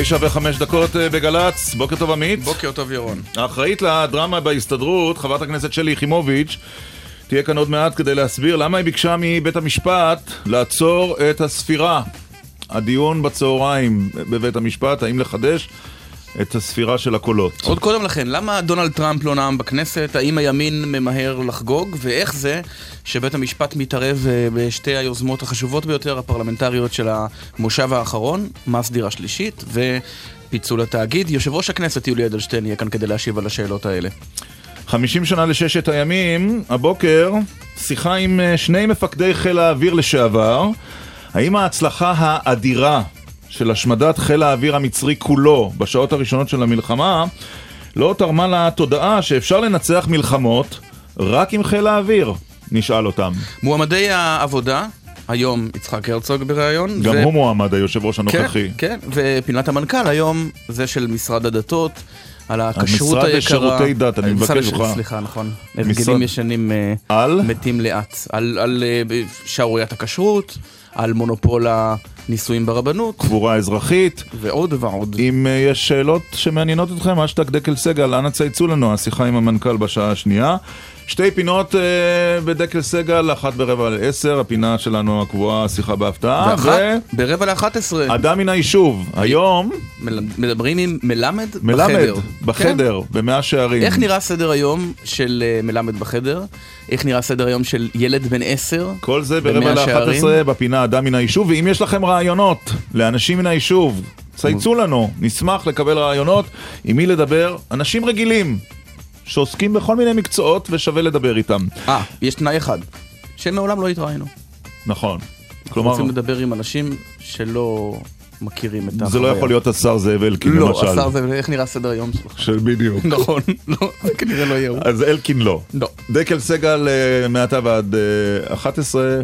תשע וחמש דקות אה, בגל"צ, בוקר טוב עמית. בוקר טוב ירון. האחראית לדרמה בהסתדרות, חברת הכנסת שלי יחימוביץ', תהיה כאן עוד מעט כדי להסביר למה היא ביקשה מבית המשפט לעצור את הספירה. הדיון בצהריים בבית המשפט, האם לחדש את הספירה של הקולות. עוד קודם לכן, למה דונלד טראמפ לא נאם בכנסת? האם הימין ממהר לחגוג? ואיך זה שבית המשפט מתערב אה, בשתי היוזמות החשובות ביותר הפרלמנטריות של המושב האחרון, מס דירה שלישית ופיצול התאגיד? יושב ראש הכנסת יולי אדלשטיין יהיה כאן כדי להשיב על השאלות האלה. 50 שנה לששת הימים, הבוקר, שיחה עם אה, שני מפקדי חיל האוויר לשעבר. האם ההצלחה האדירה של השמדת חיל האוויר המצרי כולו בשעות הראשונות של המלחמה לא תרמה לתודעה שאפשר לנצח מלחמות רק עם חיל האוויר, נשאל אותם. מועמדי העבודה, היום יצחק הרצוג בריאיון. גם ו... הוא מועמד, היושב ראש הנוכחי. כן, כן, ופינת המנכ"ל היום זה של משרד הדתות. על הכשרות היקרה. המשרד לשירותי דת, אני מבקש ממך. סליחה, נכון. הרגלים ישנים אה, על? מתים לאט. על, על אה, שערוריית הכשרות, על מונופול נישואים ברבנות. קבורה אזרחית. ועוד ועוד. אם uh, יש שאלות שמעניינות אתכם, אשטג דקל סגל, אנא צייצו לנו, השיחה עם המנכ"ל בשעה השנייה. שתי פינות uh, בדקל סגל, אחת ברבע לעשר, הפינה שלנו הקבועה, שיחה בהפתעה. ואחת ו... ברבע לאחת עשרה. אדם מן היישוב. היום... מדברים עם מלמד, מלמד בחדר. בחדר, כן? במאה שערים. איך נראה סדר היום של uh, מלמד בחדר? איך נראה סדר היום של ילד בן עשר? כל זה ברבע לאחת עשרה, בפינה אדם מן היישוב. ואם יש לכם רעיונות לאנשים מן היישוב, צייצו לנו, נשמח לקבל רעיונות עם מי לדבר. אנשים רגילים. שעוסקים בכל מיני מקצועות ושווה לדבר איתם. אה, יש תנאי אחד, שמעולם לא התראינו. נכון. כלומר... רוצים לדבר עם אנשים שלא מכירים את החוויה. זה לא יכול להיות השר זאב אלקין לא, למשל. לא, השר זאב, איך נראה סדר היום שלך? של בדיוק. נכון, לא, זה כנראה לא יהיה הוא. אז אלקין לא. לא. דקל סגל אה, מעתה ועד 11, אה,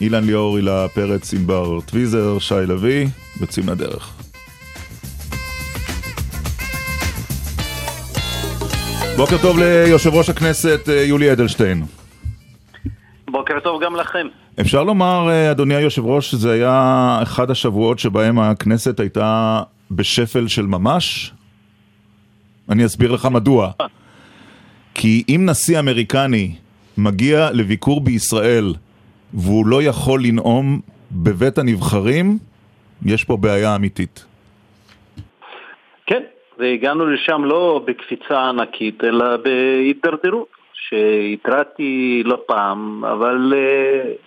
אילן ליאור, הילה פרץ, ענבר טוויזר, שי לביא, יוצאים לדרך. בוקר טוב ליושב ראש הכנסת אה, יולי אדלשטיין. בוקר טוב גם לכם. אפשר לומר, אה, אדוני היושב ראש, שזה היה אחד השבועות שבהם הכנסת הייתה בשפל של ממש? אני אסביר לך מדוע. כי אם נשיא אמריקני מגיע לביקור בישראל והוא לא יכול לנאום בבית הנבחרים, יש פה בעיה אמיתית. והגענו לשם לא בקפיצה ענקית, אלא בהידרדרות, שהתרעתי לא פעם, אבל uh,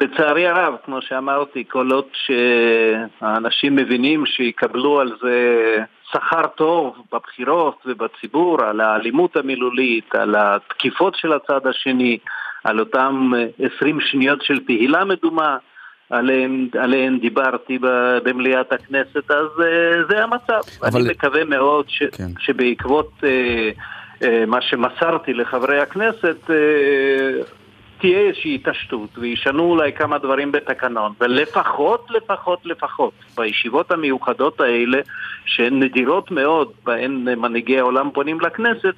לצערי הרב, כמו שאמרתי, כל עוד שהאנשים מבינים שיקבלו על זה שכר טוב בבחירות ובציבור, על האלימות המילולית, על התקיפות של הצד השני, על אותם 20 שניות של תהילה מדומה, עליהן, עליהן דיברתי במליאת הכנסת, אז uh, זה המצב. אבל... אני מקווה מאוד ש, כן. שבעקבות uh, uh, מה שמסרתי לחברי הכנסת, תהיה איזושהי התעשתות וישנו אולי כמה דברים בתקנון, ולפחות, לפחות, לפחות, בישיבות המיוחדות האלה, שהן נדירות מאוד, בהן מנהיגי העולם פונים לכנסת,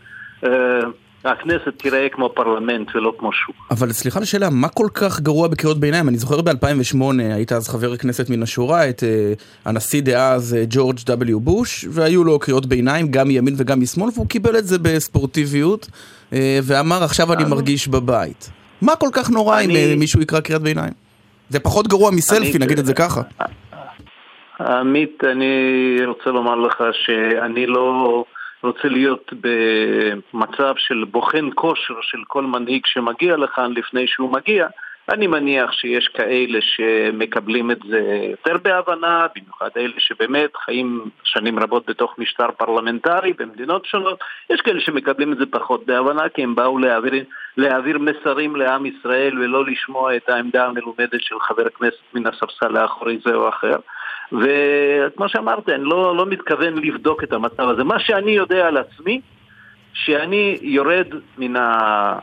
הכנסת תיראה כמו פרלמנט ולא כמו שוק. אבל סליחה על השאלה, מה כל כך גרוע בקריאות ביניים? אני זוכר ב-2008, היית אז חבר כנסת מן השורה, את uh, הנשיא דאז uh, ג'ורג' W. בוש, והיו לו קריאות ביניים גם מימין וגם משמאל, והוא קיבל את זה בספורטיביות, uh, ואמר עכשיו אני מרגיש בבית. מה כל כך נורא אני... אם מישהו יקרא קריאת ביניים? זה פחות גרוע מסלפי, אני... נגיד את זה ככה. עמית, אני רוצה לומר לך שאני לא... רוצה להיות במצב של בוחן כושר של כל מנהיג שמגיע לכאן לפני שהוא מגיע. אני מניח שיש כאלה שמקבלים את זה יותר בהבנה, במיוחד אלה שבאמת חיים שנים רבות בתוך משטר פרלמנטרי במדינות שונות. יש כאלה שמקבלים את זה פחות בהבנה, כי הם באו להעביר, להעביר מסרים לעם ישראל ולא לשמוע את העמדה המלומדת של חבר כנסת מן הספסל האחורי זה או אחר. וכמו שאמרתי, אני לא, לא מתכוון לבדוק את המצב הזה. מה שאני יודע על עצמי, שאני יורד מן ה...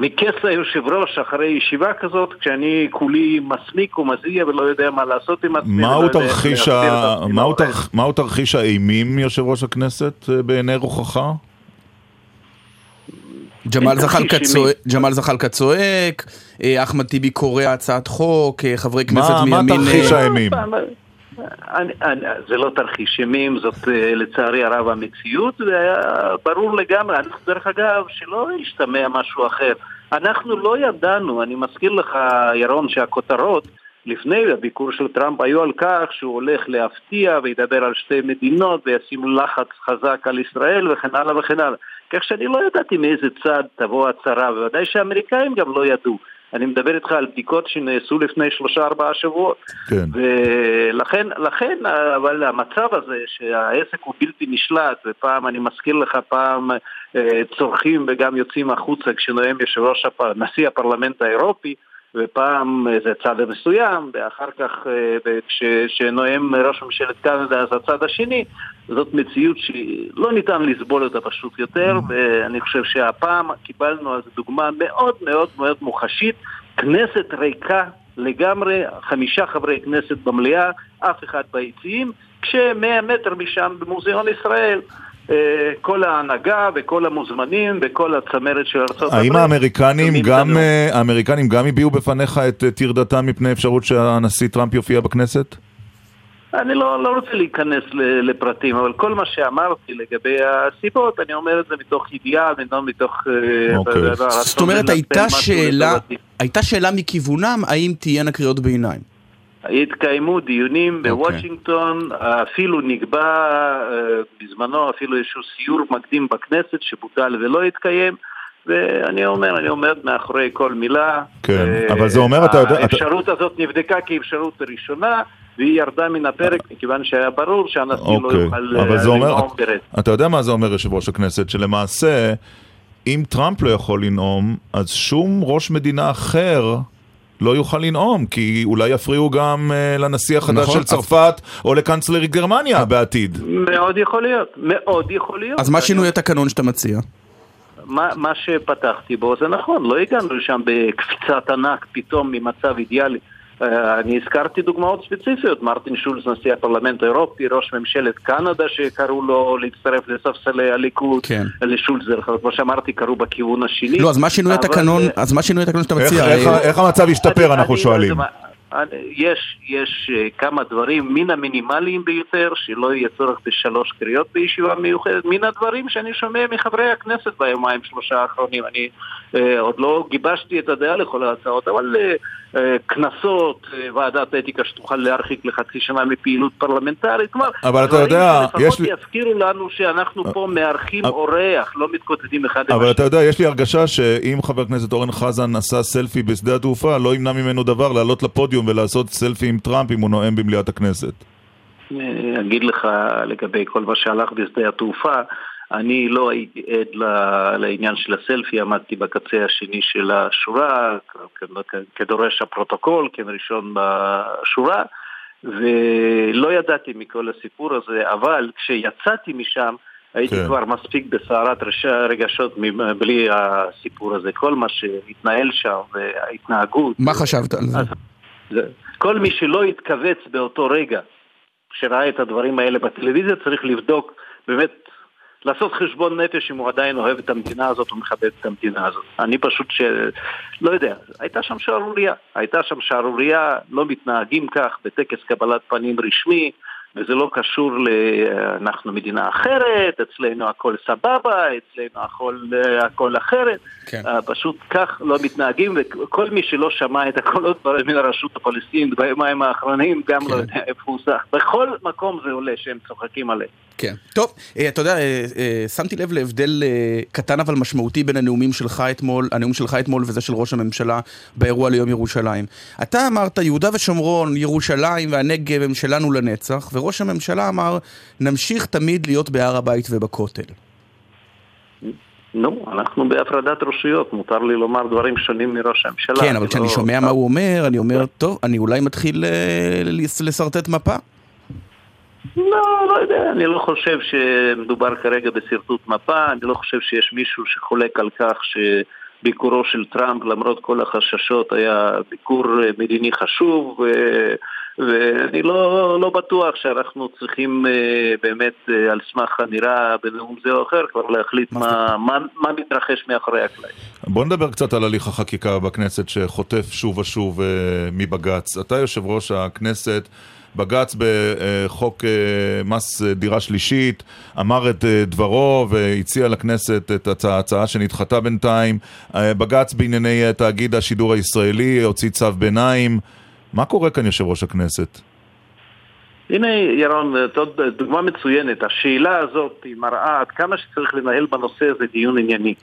מכס היושב ראש אחרי ישיבה כזאת, כשאני כולי מסמיק ומזיע ולא יודע מה לעשות עם עצמי. מהו תרחיש, ה... מהו, תרח... מהו תרחיש האימים, יושב ראש הכנסת, אה, בעיני רוחך? ג'מאל זחאלקה צועק, אה, אחמד טיבי קורא הצעת חוק, אה, חברי כנסת מימין... מה תרחיש האימים? אני, אני, זה לא תרחיש אימים, זאת לצערי הרב המציאות, וברור לגמרי, דרך אגב, שלא ישתמע משהו אחר. אנחנו לא ידענו, אני מזכיר לך, ירון, שהכותרות לפני הביקור של טראמפ היו על כך שהוא הולך להפתיע וידבר על שתי מדינות וישים לחץ חזק על ישראל וכן הלאה וכן הלאה. כך שאני לא ידעתי מאיזה צד תבוא הצהרה, ובוודאי שהאמריקאים גם לא ידעו. אני מדבר איתך על בדיקות שנעשו לפני שלושה ארבעה שבועות. כן. ולכן, לכן, אבל המצב הזה שהעסק הוא בלתי נשלט, ופעם, אני מזכיר לך, פעם אה, צורכים וגם יוצאים החוצה כשנואם יושב ראש, הפ... נשיא הפרלמנט האירופי, ופעם זה צד מסוים, ואחר כך כשנואם ראש ממשלת קנדה אז הצד השני, זאת מציאות שלא ניתן לסבול אותה פשוט יותר, mm. ואני חושב שהפעם קיבלנו אז דוגמה מאוד מאוד מאוד מוחשית, כנסת ריקה לגמרי, חמישה חברי כנסת במליאה, אף אחד ביציעים, כשמאה מטר משם במוזיאון ישראל אה, כל ההנהגה וכל המוזמנים וכל הצמרת של ארצות הברית. האם האמריקנים גם, אה, האמריקנים גם הביעו בפניך את טרדתם מפני אפשרות שהנשיא טראמפ יופיע בכנסת? אני לא, לא רוצה להיכנס לפרטים, אבל כל מה שאמרתי לגבי הסיבות, אני אומר את זה מתוך ידיעה ולא מתוך... אה, אוקיי. זאת אומרת, הייתה שאלה, הייתה שאלה מכיוונם, האם תהיינה קריאות ביניים? התקיימו דיונים okay. אוקיי. בוושינגטון, אפילו נקבע אה, בזמנו אפילו איזשהו סיור מקדים בכנסת שבוטל ולא התקיים. ואני אומר, אני עומד מאחורי כל מילה. כן, uh, אבל זה אומר, אתה יודע... האפשרות. הזאת נבדקה כאפשרות ראשונה, והיא ירדה מן הפרק מכיוון שהיה ברור שהנשיא okay. לא אוקיי, יוכל אה, לנאום ברצף. אתה יודע מה זה אומר, יושב ראש הכנסת? שלמעשה, אם טראמפ לא יכול לנאום, אז שום ראש מדינה אחר... לא יוכל לנאום, כי אולי יפריעו גם uh, לנשיא החדש נכון, של צרפת אז... או לקנצלרית גרמניה בעתיד. מאוד יכול להיות, מאוד יכול להיות. אז מה שינוי התקנון שאתה מציע? מה, מה שפתחתי בו זה נכון, לא הגענו לשם בקפיצת ענק פתאום ממצב אידיאלי. אה, אני הזכרתי דוגמאות ספציפיות, מרטין שולץ, נשיא הפרלמנט האירופי, ראש ממשלת קנדה שקראו לו להצטרף לספסלי הליכוד, כן. לשולץ, דרך אגב, כמו שאמרתי, קראו בכיוון השני. לא, אז מה שינוי התקנון, אז מה שינוי התקנון שאתה מציע? איך, איך, איך המצב השתפר, אנחנו שואלים. יש, יש אה, כמה דברים מן המינימליים ביותר, שלא יהיה צורך בשלוש קריאות בישיבה מיוחדת, מן הדברים שאני שומע מחברי הכנסת ביומיים שלושה האחרונים. אני אה, עוד לא גיבשתי את הדעה לכל ההצעות, אבל אה, אה, קנסות, אה, ועדת אתיקה שתוכל להרחיק לחצי שנה מפעילות פרלמנטרית, כלומר, אבל אתה יודע, יש לי... יזכירו לנו שאנחנו פה מארחים אורח, לא מתקוטטים אחד עם השני. אבל אתה יודע, יש לי הרגשה שאם חבר הכנסת אורן חזן עשה סלפי בשדה התעופה, לא ימנע ממנו דבר לעלות לפודיום ולעשות סלפי עם טראמפ אם הוא נואם במליאת הכנסת. אגיד לך לגבי כל מה שהלך בשדה התעופה, אני לא הייתי עד לעניין של הסלפי, עמדתי בקצה השני של השורה, כדורש הפרוטוקול, כראשון בשורה, ולא ידעתי מכל הסיפור הזה, אבל כשיצאתי משם, הייתי כן. כבר מספיק בסערת רגשות בלי הסיפור הזה. כל מה שהתנהל שם וההתנהגות... מה חשבת על זה? כל מי שלא התכווץ באותו רגע, כשראה את הדברים האלה בטלוויזיה, צריך לבדוק באמת לעשות חשבון נפש אם הוא עדיין אוהב את המדינה הזאת ומכבד את המדינה הזאת. אני פשוט ש... לא יודע, הייתה שם שערורייה. הייתה שם שערורייה, לא מתנהגים כך בטקס קבלת פנים רשמי. וזה לא קשור ל... אנחנו מדינה אחרת, אצלנו הכל סבבה, אצלנו הכל, הכל אחרת. כן. אה, פשוט כך לא מתנהגים, וכל מי שלא שמע את הקולות מן הרשות הפלסטינית ביומיים האחרונים, גם לא כן. לא יודע איפה הוא סך. בכל מקום זה עולה שהם צוחקים עליהם. כן. טוב, אה, אתה יודע, אה, שמתי לב להבדל קטן אבל משמעותי בין הנאומים שלך אתמול, הנאום שלך אתמול וזה של ראש הממשלה באירוע ליום ירושלים. אתה אמרת, יהודה ושומרון, ירושלים והנגב הם שלנו לנצח, וראש הממשלה אמר, נמשיך תמיד להיות בהר הבית ובכותל. נו, אנחנו בהפרדת רשויות, מותר לי לומר דברים שונים מראש הממשלה. כן, אבל כשאני לא... שומע מה הוא אומר, אני אומר, טוב, אני אולי מתחיל אה, לשרטט מפה. לא, לא יודע, אני לא חושב שמדובר כרגע בשרטוט מפה, אני לא חושב שיש מישהו שחולק על כך שביקורו של טראמפ, למרות כל החששות, היה ביקור מדיני חשוב, ו... ואני לא, לא בטוח שאנחנו צריכים אה, באמת אה, על סמך הנראה בנאום זה או אחר כבר להחליט מה, מה, מה מתרחש מאחורי הקלעים. בוא נדבר קצת על הליך החקיקה בכנסת שחוטף שוב ושוב אה, מבג"ץ. אתה יושב ראש הכנסת. בג"ץ בחוק מס דירה שלישית אמר את דברו והציע לכנסת את ההצעה שנדחתה בינתיים. בג"ץ בענייני תאגיד השידור הישראלי הוציא צו ביניים. מה קורה כאן, יושב ראש הכנסת? הנה, ירון, דוגמה מצוינת. השאלה הזאת היא מראה עד כמה שצריך לנהל בנושא הזה דיון ענייני.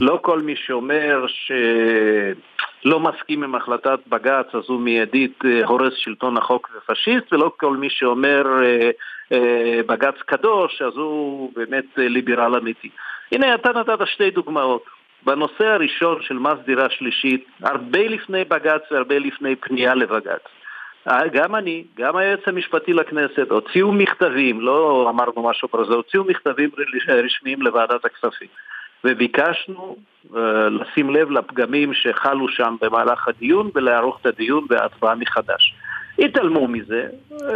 לא כל מי שאומר שלא מסכים עם החלטת בג"ץ אז הוא מיידית אה, הורס שלטון החוק ופשיסט, ולא כל מי שאומר אה, אה, בג"ץ קדוש אז הוא באמת ליברל אמיתי. הנה, אתה נתת שתי דוגמאות. בנושא הראשון של מס דירה שלישית, הרבה לפני בג"ץ והרבה לפני פנייה לבג"ץ. גם אני, גם היועץ המשפטי לכנסת, הוציאו מכתבים, לא אמרנו משהו פרזה, הוציאו מכתבים רשמיים לוועדת הכספים. וביקשנו uh, לשים לב לפגמים שחלו שם במהלך הדיון ולערוך את הדיון וההצבעה מחדש. התעלמו מזה, אה,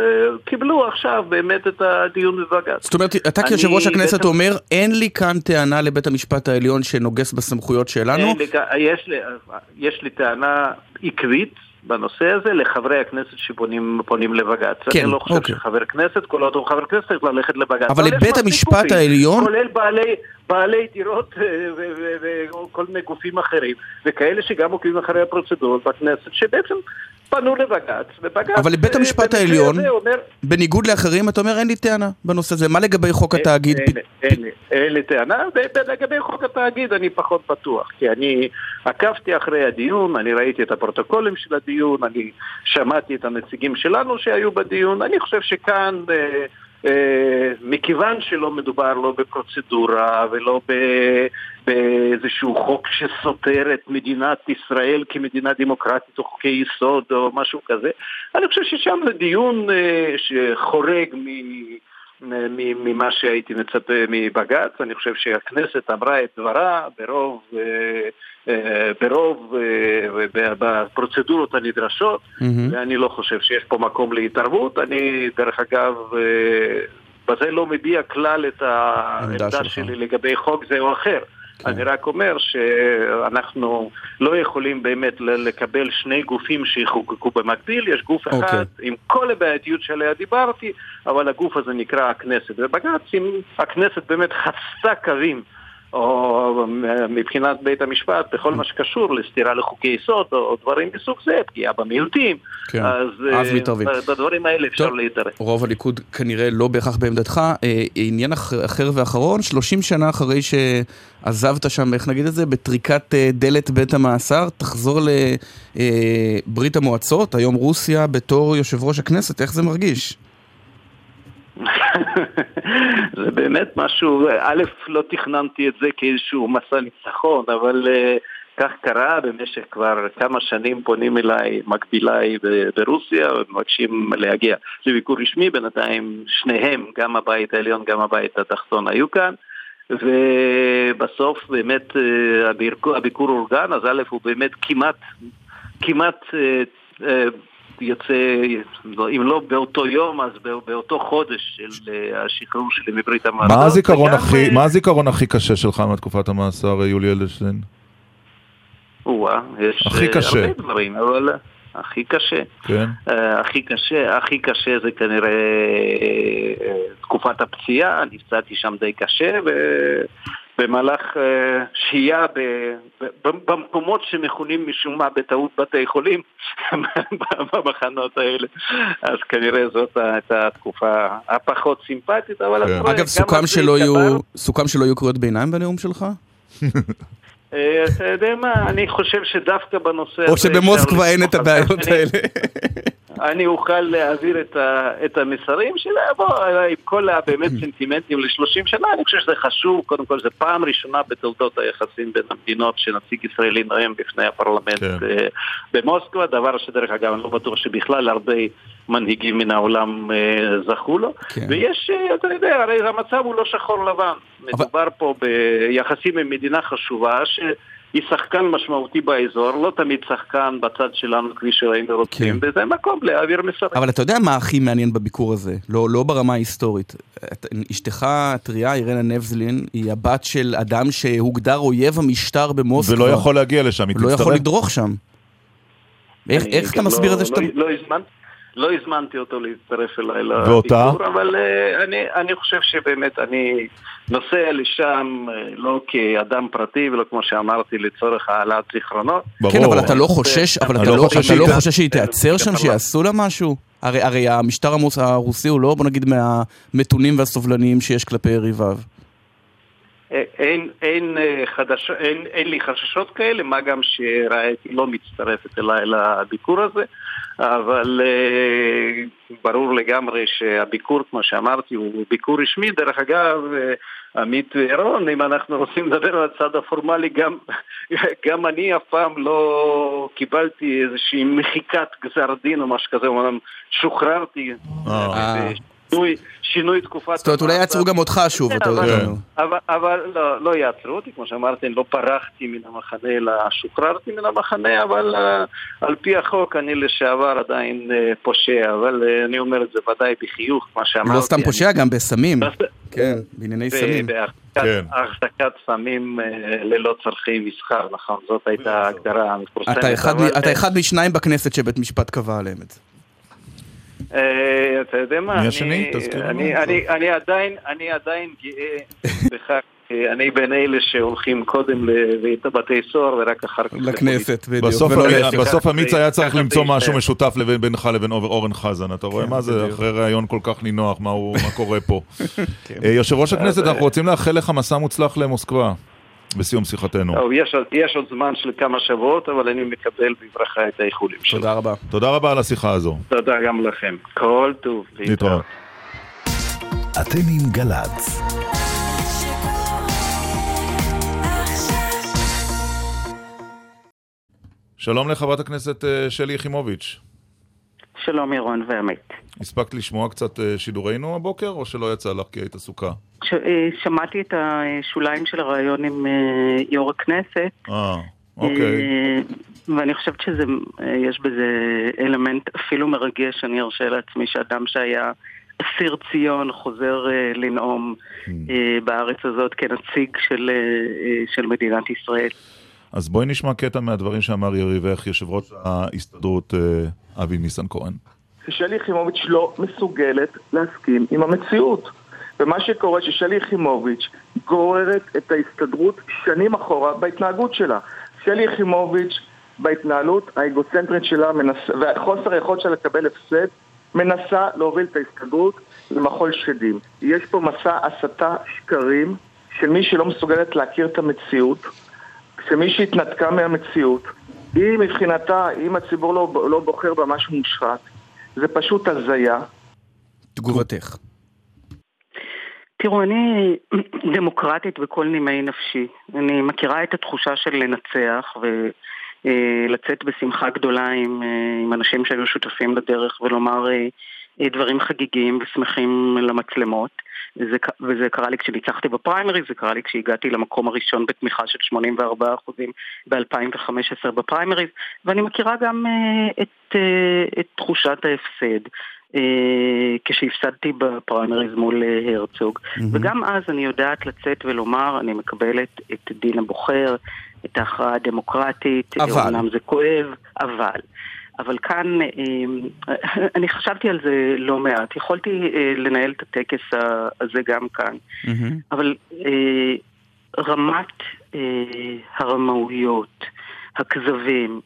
קיבלו עכשיו באמת את הדיון בבג"ץ. זאת אומרת, אתה כיושב ראש הכנסת בית... אומר, אין לי כאן טענה לבית המשפט העליון שנוגס בסמכויות שלנו? לי, יש, לי, יש לי טענה עקבית. בנושא הזה לחברי הכנסת שפונים לבג"ץ. כן, אני לא חושב אוקיי. שחבר כנסת, כל עוד הוא חבר כנסת צריך ללכת לבג"ץ. אבל לבית המשפט העליון... כולל בעלי, בעלי דירות אה, וכל מיני גופים אחרים, וכאלה שגם עוקבים אחרי הפרוצדורות בכנסת, שבעצם פנו לבג"ץ, ובג"ץ... אבל לבית המשפט העליון, אומר... בניגוד לאחרים, אתה אומר אין לי טענה בנושא הזה. מה לגבי חוק התאגיד? אין לי טענה, ולגבי חוק התאגיד אני פחות בטוח, כי אני עקבתי אחרי הדיון, אני ראיתי את הפרוטוקולים של הדיון, אני שמעתי את הנציגים שלנו שהיו בדיון, אני חושב שכאן... אה, אה, מכיוון שלא מדובר לא בפרוצדורה ולא באיזשהו חוק שסותר את מדינת ישראל כמדינה דמוקרטית או חוקי יסוד או משהו כזה, אני חושב ששם זה דיון אה, שחורג מ... ממה שהייתי מצפה מבג"ץ. אני חושב שהכנסת אמרה את דברה ברוב, אה, אה, ברוב אה, בפרוצדורות הנדרשות, ואני לא חושב שיש פה מקום להתערבות. אני, דרך אגב, בזה לא מביע כלל את העמדה שלי לגבי חוק זה או אחר. כן. אני רק אומר שאנחנו לא יכולים באמת לקבל שני גופים שיחוקקו במקביל, יש גוף אחד אוקיי. עם כל הבעייתיות שעליה דיברתי, אבל הגוף הזה נקרא הכנסת. ובג"ץ, אם הכנסת באמת חצתה קווים או מבחינת בית המשפט, בכל מה שקשור לסתירה לחוקי יסוד או דברים מסוג זה, פגיעה במיעוטים, כן. אז, אז אה, מתערבים. בדברים האלה אפשר להתערב. רוב הליכוד כנראה לא בהכרח בעמדתך. אה, עניין אחר ואחרון, 30 שנה אחרי שעזבת שם, איך נגיד את זה, בטריקת אה, דלת בית המאסר, תחזור לברית המועצות, היום רוסיה, בתור יושב ראש הכנסת, איך זה מרגיש? זה באמת משהו, א', לא תכננתי את זה כאיזשהו מסע ניצחון, אבל uh, כך קרה, במשך כבר כמה שנים פונים אליי מקביליי ברוסיה ומבקשים להגיע לביקור רשמי, בינתיים שניהם, גם הבית העליון, גם הבית התחתון היו כאן. ובסוף באמת אה, הביקור, אורגן, אז א' הוא באמת כמעט, כמעט uh, יוצא, אם לא באותו יום, אז באותו חודש של אה, השחרור שלי מברית המועצות. מה הזיכרון, הכי, אה, מה הזיכרון הכי קשה שלך מתקופת המאסר, יולי אדלשטיין? או-אה, יש הכי אה, קשה. הרבה דברים, אבל הכי קשה. כן. הכי קשה, הכי קשה זה כנראה תקופת הפציעה, נפצעתי שם די קשה, ו... במהלך uh, שהייה במקומות שמכונים משום מה בטעות בתי חולים, במחנות האלה. אז כנראה זאת הייתה התקופה הפחות סימפטית, אבל... כן. אגב, סוכם שלא, יהיו, סוכם שלא יהיו קריאות ביניים בנאום שלך? אה, אתה יודע מה, אני חושב שדווקא בנושא הזה... או שבמוסקבה אין את הבעיות האלה. אני אוכל להעביר את, ה, את המסרים שלה, בוא, עם כל הבאמת סנטימנטים ל-30 שנה, אני חושב שזה חשוב, קודם כל, זו פעם ראשונה בתולדות היחסים בין המדינות שנציג ישראלי נואם בפני הפרלמנט כן. אה, במוסקבה, דבר שדרך אגב, אני לא בטוח שבכלל הרבה מנהיגים מן העולם אה, זכו לו, כן. ויש, אה, אתה יודע, הרי המצב הוא לא שחור לבן, מדובר פה ביחסים עם מדינה חשובה, ש... היא שחקן משמעותי באזור, לא תמיד שחקן בצד שלנו כפי שהיינו רוצים, כן. וזה מקום להעביר מסרים. אבל אתה יודע מה הכי מעניין בביקור הזה? לא, לא ברמה ההיסטורית. את- אשתך הטריה, אירנה נבזלין, היא הבת של אדם שהוגדר אויב המשטר במוסקבה. ולא יכול להגיע לשם, היא הוא לא יכול תצטרף. לדרוך שם. איך, איך אתה מסביר לא, את זה שאתה... לא, לא, הזמנ... לא הזמנתי אותו להצטרף אליי? לביקור, אבל uh, אני, אני חושב שבאמת אני נוסע לשם uh, לא כאדם פרטי ולא כמו שאמרתי לצורך העלאת זיכרונות. ברור. כן, אבל אתה לא חושש, אבל אני אתה לא לא, חושב אתה לא חושש שהיא תיעצר שם, בפרלמנט. שיעשו לה משהו? הרי, הרי המשטר המוס, הרוסי הוא לא, בוא נגיד, מהמתונים והסובלניים שיש כלפי יריביו. אה, אין, אין, אה, חדש, אין, אין לי חששות כאלה, מה גם שראיתי לא מצטרפת אליי לביקור הזה, אבל אה, ברור לגמרי שהביקור, כמו שאמרתי, הוא ביקור רשמי. דרך אגב, אה, עמית וירון, אם אנחנו רוצים לדבר על הצד הפורמלי, גם, גם אני אף פעם לא קיבלתי איזושהי מחיקת גזר דין או משהו כזה, אומנם שוחררתי. אה. שינוי, שינוי תקופת... זאת אומרת, אולי. יעצרו גם אותך שוב, אתה יודע. כן. אבל, אבל לא, לא יעצרו אותי, כמו שאמרתי, אני לא פרחתי מן המחנה, אלא שוחררתי מן המחנה, אבל uh, על פי החוק אני לשעבר עדיין uh, פושע, אבל uh, אני אומר את זה ודאי בחיוך, מה שאמרתי. לא סתם פושע, גם בסמים. כן, בענייני סמים. כן. בהחזקת סמים ללא צורכי מסחר, נכון, זאת הייתה ההגדרה המפורסמת. אתה אבל, אה, אחד משניים בכנסת שבית משפט קבע עליהם את זה. אה, אתה יודע מה, מי אני- השני? תזכיר לנו. אני- אני- אני עדיין- אני עדיין גאה בכך, אני בין אלה שהולכים קודם לבתי סוהר ורק אחר כך לכנסת, בדיוק. בסוף, עמית היה צריך למצוא משהו. משותף בינך לבין אור- אורן חזן, אתה רואה כן, מה זה, בדיוק. אחרי ראיון כל כך נינוח, מה הוא- מה קורה פה. אה, יושב ראש הכנסת, אנחנו רוצים לאחל לך מסע מוצלח למוסקבה, בסיום שיחתנו. טוב, יש יש עוד זמן של כמה שבועות, אבל אני מקבל בברכה את האיחולים שלו. תודה רבה. תודה רבה על השיחה הזו. תודה גם לכם. כל טוב. להתראות. אתם עם גל"צ. שלום לחברת הכנסת אה, שלי יחימוביץ'. שלום ירון ועמית. הספקת לשמוע קצת אה, שידורינו הבוקר, או שלא יצא לך כי היית עסוקה? ש- אה, שמעתי את השוליים של הריאיון עם אה, יו"ר הכנסת. אה, אוקיי. ואני חושבת שיש בזה אלמנט אפילו מרגש, אני ארשה לעצמי שאדם שהיה אסיר ציון חוזר לנאום Hmm. בארץ הזאת כנציג של, של מדינת ישראל. אז בואי נשמע קטע מהדברים שאמר יריבך, יושב ראש ההסתדרות אבי ניסנקורן. ששלי יחימוביץ' לא מסוגלת להסכים עם המציאות. ומה שקורה ששלי יחימוביץ' גוררת את ההסתדרות שנים אחורה בהתנהגות שלה. שלי יחימוביץ' בהתנהלות האגוצנטרית שלה מנס... וחוסר היכולת שלה לקבל הפסד מנסה להוביל את ההסתדרות למחול שדים. יש פה מסע הסתה שקרים של מי שלא מסוגלת להכיר את המציאות, שמי שהתנתקה מהמציאות, היא מבחינתה, אם הציבור לא, לא בוחר בה משהו מושחת, זה פשוט הזיה. תגובתך. תראו, אני דמוקרטית בכל נימי נפשי. אני מכירה את התחושה של לנצח ולצאת בשמחה גדולה עם, אה, עם אנשים שהיו שותפים לדרך ולומר אה, אה, דברים חגיגיים ושמחים למצלמות. וזה, וזה קרה לי כשניצחתי בפריימריז, זה קרה לי כשהגעתי למקום הראשון בתמיכה של 84% ב-2015 בפריימריז, ואני מכירה גם אה, את, אה, את תחושת ההפסד. אה, כשהפסדתי בפריימריז מול אה, הרצוג. וגם אז אני יודעת לצאת ולומר, אני מקבלת את דין הבוחר, את ההכרעה הדמוקרטית, אבל. אומנם זה כואב, אבל. אבל כאן, אה, אני חשבתי על זה לא מעט. יכולתי אה, לנהל את הטקס הזה גם כאן. מהמם. אבל אה, רמת הרמאויות, הכזבים,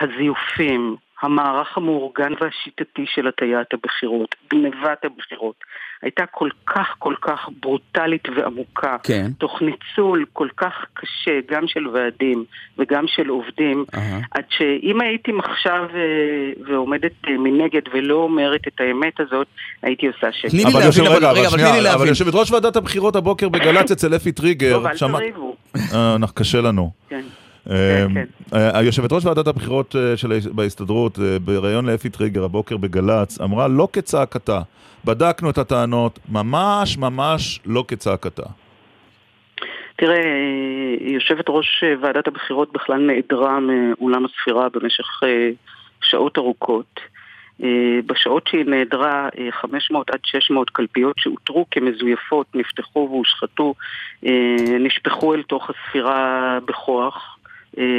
הזיופים, המערך המאורגן והשיטתי של הטיית הבחירות, גנבת הבחירות, הייתה כל כך כל כך ברוטלית ועמוקה, כן. תוך ניצול כל כך קשה, גם של ועדים וגם של עובדים, אהה. עד שאם הייתי עכשיו אה, ועומדת אה, מנגד ולא אומרת את האמת הזאת, הייתי עושה שקר. תני לי אבל להבין, אבל- רגע, אבל תני לי שנייה, אבל להבין. יושבת ראש ועדת הבחירות הבוקר בגל"צ אצל אפי טריגר, טוב, אל תריבו. אה, אנחנו- קשה לנו. כן. אה, כן. אה, היושבת ראש ועדת הבחירות אה, של בהסתדרות, אה, בריאיון לאפי טריגר הבוקר בגל"צ, אמרה לא כצעקתה. בדקנו את הטענות, ממש ממש לא כצעקתה. תראה, אה, יושבת ראש ועדת הבחירות בכלל נעדרה מאולם הספירה במשך שעות ארוכות. בשעות שהיא נעדרה, אה, 500 עד 600 קלפיות שאותרו כמזויפות נפתחו והושחתו, נשפכו אל תוך הספירה בכוח,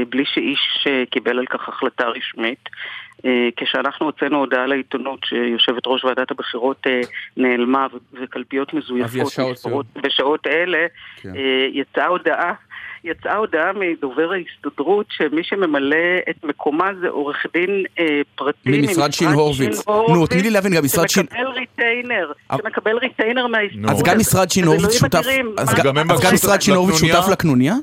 בלי שאיש אה, קיבל על כך החלטה רשמית. אה, כשאנחנו הוצאנו הודעה לעיתונות שיושבת ראש ועדת הבחירות אה, נעלמה וקלפיות מזויפות נספרות בשעות אלה, כן. אה, יצאה הודעה יצאה הודעה מדובר ההסתדרות שמי שממלא את מקומה זה עורך דין אה, פרטי ממשרד שין הורוביץ. נו, תני לי להבין, גם משרד שין- שמקבל retainer, שמקבל retainer מההסתדרות. אז גם משרד שין אז הורוביץ שותף, אז גם- משרד שין הורוביץ? שותף לקנוניה?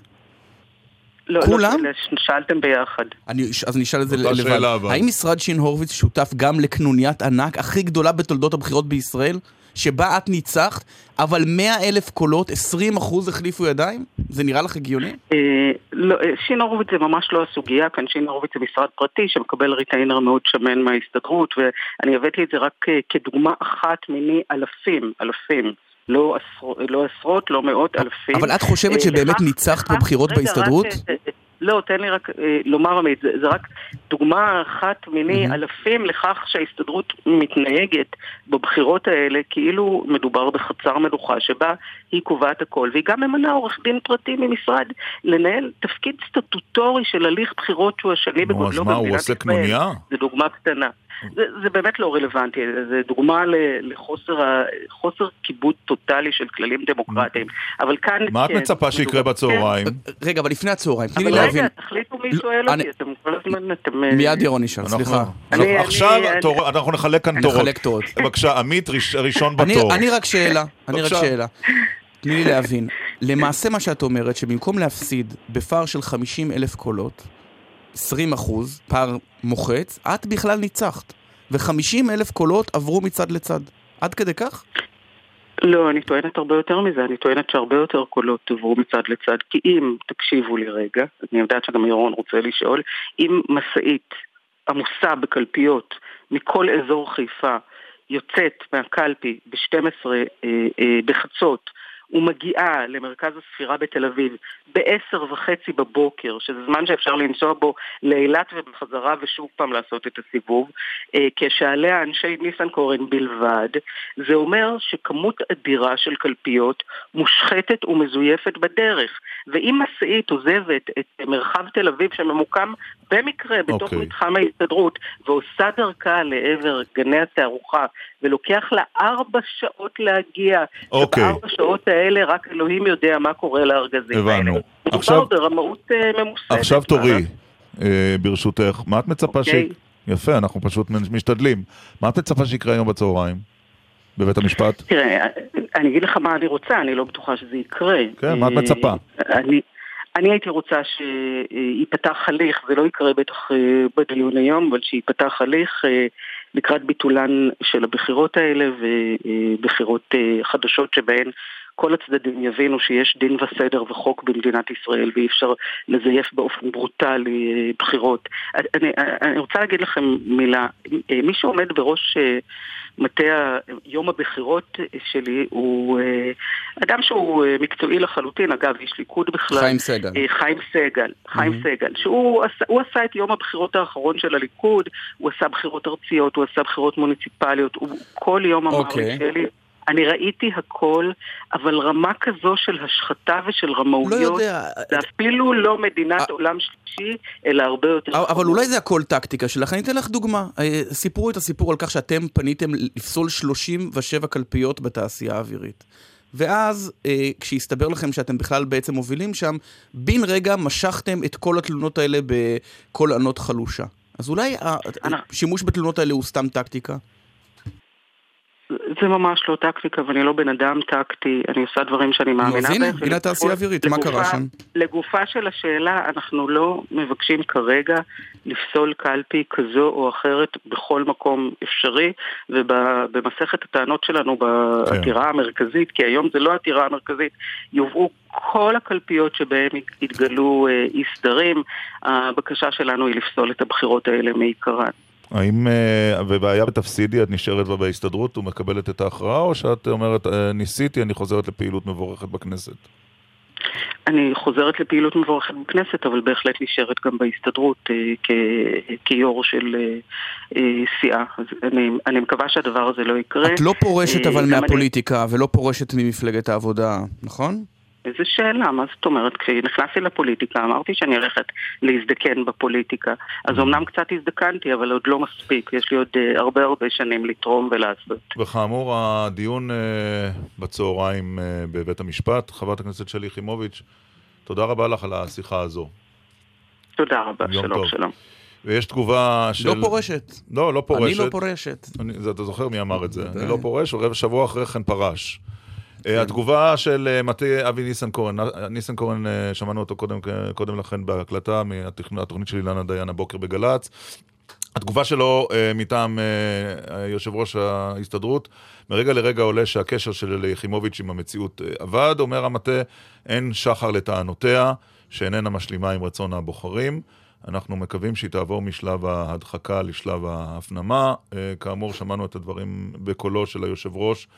לא, כולם? לא, שאלתם ביחד. אני, אז נשאל את זה לבד. שאלה, אבל. האם משרד שין הורוביץ שותף גם לקנוניית ענק הכי גדולה בתולדות הבחירות בישראל, שבה את ניצחת, אבל 100 אלף קולות, 20 אחוז החליפו ידיים? זה נראה לך הגיוני? אה, לא, אה, שין הורוביץ זה ממש לא הסוגיה, כאן שין הורוביץ זה משרד פרטי שמקבל retainer מאוד שמן מההסתדרות ואני הבאתי את זה רק אה, כדוגמה אחת מיני אלפים, אלפים. לא, עשר, לא עשרות, לא מאות, אלפים. אבל את חושבת אה, שבאמת ניצחת בבחירות בהסתדרות? רק, אה, אה, לא, תן לי רק אה, לומר עמית, זה, זה רק דוגמה אחת מיני אלפים לכך שההסתדרות מתנהגת בבחירות האלה כאילו מדובר בחצר מלוכה שבה היא קובעת הכל והיא גם ממנה עורך דין פרטי ממשרד לנהל תפקיד סטטוטורי של הליך בחירות שהוא השני נו, בגודלו אז מה, הוא במדינת עושה ישראל. קנוניה? זה דוגמה קטנה. זה, זה באמת לא רלוונטי, זה דוגמה לחוסר כיבוד טוטאלי של כללים דמוקרטיים. אבל כאן... מה את כן, מצפה שיקרה בצהריים? רגע, אבל לפני הצהריים, תני לי אבל להבין. רגע, תחליטו מי לא, שואל אני- אותי, אתם כל הזמן, אתם... אה, מיד ירון ישאל, אנחנו- סליחה. עכשיו אני- תור- אנחנו נחלק כאן תורות. נחלק תורות. בבקשה, עמית ראש- ראשון אני, בתור. אני רק שאלה, אני רק. שאלה. תני לי להבין. למעשה מה שאת אומרת, שבמקום להפסיד בפער של 50 אלף קולות, 20 אחוז, פער מוחץ, את בכלל ניצחת. ו-50 אלף קולות עברו מצד לצד. עד כדי כך? לא, אני טוענת הרבה יותר מזה, אני טוענת שהרבה יותר קולות עברו מצד לצד, כי אם, תקשיבו לי רגע, אני יודעת שגם ירון רוצה לשאול, אם משאית עמוסה בקלפיות מכל אזור חיפה יוצאת מהקלפי ב-12 אה, אה, בחצות ומגיעה למרכז הספירה בתל אביב בעשר וחצי בבוקר, שזה זמן שאפשר לנסוע בו לאילת ובחזרה ושוב פעם לעשות את הסיבוב, אה, כשעליה אנשי ניסנקורן בלבד, זה אומר שכמות אדירה של קלפיות מושחתת ומזויפת בדרך. ואם משאית עוזבת את מרחב תל אביב שממוקם במקרה בתוך אוקיי. מתחם ההסתדרות ועושה דרכה לעבר גני התערוכה ולוקח לה ארבע שעות להגיע, אוקיי. שבארבע שעות האלה רק אלוהים יודע מה קורה לארגזים האלה. הבנו. מדובר עכשיו- ברמאות אה, ממוסדת. עכשיו תורי, לעשות? אה, ברשותך. מה את מצפה ש... אוקיי. יפה, אנחנו פשוט משתדלים. מה את מצפה שיקרה היום בצהריים? בבית המשפט? תראה, אני אגיד לך מה אני רוצה, אני לא בטוחה שזה יקרה. כן, מה את מצפה? אה, אני, אני הייתי רוצה שייפתח הליך, זה לא יקרה בטח אה, בדיון היום, אבל שייפתח הליך אה, לקראת ביטולן של הבחירות האלה ובחירות אה, חדשות שבהן כל הצדדים יבינו שיש דין וסדר וחוק במדינת ישראל ואי אפשר לזייף באופן ברוטלי אה, בחירות. אני, אני רוצה להגיד לכם מילה, אה, מי שעומד בראש אה, מטה יום הבחירות שלי הוא אדם שהוא מקצועי לחלוטין, אגב, איש ליכוד בכלל. חיים סגל. חיים סגל, חיים סגל, שהוא עשה, עשה את יום הבחירות האחרון של הליכוד, הוא עשה בחירות ארציות, הוא עשה בחירות מוניציפליות, הוא כל יום אמר אוקיי. לי, שלי, אני ראיתי הכל, אבל רמה כזו של השחתה ושל לא רמאויות, יודע. זה אפילו לא מדינת אה. עולם שלישי, אלא הרבה יותר... אבל חמור. אולי זה הכל טקטיקה שלך. אני אתן לך דוגמה. אה, סיפרו את הסיפור על כך שאתם פניתם לפסול 37 קלפיות בתעשייה האווירית. ואז, אה, כשהסתבר לכם שאתם בכלל בעצם מובילים שם, בן רגע משכתם את כל התלונות האלה בקול ענות חלושה. אז אולי השימוש בתלונות האלה הוא סתם טקטיקה? זה ממש לא טקטיקה, ואני לא בן אדם טקטי, אני עושה דברים שאני מאמינה אז הנה, בהם. הנה התעשייה האווירית, מה קרה שם? לגופה של השאלה, אנחנו לא מבקשים כרגע לפסול קלפי כזו או אחרת בכל מקום אפשרי, ובמסכת הטענות שלנו בעתירה המרכזית, כי היום זה לא העתירה המרכזית, יובאו כל הקלפיות שבהן התגלו אה, אי סדרים, הבקשה שלנו היא לפסול את הבחירות האלה מעיקרן. האם, אה, ובעיה בתפסידי, את נשארת בה בהסתדרות ומקבלת את ההכרעה, או שאת אומרת, אה, ניסיתי, אני חוזרת לפעילות מבורכת בכנסת? אני חוזרת לפעילות מבורכת בכנסת, אבל בהחלט נשארת גם בהסתדרות אה, כ- כיו"ר של סיעה. אז אני, אני מקווה שהדבר הזה לא יקרה. את לא פורשת אבל גם אני- מהפוליטיקה, ולא פורשת ממפלגת העבודה, נכון? איזה שאלה, מה זאת אומרת? כשנכנסתי לפוליטיקה אמרתי שאני הולכת להזדקן בפוליטיקה. אז אמנם קצת הזדקנתי, אבל עוד לא מספיק. יש לי עוד אה, הרבה הרבה שנים לתרום ולעשות. וכאמור, הדיון אה, בצהריים אה, בבית המשפט, חברת הכנסת שלי יחימוביץ', תודה רבה לך על השיחה הזו. תודה רבה, שלום טוב. שלום. ויש תגובה של... לא פורשת. לא, לא פורשת. אני לא פורשת. אני, זה, אתה זוכר מי אמר את זה. אני לא פורש, ורבע שבוע אחרי כן פרש. אה, התגובה של אה, מטה אבי ניסנקורן, אה, ניסנקורן, שמענו אותו קודם, קודם לכן בהקלטה מהתוכנית של אילנה דיין הבוקר בגל"צ. התגובה שלו מטעם יושב ראש ההסתדרות, מרגע לרגע עולה שהקשר של יחימוביץ' עם המציאות עבד, אומר המטה, אין שחר לטענותיה, שאיננה משלימה עם רצון הבוחרים. אנחנו מקווים שהיא תעבור משלב ההדחקה לשלב ההפנמה. כאמור, שמענו את הדברים בקולו של היושב ראש.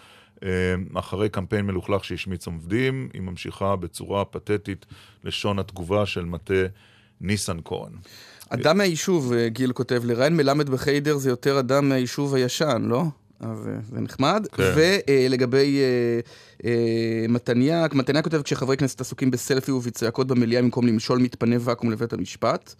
אה, אחרי קמפיין מלוכלך שהשמיץ עובדים, היא ממשיכה בצורה פתטית לשון התגובה של מטה ניסנקורן. אדם מהיישוב, אה, גיל כותב לי, ריין מלמד בחיידר זה יותר אדם מהיישוב הישן, לא? אז אה, זה נחמד. כן. ולגבי אה, אה, מתניאק, מתניאק כותב, כשחברי כנסת עסוקים בסלפי ובצעקות במליאה במקום למשול מתפנה ואקום לבית המשפט.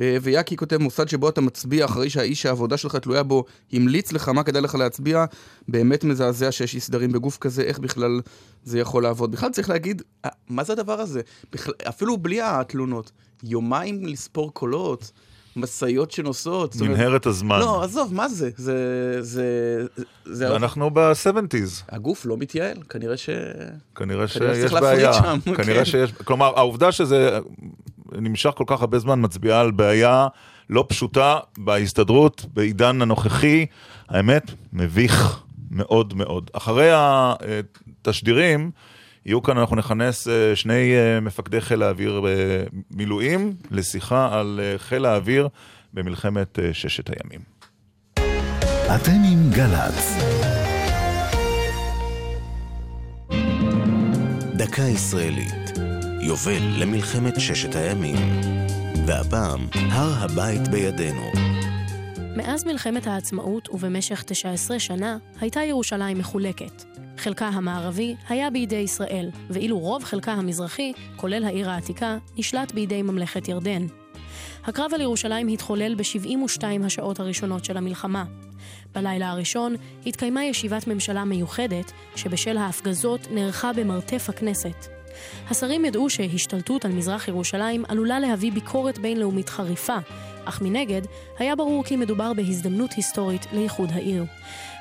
אה, ויאקי כותב, מוסד שבו אתה מצביע אחרי שהאיש שהעבודה שלך תלויה בו המליץ לך מה כדאי לך להצביע, באמת מזעזע שיש אי סדרים בגוף כזה, איך בכלל זה יכול לעבוד. בכלל צריך להגיד, אה, מה זה הדבר הזה? בכלל, אפילו בלי התלונות. יומיים לספור קולות, משאיות שנוסעות. מנהרת הזמן. לא, עזוב, מה זה? זה... זה... זה... אנחנו ב-70's. הגוף לא מתייעל, כנראה ש... כנראה שיש בעיה. כנראה כן. שיש... כלומר, העובדה שזה נמשך כל כך הרבה זמן מצביעה על בעיה לא פשוטה בהסתדרות, בעידן הנוכחי. האמת, מביך מאוד מאוד. אחרי התשדירים, יהיו כאן, אנחנו נכנס אה, שני אה, מפקדי חיל האוויר במילואים לשיחה על אה, חיל האוויר במלחמת אה, ששת הימים. אתם עם גל"צ. דקה ישראלית. יובל למלחמת ששת הימים. והפעם, הר הבית בידינו. מאז מלחמת העצמאות ובמשך 19 שנה הייתה ירושלים מחולקת. חלקה המערבי היה בידי ישראל, ואילו רוב חלקה המזרחי, כולל העיר העתיקה, נשלט בידי ממלכת ירדן. הקרב על ירושלים התחולל ב-72 השעות הראשונות של המלחמה. בלילה הראשון התקיימה ישיבת ממשלה מיוחדת, שבשל ההפגזות נערכה במרתף הכנסת. השרים ידעו שהשתלטות על מזרח ירושלים עלולה להביא ביקורת בינלאומית חריפה, אך מנגד, היה ברור כי מדובר בהזדמנות היסטורית לאיחוד העיר.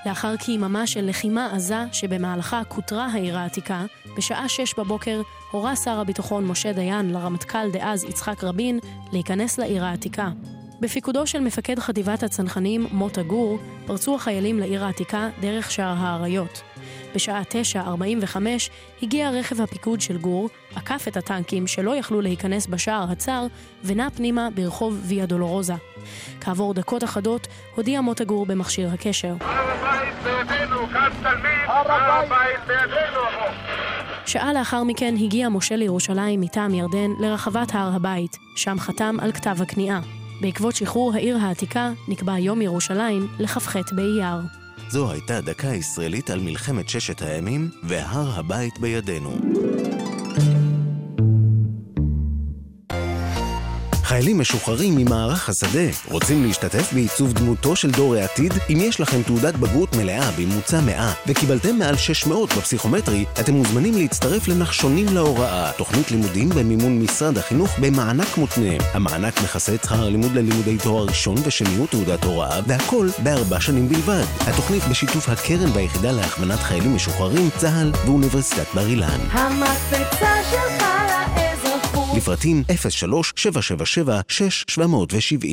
לאחר כיממה של לחימה עזה שבמהלכה כותרה העיר העתיקה, בשעה שש בבוקר הורה שר הביטחון משה דיין לרמטכ"ל דאז יצחק רבין להיכנס לעיר העתיקה. בפיקודו של מפקד חטיבת הצנחנים מוטה גור, פרצו החיילים לעיר העתיקה דרך שער האריות. בשעה 9:45 הגיע רכב הפיקוד של גור, עקף את הטנקים שלא יכלו להיכנס בשער הצר, ונע פנימה ברחוב ויה דולורוזה. כעבור דקות אחדות הודיע מוטה גור במכשיר הקשר. שעה לאחר מכן הגיע משה לירושלים מטעם ירדן לרחבת הר הבית, שם חתם על כתב הכניעה. בעקבות שחרור העיר העתיקה נקבע יום ירושלים לכ"ח באייר. זו הייתה דקה ישראלית על מלחמת ששת הימים, והר הבית בידינו. חיילים משוחררים ממערך השדה, רוצים להשתתף בעיצוב דמותו של דור העתיד? אם יש לכם תעודת בגרות מלאה בממוצע 100 וקיבלתם מעל 600 בפסיכומטרי, אתם מוזמנים להצטרף לנחשונים להוראה, תוכנית לימודים במימון משרד החינוך במענק מותנה. המענק מכסה את שכר הלימוד ללימודי תואר ראשון ושניות תעודת הוראה, והכל בארבע שנים בלבד. התוכנית בשיתוף הקרן והיחידה להכוונת חיילים משוחררים, צה"ל ואוניברסיטת בר אילן. המקפצה שלך. לפרטים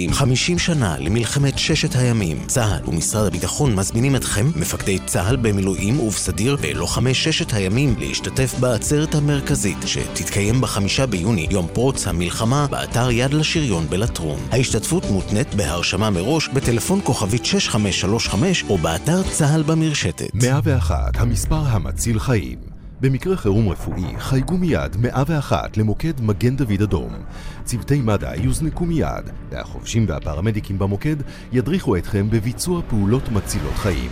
03-777-6770 50 שנה למלחמת ששת הימים. צה"ל ומשרד הביטחון מזמינים אתכם, מפקדי צה"ל במילואים ובסדיר ולוחמי ששת הימים, להשתתף בעצרת המרכזית שתתקיים בחמישה ביוני, יום פרוץ המלחמה, באתר יד לשריון בלטרון. ההשתתפות מותנית בהרשמה מראש בטלפון כוכבית 6535 או באתר צה"ל במרשתת. 101, המספר המציל חיים. במקרה חירום רפואי, חייגו מיד 101 למוקד מגן דוד אדום. צוותי מד"א יוזנקו מיד, והחובשים והפרמדיקים במוקד ידריכו אתכם בביצוע פעולות מצילות חיים.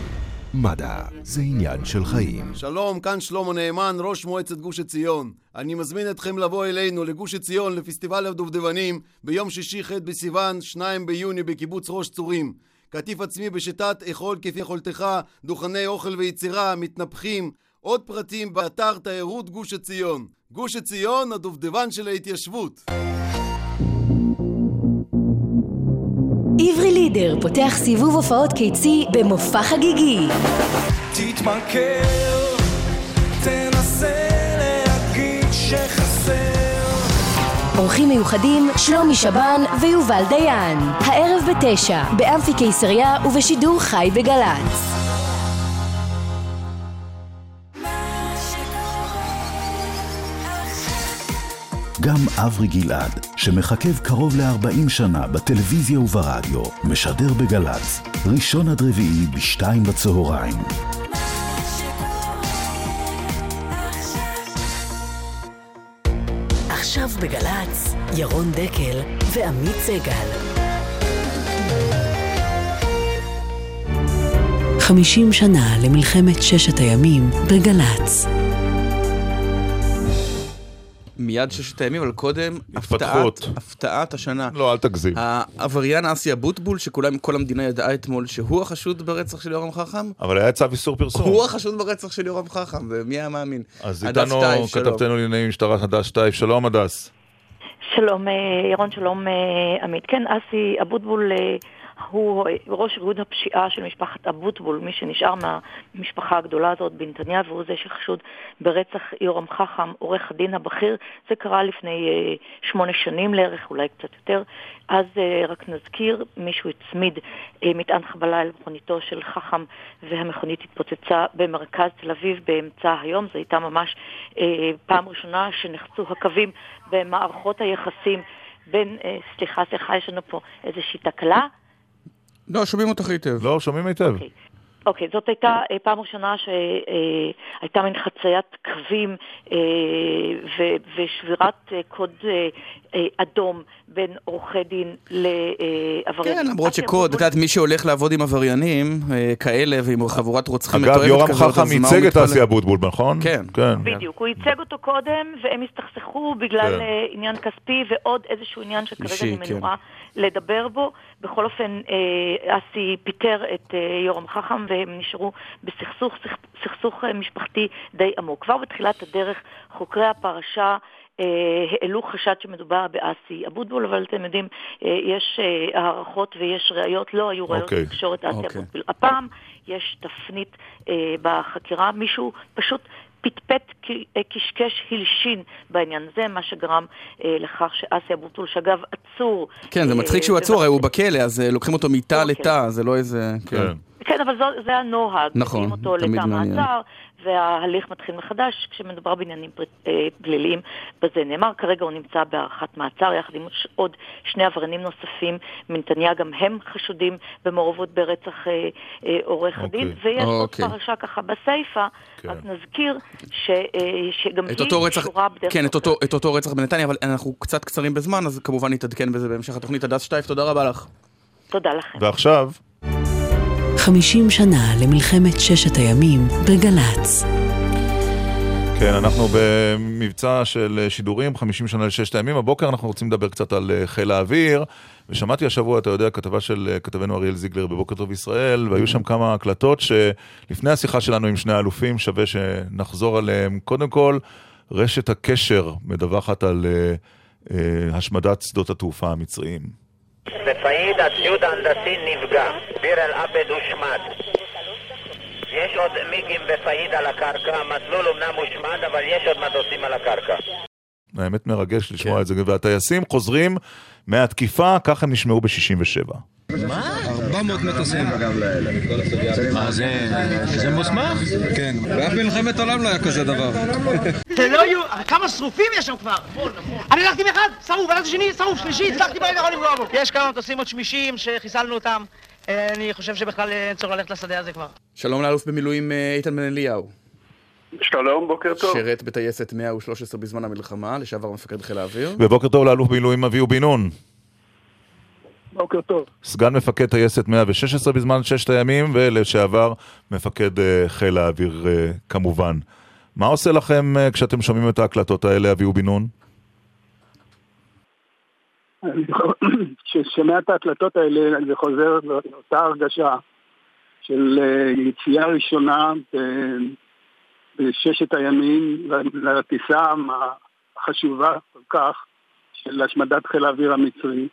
מד"א, זה עניין של חיים. שלום, כאן שלמה נאמן, ראש מועצת גוש עציון. אני מזמין אתכם לבוא אלינו לגוש עציון לפסטיבל הדובדבנים ביום שישי ח' בסיוון, 2 ביוני בקיבוץ ראש צורים. קטיף עצמי בשיטת אכול כפי יכולתך, דוכני אוכל ויצירה, מתנפחים. עוד פרטים באתר תיירות גוש עציון. גוש עציון, הדובדבן של ההתיישבות. עברי לידר פותח סיבוב הופעות קיצי במופע חגיגי. תתמכר, תנסה להגיד שחסר. אורחים מיוחדים שלומי שבן ויובל דיין. הערב בתשע, באמפי קיסריה ובשידור חי בגל"צ. גם אברי גלעד, שמחכב קרוב ל-40 שנה בטלוויזיה וברדיו, משדר בגל"צ, ראשון עד רביעי בשתיים בצהריים. עכשיו בגל"צ, ירון דקל ועמית סגל. 50 שנה למלחמת ששת הימים בגל"צ. מיד ששת הימים, אבל קודם, התפתחות. הפתעת, הפתעת השנה. לא, אל תגזים. העבריין אסי אבוטבול, שכולם, כל המדינה ידעה אתמול שהוא החשוד ברצח של יורם חכם, אבל היה צו איסור פרסום. הוא החשוד ברצח של יורם חכם, ומי היה מאמין? אז איתנו. כתבתנו לענייני משטרה הדס שטייף, שלום הדס. שלום אה, ירון, שלום אה, עמית. כן, אסי אבוטבול אה, הוא ראש ארגון הפשיעה של משפחת אבוטבול, מי שנשאר מהמשפחה הגדולה הזאת בנתניה, והוא זה שחשוד ברצח יורם חכם, עורך הדין הבכיר. זה קרה לפני אה, שמונה שנים לערך, אולי קצת יותר. אז אה, רק נזכיר, מישהו הצמיד אה, מטען חבלה אל מכוניתו של חכם, והמכונית התפוצצה במרכז תל אביב באמצע היום. זו הייתה ממש פעם ראשונה שנחצו הקווים במערכות היחסים. בין, סליחה, סליחה, יש לנו פה איזושהי תקלה. לא, שומעים אותך היטב. לא, שומעים היטב. אוקיי, זאת הייתה אה, פעם ראשונה שהייתה מין חציית קווים אה, ושבירת אה, קוד אה, אה, אדום בין עורכי דין לעבריינים. כן, למרות שקוד, את יודעת, מי שהולך לעבוד עם עבריינים אה, כאלה ועם חבורת רוצחים אגב, מתועבת יורם כזאת, חכם אז מה הוא ייצג את? אסי אבוטבול, נכון? כן. כן. בדיוק, הוא ייצג אותו קודם, והם הסתכסכו בגלל כן. אה, עניין כספי ועוד איזשהו עניין שכרגע אני כן. מנועה לדבר בו. בכל אופן, אה, אסי פיטר את אה, יורם חכם, והם נשארו בסכסוך סכ- סכסוך אה, משפחתי די עמוק. כבר בתחילת הדרך, חוקרי הפרשה העלו חשד שמדובר באסי אבוטבול, אבל אתם יודעים, יש הערכות ויש ראיות, לא היו ראיות אוקיי. לקשור את אסי אוקיי. אבוטבול. הפעם יש תפנית בחקירה, מישהו פשוט פטפט, אה, קשקש, הלשין בעניין הזה, מה שגרם אה, לכך שאסי אבוטבול, שאגב עצור... כן, זה אה, מצחיק שהוא עצור, הרי הוא בכלא, אז אה, לוקחים אותו מתא אוקיי. לתא, זה לא איזה... כן. כן, אבל זו, זה הנוהג. נכון, אותו תמיד לתא מעניין. מעצר, וההליך מתחיל מחדש כשמדובר בעניינים אה, פליליים. בזה נאמר, כרגע הוא נמצא בהארכת מעצר, יחד עם עוד שני עבריינים נוספים מנתניה, גם הם חשודים במעורבות ברצח אה, אה, עורך הדין. ויש עוד אוקיי. פרשה ככה בסיפא, רק נזכיר ש, אה, שגם היא קשורה בדרך כן, את אותו, את אותו רצח בנתניה, אבל אנחנו קצת קצרים בזמן, אז כמובן נתעדכן בזה בהמשך התוכנית. הדס שטייף, תודה רבה לך. תודה לכם. ועכשיו, 50 שנה למלחמת ששת הימים בגל"צ. כן, אנחנו במבצע של שידורים, 50 שנה לששת הימים. הבוקר אנחנו רוצים לדבר קצת על אה, חיל האוויר, ושמעתי השבוע, אתה יודע, כתבה של אה, כתבנו אריאל זיגלר בבוקר טוב ישראל, והיו שם כמה הקלטות שלפני השיחה שלנו עם שני האלופים, שווה שנחזור עליהם. קודם כל, רשת הקשר מדווחת על אה, אה, השמדת שדות התעופה המצריים. בפאיד הציוד ההנדסי נפגע, ביר אל עבד הושמד. יש עוד מיגים בפאיד על הקרקע, המסלול אמנם הושמד, אבל יש עוד מטוסים על הקרקע. האמת מרגש לשמוע את זה, והטייסים חוזרים מהתקיפה, כך הם נשמעו ב-67. מה? 400 מטוסים. מה זה? זה מוסמך? כן. באף מלחמת עולם לא היה כזה דבר. זה לא יהיו, כמה שרופים יש שם כבר. אני הלכתי מאחד, שרוף, הלכתי שני, שרוף, שלישי, הצלחתי ברגע האחרון לפגוע בו. יש כמה מטוסים עוד שמישים שחיסלנו אותם. אה, אני חושב שבכלל אה, אין צורך ללכת לשדה הזה כבר. שלום לאלוף במילואים אה, איתן בן אליהו. שלום, בוקר טוב. שירת בטייסת 113 בזמן המלחמה, לשעבר מפקד חיל האוויר. ובוקר טוב לאלוף במילואים אביהו בן נון. בוקר טוב. סגן מפקד טייסת 116 בזמן ששת הימים, ולשעבר מפקד אה, חיל האוויר אה, כמובן. מה עושה לכם אה, כשאתם שומעים את ההקלטות האלה, אביהו בן נון? כששומע את ההקלטות האלה, זה חוזר לאותה הרגשה של אה, יציאה ראשונה בששת הימים לטיסה החשובה כל כך של השמדת חיל האוויר המצרי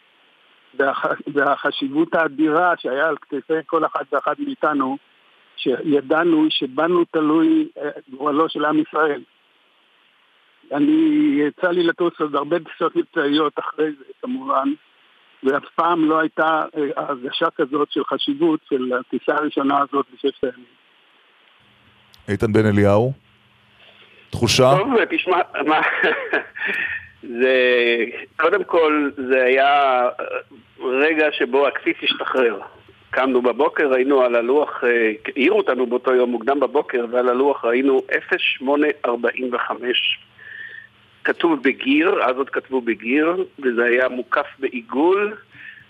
והח- והחשיבות האדירה שהיה על כתפי כל אחד ואחד מאיתנו שידענו שבנו תלוי אה, גורלו של עם ישראל. אני, יצא לי לטוס עוד הרבה טיסות מבצעיות אחרי זה כמובן, ואף פעם לא הייתה אה, הרגשה כזאת של חשיבות של הטיסה הראשונה הזאת בששת הימים. איתן בן אליהו? תחושה? טוב, תשמע, מה... זה... קודם כל, זה היה רגע שבו הכפיס השתחרר. קמנו בבוקר, ראינו על הלוח, אה, העירו אותנו באותו יום מוקדם בבוקר, ועל הלוח ראינו 0845. כתוב בגיר, אז עוד כתבו בגיר, וזה היה מוקף בעיגול.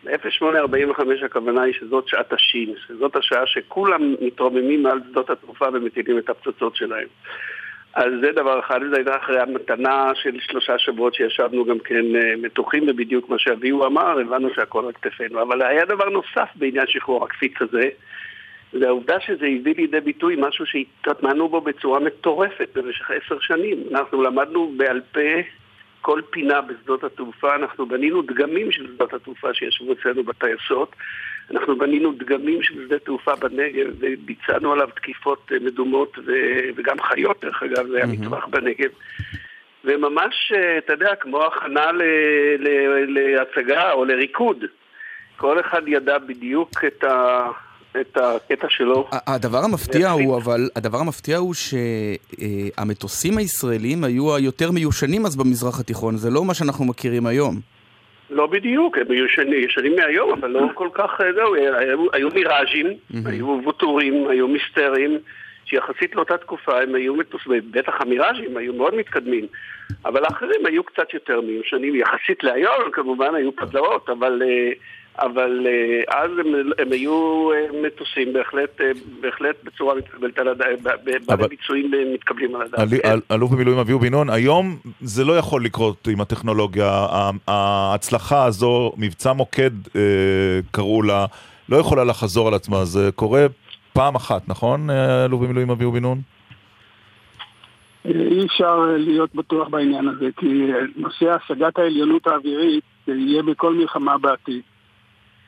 0845 הכוונה היא שזאת שעת השין, שזאת השעה שכולם מתרוממים מעל שדות התעופה ומטילים את הפצצות שלהם. אז זה דבר אחד, וזה הייתה אחרי המתנה של שלושה שבועות שישבנו גם כן אה, מתוחים, ובדיוק מה שאביהו אמר, הבנו שהכל על כתפינו. אבל היה דבר נוסף בעניין שחרור הקפיץ הזה, זה העובדה שזה הביא לידי ביטוי משהו שהתאמנו בו בצורה מטורפת במשך עשר שנים. אנחנו למדנו בעל פה כל פינה בשדות התעופה, אנחנו בנינו דגמים של שדות התעופה שישבו אצלנו בטייסות, אנחנו בנינו דגמים של שדה תעופה בנגב וביצענו עליו תקיפות אה, מדומות ו- וגם חיות, דרך אגב, זה היה מטווח בנגב. וממש, אה, אתה יודע, כמו הכנה ל- ל- להצגה או לריקוד. כל אחד ידע בדיוק את, ה- את הקטע שלו. הדבר המפתיע הוא, אבל, הדבר המפתיע הוא שהמטוסים הישראלים היו היותר מיושנים אז במזרח התיכון, זה לא מה שאנחנו מכירים היום. לא בדיוק, הם ישנים, ישנים מהיום, אבל לא כל כך, אה, זהו, היו, היו מיראז'ים, היו ווטורים, היו מיסטרים, שיחסית לאותה תקופה הם היו מטוסים, בטח המיראז'ים היו מאוד מתקדמים, אבל האחרים היו קצת יותר מיושנים, יחסית להיום כמובן היו פדלאות, אבל, אה, אבל אה, אז הם, הם היו אה, מטוסים בהחלט, אה, בהחלט בצורה מתקבלת על הדעת, בעלי ביצועים מתקבלים על הדעת. אל- כן. אל- אלוף במילואים אביהו בן נון, היום זה לא יכול לקרות עם הטכנולוגיה. ההצלחה הזו, מבצע מוקד קראו לה, לא יכולה לחזור על עצמה, זה קורה פעם אחת, נכון, אלוף במילואים אביהו בן נון? אי אפשר להיות בטוח בעניין הזה, כי נושא השגת העליונות האווירית יהיה בכל מלחמה בעתיד.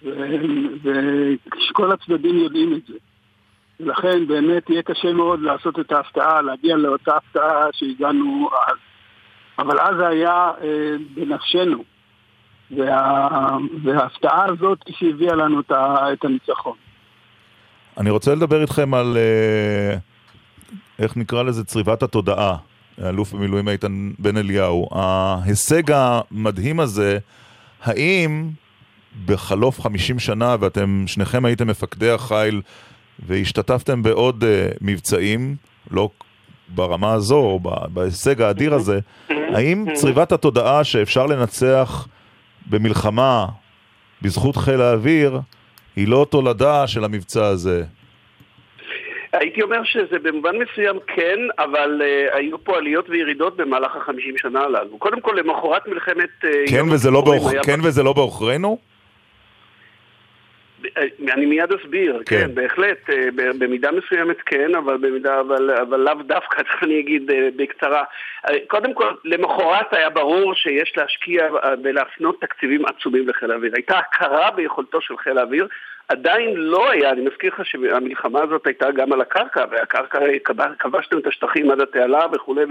וכל הצדדים יודעים את זה. ולכן באמת יהיה קשה מאוד לעשות את ההפתעה, להגיע לאותה הפתעה שהגענו אז. אבל אז זה היה אה, בנפשנו. וה, וההפתעה הזאת היא שהביאה לנו את, ה, את הניצחון. אני רוצה לדבר איתכם על, אה, איך נקרא לזה, צריבת התודעה. האלוף במילואים איתן בן אליהו. ההישג המדהים הזה, האם בחלוף 50 שנה, ואתם שניכם הייתם מפקדי החיל והשתתפתם בעוד uh, מבצעים, לא ברמה הזו, או ב- בהישג האדיר הזה, האם צריבת התודעה שאפשר לנצח במלחמה בזכות חיל האוויר, היא לא תולדה של המבצע הזה? הייתי אומר שזה במובן מסוים כן, אבל uh, היו פה עליות וירידות במהלך החמישים שנה הללו. קודם כל, למחרת מלחמת... Uh, כן וזה לא בעוכ- כן וזה לא בעוכרינו? אני מיד אסביר, כן, כן. בהחלט, אה, במידה מסוימת כן, אבל במידה, אבל, אבל לאו דווקא, תכף אני אגיד אה, בקצרה. אה, קודם כל, למחרת היה ברור שיש להשקיע אה, ולהפנות תקציבים עצומים לחיל האוויר. הייתה הכרה ביכולתו של חיל האוויר, עדיין לא היה, אני מזכיר לך שהמלחמה הזאת הייתה גם על הקרקע, והקרקע, כבש- כבשתם את השטחים עד התעלה וכולי,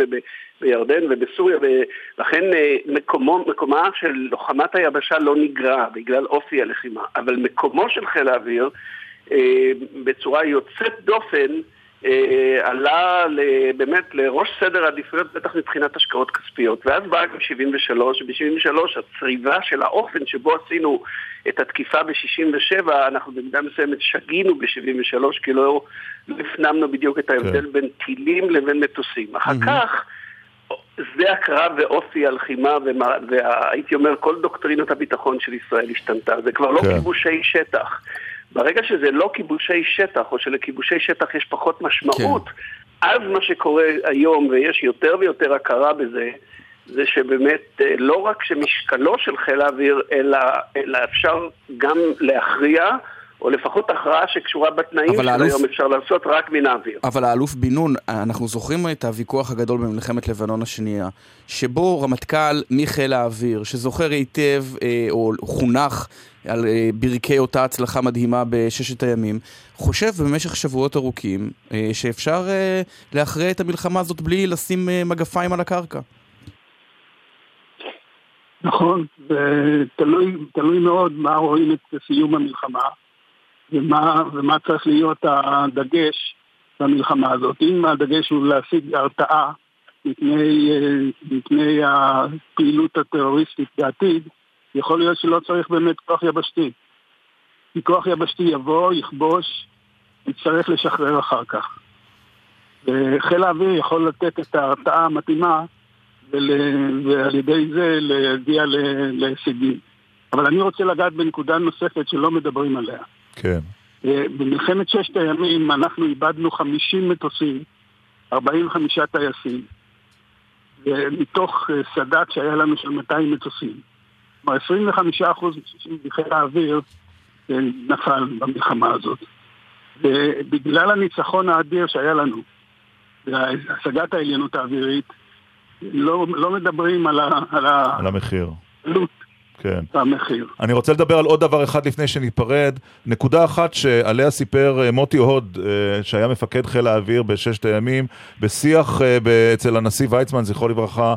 ובירדן ובסוריה, ולכן אה, מקומו, מקומה של לוחמת היבשה לא נגרע בגלל אופי הלחימה, אבל מקומו של חיל האוויר אה, בצורה יוצאת דופן עלה ל- באמת לראש סדר העדיפויות, בטח מבחינת השקעות כספיות. ואז באה גם 73, וב-73 הצריבה של האופן שבו עשינו את התקיפה ב-67, אנחנו במידה מסוימת שגינו ב-73, כי לא, הפנמנו בדיוק את ההבדל בין טילים לבין מטוסים. אחר כך... שדה הקרב ואופי הלחימה, והייתי אומר, כל דוקטרינת הביטחון של ישראל השתנתה. זה כבר לא כן. כיבושי שטח. ברגע שזה לא כיבושי שטח, או שלכיבושי שטח יש פחות משמעות, אז מה שקורה היום, ויש יותר ויותר הכרה בזה, זה שבאמת אה, לא רק שמשקלו של חיל האוויר, אלא, אלא אפשר גם להכריע, או לפחות הכרעה שקשורה בתנאים של האלוף- היום אפשר לעשות רק מן האוויר. אבל האלוף בן נון, אנחנו זוכרים את הוויכוח הגדול במלחמת לבנון השנייה, שבו רמטכ"ל מחיל האוויר, שזוכר היטב, אה, או חונך על אה, ברכי אותה הצלחה מדהימה בששת הימים, חושב במשך שבועות ארוכים אה, שאפשר אה, להכריע את המלחמה הזאת בלי לשים מגפיים על הקרקע. נכון, ותלוי תלוי מאוד מה רואים את סיום המלחמה ומה, ומה צריך להיות הדגש במלחמה הזאת. אם הדגש הוא להשיג הרתעה מפני, מפני הפעילות הטרוריסטית בעתיד, יכול להיות שלא צריך באמת כוח יבשתי. כי כוח יבשתי יבוא, יכבוש, יצטרך לשחרר אחר כך. וחיל האוויר יכול לתת את ההרתעה המתאימה ול... ועל ידי זה להגיע ל... להישגים. אבל אני רוצה לגעת בנקודה נוספת שלא מדברים עליה. כן. אה, במלחמת ששת הימים אנחנו איבדנו 50 מטוסים, 45 טייסים, ומתוך אה, סד"כ שהיה לנו של 200 מטוסים. כלומר 25 אחוז מחיל האוויר אה, נפל במלחמה הזאת. ובגלל הניצחון האדיר שהיה לנו, והשגת העליונות האווירית, לא, לא מדברים על, ה, על על המחיר. העלות כן. והמחיר. אני רוצה לדבר על עוד דבר אחד לפני שניפרד. נקודה אחת שעליה סיפר אה, מוטי הוד, אה, שהיה מפקד חיל האוויר בששת הימים, בשיח אה, אצל הנשיא ויצמן, זכרו לברכה,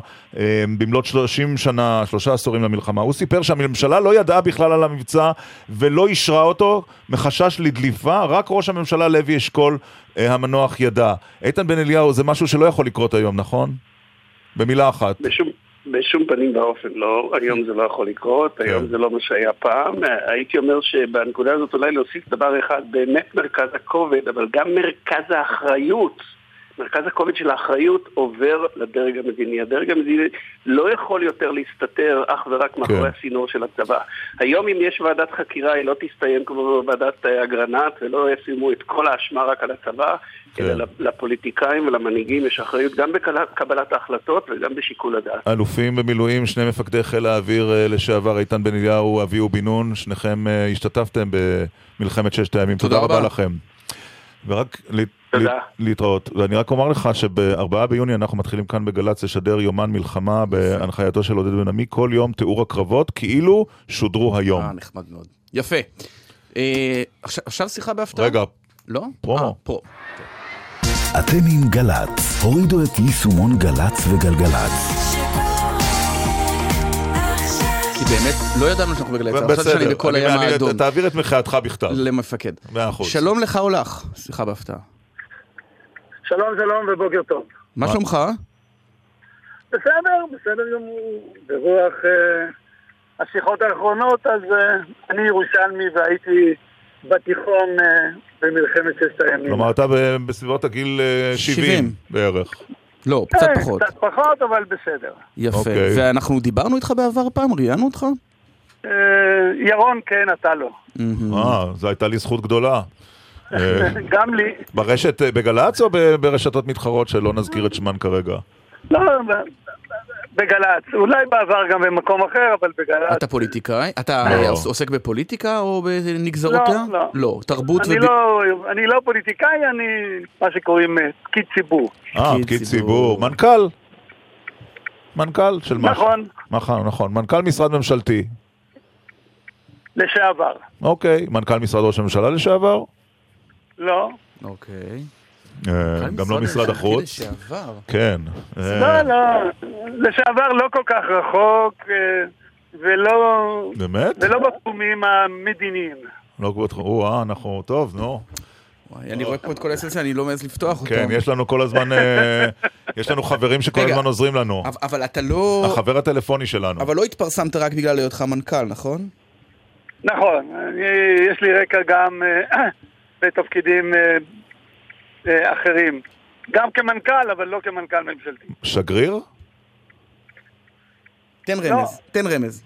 במלאת 30 שנה, שלושה עשורים למלחמה. הוא סיפר שהממשלה לא ידעה בכלל על המבצע ולא אישרה אותו מחשש לדליפה, רק ראש הממשלה לוי אשכול המנוח ידע. איתן בן אליהו, זה משהו שלא יכול לקרות היום, נכון? במילה אחת. בשום, בשום פנים ואופן לא, היום זה לא יכול לקרות, כן. היום זה לא מה שהיה פעם. הייתי אומר שבנקודה הזאת אולי להוסיף דבר אחד, באמת מרכז הכובד, אבל גם מרכז האחריות. מרכז הכובד של האחריות עובר לדרג המדיני. הדרג המדיני לא יכול יותר להסתתר אך ורק מאחורי כן. הצינור של הצבא. היום אם יש ועדת חקירה, היא לא תסתיים כמו ועדת אה, אגרנט, ולא ישימו את כל האשמה רק על הצבא, כן. אלא לפוליטיקאים ולמנהיגים יש אחריות גם בקבלת ההחלטות וגם בשיקול הדעת. אלופים במילואים, שני מפקדי חיל האוויר אה, לשעבר, איתן בן אליהו, אביהו בן נון, שניכם אה, השתתפתם במלחמת ששת הימים. תודה תודה רבה רבה. לכם. ורק תודה. להתראות. ואני רק אומר לך שב-4 ביוני אנחנו מתחילים כאן בגל"צ לשדר יומן מלחמה בהנחייתו של עודד בן עמי, כל יום תיאור הקרבות, כאילו שודרו היום. אה, נחמד מאוד. יפה. אה, עכשיו- עכשיו שיחה בהפתעה? רגע, לא? פרומו. אה, פרו. אתם עם גל"צ, הורידו את יישומון גל"צ וגלגלצ. כי באמת לא ידענו שאנחנו בגלי צה"ל. חשבתי שאני בכל הים האדום. תעביר את מחאתך בכתב. למפקד. מאה אחוז. שלום לך או לך? סליחה בהפתעה. שלום שלום ובוקר טוב. מה שלומך? בסדר, בסדר גמור. ברוח אה, השיחות האחרונות, אז אה, אני ירושלמי והייתי בתיכון אה, במלחמת ששת הימים. כלומר, אתה ב- בסביבות הגיל אה, 70 70. בערך. לא, קצת פחות. קצת פחות, אבל בסדר. יפה. אוקיי. ואנחנו דיברנו איתך בעבר פעם? ראיינו אותך? ירון כן, אתה לא. אה, זו הייתה לי זכות גדולה. אה, גם לי. ברשת אה, בגל"צ או ברשתות מתחרות שלא נזכיר את שמן כרגע? לא, בגל"צ. אולי בעבר גם במקום אחר, אבל בגל"צ. אתה פוליטיקאי? אתה לא. עוסק בפוליטיקה או בנגזרותיה? לא, לא. לא, תרבות אני וב- לא, אני לא פוליטיקאי, אני מה שקוראים אה, פקיד ציבור. אה, פקיד ציבור. מנכ"ל. מנכ"ל של מה? נכון. נכון, נכון. מנכ"ל משרד ממשלתי. לשעבר. אוקיי. מנכ"ל משרד ראש הממשלה לשעבר? לא. אוקיי. אה, גם לא משרד החוץ. לשעבר. כן. אה, לא, לא. לשעבר לא כל כך רחוק, אה, ולא... באמת? ולא בתחומים המדיניים. לא בתחום, או-אה, אנחנו, טוב, נו. וואי, אני רואה פה את כל האסנסיה, אני לא מעז לפתוח אותם. כן, יש לנו כל הזמן, יש לנו חברים שכל הזמן עוזרים לנו. אבל- אתה לא... החבר הטלפוני שלנו. אבל לא התפרסמת רק בגלל היותך מנכ"ל, נכון? נכון, אני, יש לי רקע גם בתפקידים אה, אה, אחרים. גם כמנכ"ל, אבל לא כמנכ"ל ממשלתי. שגריר? תן לא. רמז, תן רמז.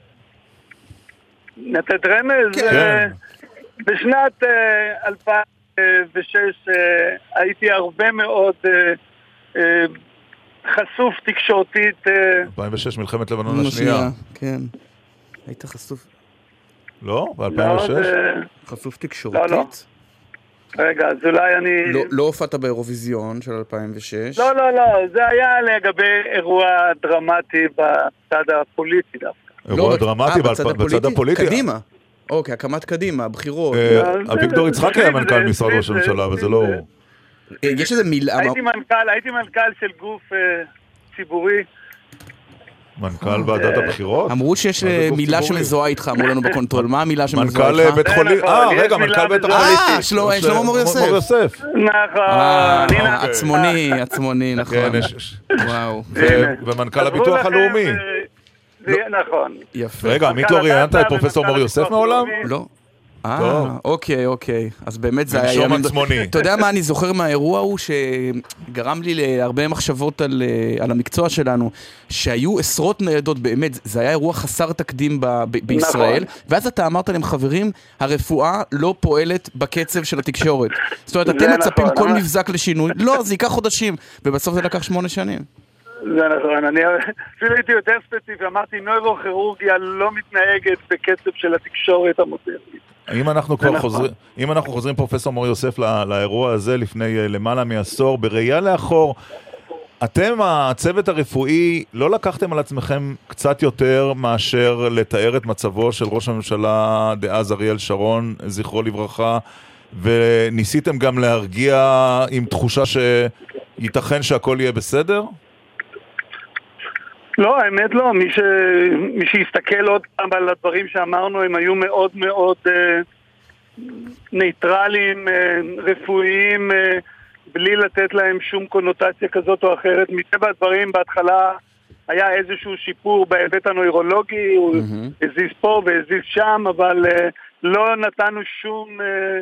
לתת רמז? כן. אה, בשנת אה, 2006 אה, הייתי הרבה מאוד חשוף תקשורתית. אה, 2006, מלחמת לבנון נו, השנייה. כן. היית חשוף... לא? לא, ב-2006? זה- חשוף לא, תקשורתית? לא. רגע, אז אולי אני... לא- לא הופעת באירוויזיון של 2006? לא, לא, לא, זה היה לגבי אירוע דרמטי בצד הפוליטי דווקא. אירוע לא, דרמטי אה, ב- בצד הפוליטי. קדימה. אוקיי, הקמת קדימה, הבחירות. אה, אביגדור יצחקי היה מנכ"ל משרד ראש הממשלה, אבל זה לא. אה, יש איזה מילה... הייתי מנכ"ל, הייתי מנכ"ל של גוף אה, ציבורי. מנכ"ל ועדת הבחירות? אמרו שיש אה, מילה? שמזוהה איתך, אמרו לנו ב control. מה המילה שמזוהה מנכ"ל איתך? אה, בית חולים, נכון, אה, רגע, מנכ"ל בית מזוהה חולים. אה, שלמה- מור יוסף. נכון, אה. עצמוני, עצמוני, נכון. כן, וואו. ומנכ"ל הביטוח הלאומי. אה, נכון. יפה. רגע, עמית מנכ"ל לא ראיינת את פרופסור ומנכ"ל מור יוסף מעולם? לא. אה. אוקיי, אוקיי. אז באמת זה היה... לנשום ימים- עצמוני. אתה יודע מה אני זוכר מהאירוע ההוא שגרם לי להרבה מחשבות על, אה, על המקצוע שלנו, שהיו עשרות ניידות, באמת, זה היה אירוע חסר תקדים ב, ב, בישראל, ואז אתה אמרת להם, חברים, הרפואה לא פועלת בקצב של התקשורת. זאת אומרת, אתם מצפים נכון, כל מבזק לשינוי, לא, זה ייקח חודשים, ובסוף זה לקח שמונה שנים. זה נכון, אני אפילו הייתי יותר ספציפי, אמרתי נוירוכירורגיה לא מתנהגת בקצב של התקשורת המודרנית. אם אנחנו כבר נכון. חוזרים, אם אנחנו חוזרים פרופסור מור יוסף לא- לאירוע הזה לפני אה, למעלה מעשור, בראייה לאחור, אתם, הצוות הרפואי, לא לקחתם על עצמכם קצת יותר מאשר לתאר את מצבו של ראש הממשלה דאז אריאל שרון, זכרו לברכה, וניסיתם גם להרגיע עם תחושה שייתכן שהכל יהיה בסדר? לא, האמת לא. מי, ש... מי שיסתכל עוד פעם על הדברים שאמרנו, הם היו מאוד מאוד אה, ניטרליים, אה, רפואיים, אה, בלי לתת להם שום קונוטציה כזאת או אחרת. מטבע הדברים, בהתחלה היה איזשהו שיפור בהיבט הנוירולוגי, הוא הזיז פה והזיז שם, אבל אה, לא נתנו שום אה,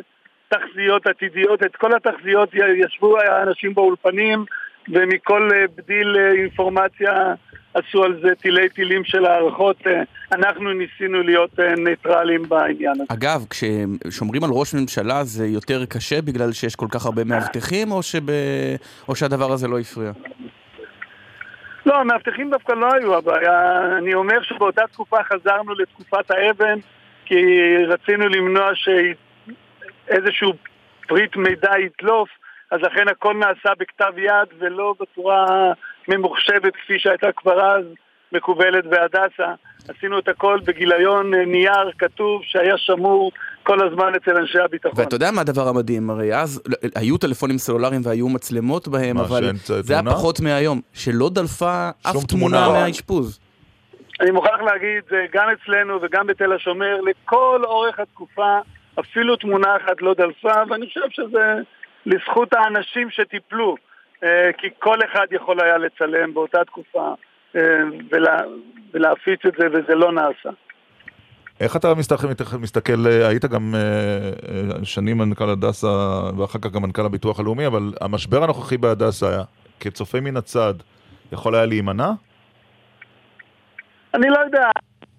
תחזיות עתידיות. את כל התחזיות ישבו האנשים באולפנים, ומכל אה, בדיל אה, אינפורמציה עשו על זה תילי תילים של הערכות. אה, אנחנו ניסינו להיות אה, ניטרלים בעניין הזה. אגב, כששומרים על ראש ממשלה זה יותר קשה בגלל שיש כל כך הרבה מאבטחים, או, שב... או שהדבר הזה לא הפריע? לא, המאבטחים דווקא לא היו הבעיה. אני אומר שבאותה תקופה חזרנו לתקופת האבן, כי רצינו למנוע שאיזשהו פריט מידע ידלוף, אז לכן הכל נעשה בכתב יד ולא בצורה ממוחשבת כפי שהייתה כבר אז מקובלת בהדסה. עשינו את הכל בגיליון אה, נייר כתוב שהיה שמור כל הזמן אצל אנשי הביטחון. ואתה יודע מה הדבר המדהים? הרי אז היו טלפונים סלולריים והיו מצלמות בהם, מה, אבל זה היה? פחות מהיום, שלא דלפה אף תמונה תמונה. מהאשפוז. אני מוכרח להגיד, זה גם אצלנו וגם בתל השומר, לכל אורך התקופה, אפילו תמונה אחת לא דלפה, ואני חושב שזה לזכות האנשים שטיפלו, כי כל אחד יכול היה לצלם באותה תקופה אה, ולה, ולהפיץ את זה, וזה לא נעשה. איך אתה מסתכל, מסתכל אה, היית גם אה, אה, שנים מנכ"ל הדסה ואחר כך גם מנכ"ל הביטוח הלאומי, אבל המשבר הנוכחי בהדסה, היה, כצופה מן הצד, יכול היה להימנע? אני לא יודע,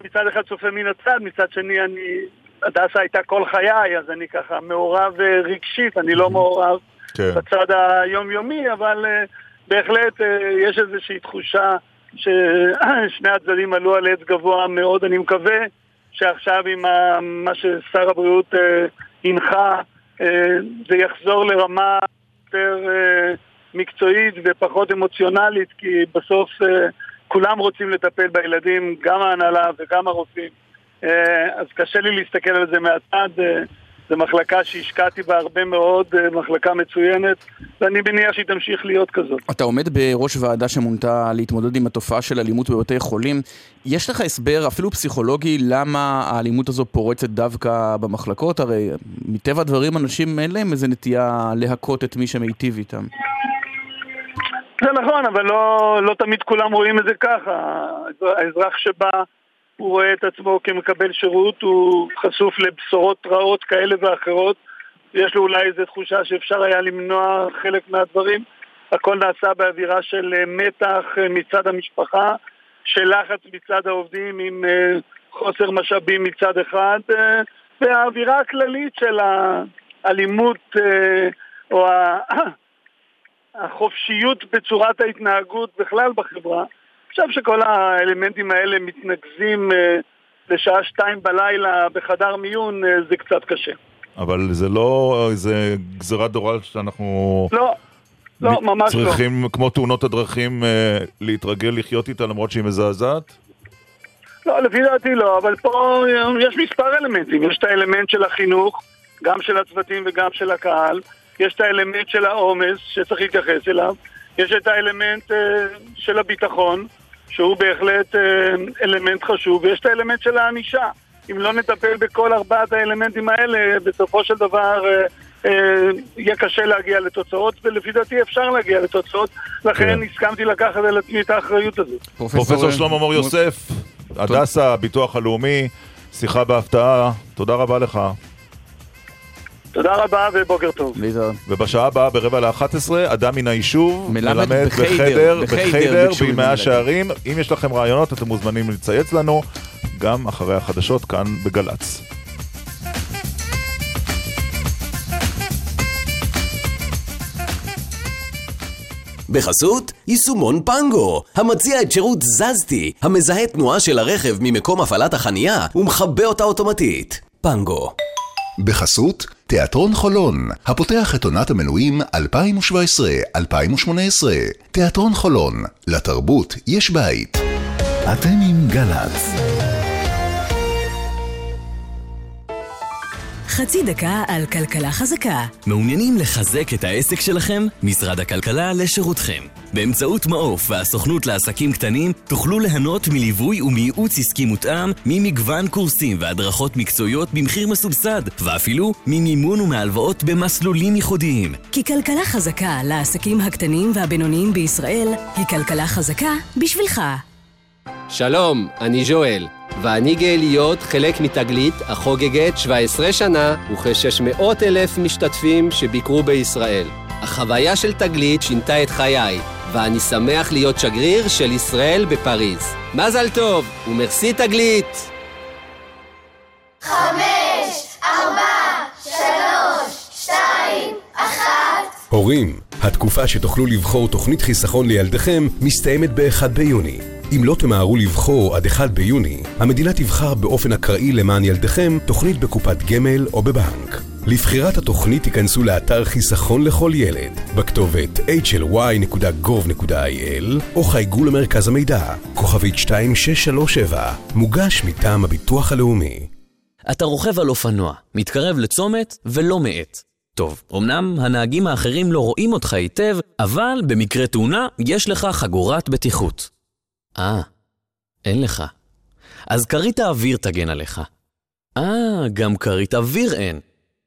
מצד אחד צופה מן הצד, מצד שני אני הדסה הייתה כל חיי, אז אני ככה מעורב אה, רגשית, אני לא מעורב כן. בצד היומיומי, אבל אה, בהחלט אה, יש איזושהי תחושה ששני הצדדים עלו על עץ גבוה מאוד. אני מקווה שעכשיו עם מה ששר הבריאות אה, הנחה, זה יחזור לרמה יותר מקצועית ופחות אמוציונלית, כי בסוף כולם רוצים לטפל בילדים, גם ההנהלה וגם הרופאים. אז קשה לי להסתכל על זה מהצד. זו מחלקה שהשקעתי בה הרבה מאוד, אה, מחלקה מצוינת, ואני מניח שהיא תמשיך להיות כזאת. אתה עומד בראש ועדה שמונתה להתמודד עם התופעה של אלימות בבתי חולים. יש לך הסבר, אפילו פסיכולוגי, למה האלימות הזו פורצת דווקא במחלקות? הרי מטבע הדברים אנשים אין להם איזה נטייה להכות את מי שמיטיב איתם. זה נכון, אבל לא, לא תמיד כולם רואים את זה ככה. האזרח שבא, הוא רואה את עצמו כמקבל שירות, הוא חשוף לבשורות רעות כאלה ואחרות. יש לו אולי איזו תחושה שאפשר היה למנוע חלק מהדברים. הכל נעשה באווירה של אה, מתח אה, מצד המשפחה, של לחץ מצד העובדים עם אה, חוסר משאבים מצד אחד, והאווירה הכללית של האלימות או. החופשיות בצורת ההתנהגות בכלל בחברה. עכשיו שכל האלמנטים האלה מתנקזים אה, לשעה שתיים בלילה בחדר מיון, אה, זה קצת קשה. אבל זה לא איזה גזירת גורל שאנחנו... לא, לא, ממש לא. צריכים, כמו תאונות הדרכים, אה, להתרגל לחיות איתה למרות שהיא מזעזעת? לא, לפי דעתי לא, אבל פה יש מספר אלמנטים. יש את האלמנט של החינוך, גם של הצוותים וגם של הקהל. יש את האלמנט של העומס שצריך להתייחס אליו. יש את האלמנט אה, של הביטחון, שהוא בהחלט אה, אלמנט חשוב, ויש את האלמנט של הענישה. אם לא נטפל בכל ארבעת האלמנטים האלה, בסופו של דבר אה, אה, יהיה קשה להגיע לתוצאות, ולפי דעתי אפשר להגיע לתוצאות, לכן כן. הסכמתי לקחת על עצמי את האחריות הזאת. פרופסור שלמה מור יוסף, הדסה, הביטוח הלאומי, שיחה בהפתעה, תודה רבה לך. תודה רבה ובוקר טוב. ובשעה הבאה ברבע לאחת עשרה, אדם מן היישוב מלמד מלמד בחיידר, בחדר, בחיידר בימי. השערים. אם יש לכם רעיונות, אתם מוזמנים לצייץ לנו, גם אחרי החדשות כאן בגל"צ. בחסות יישומון פנגו, המציע את שירות זזתי, המזהה תנועה של הרכב ממקום הפעלת החנייה ומכבה אותה אוטומטית. פנגו. בחסות תיאטרון חולון, הפותח את עונת המנויים 2017-2018. תיאטרון חולון, לתרבות יש בית. אתם עם גל"צ. חצי דקה על כלכלה חזקה. מעוניינים לחזק את העסק שלכם? משרד הכלכלה לשירותכם. באמצעות מעוף והסוכנות לעסקים קטנים תוכלו ליהנות מליווי ומייעוץ עסקי מותאם ממגוון קורסים והדרכות מקצועיות במחיר מסובסד ואפילו ממימון ומהלוואות במסלולים ייחודיים. כי כלכלה חזקה לעסקים הקטנים והבינוניים בישראל היא כלכלה חזקה בשבילך. שלום, אני ז'ואל, ואני גאה להיות חלק מתגלית החוגגת 17 שנה וכ-600 אלף משתתפים שביקרו בישראל. החוויה של תגלית שינתה את חיי, ואני שמח להיות שגריר של ישראל בפריז. מזל טוב, ומרסי תגלית! חמש, ארבע, שלוש, שתיים, אחת. הורים, התקופה שתוכלו לבחור תוכנית חיסכון לילדיכם מסתיימת ב-1 ביוני. אם לא תמהרו לבחור עד 1 ביוני, המדינה תבחר באופן אקראי למען ילדיכם תוכנית בקופת גמל או בבנק. לבחירת התוכנית תיכנסו לאתר חיסכון לכל ילד, בכתובת hly.gov.il או חייגו למרכז המידע, כוכבית 2637, מוגש מטעם הביטוח הלאומי. אתה רוכב על אופנוע, מתקרב לצומת ולא מאט. טוב, אמנם הנהגים האחרים לא רואים אותך היטב, אבל במקרה תאונה יש לך חגורת בטיחות. אה, אין לך. אז כרית האוויר תגן עליך. אה, גם כרית אוויר אין.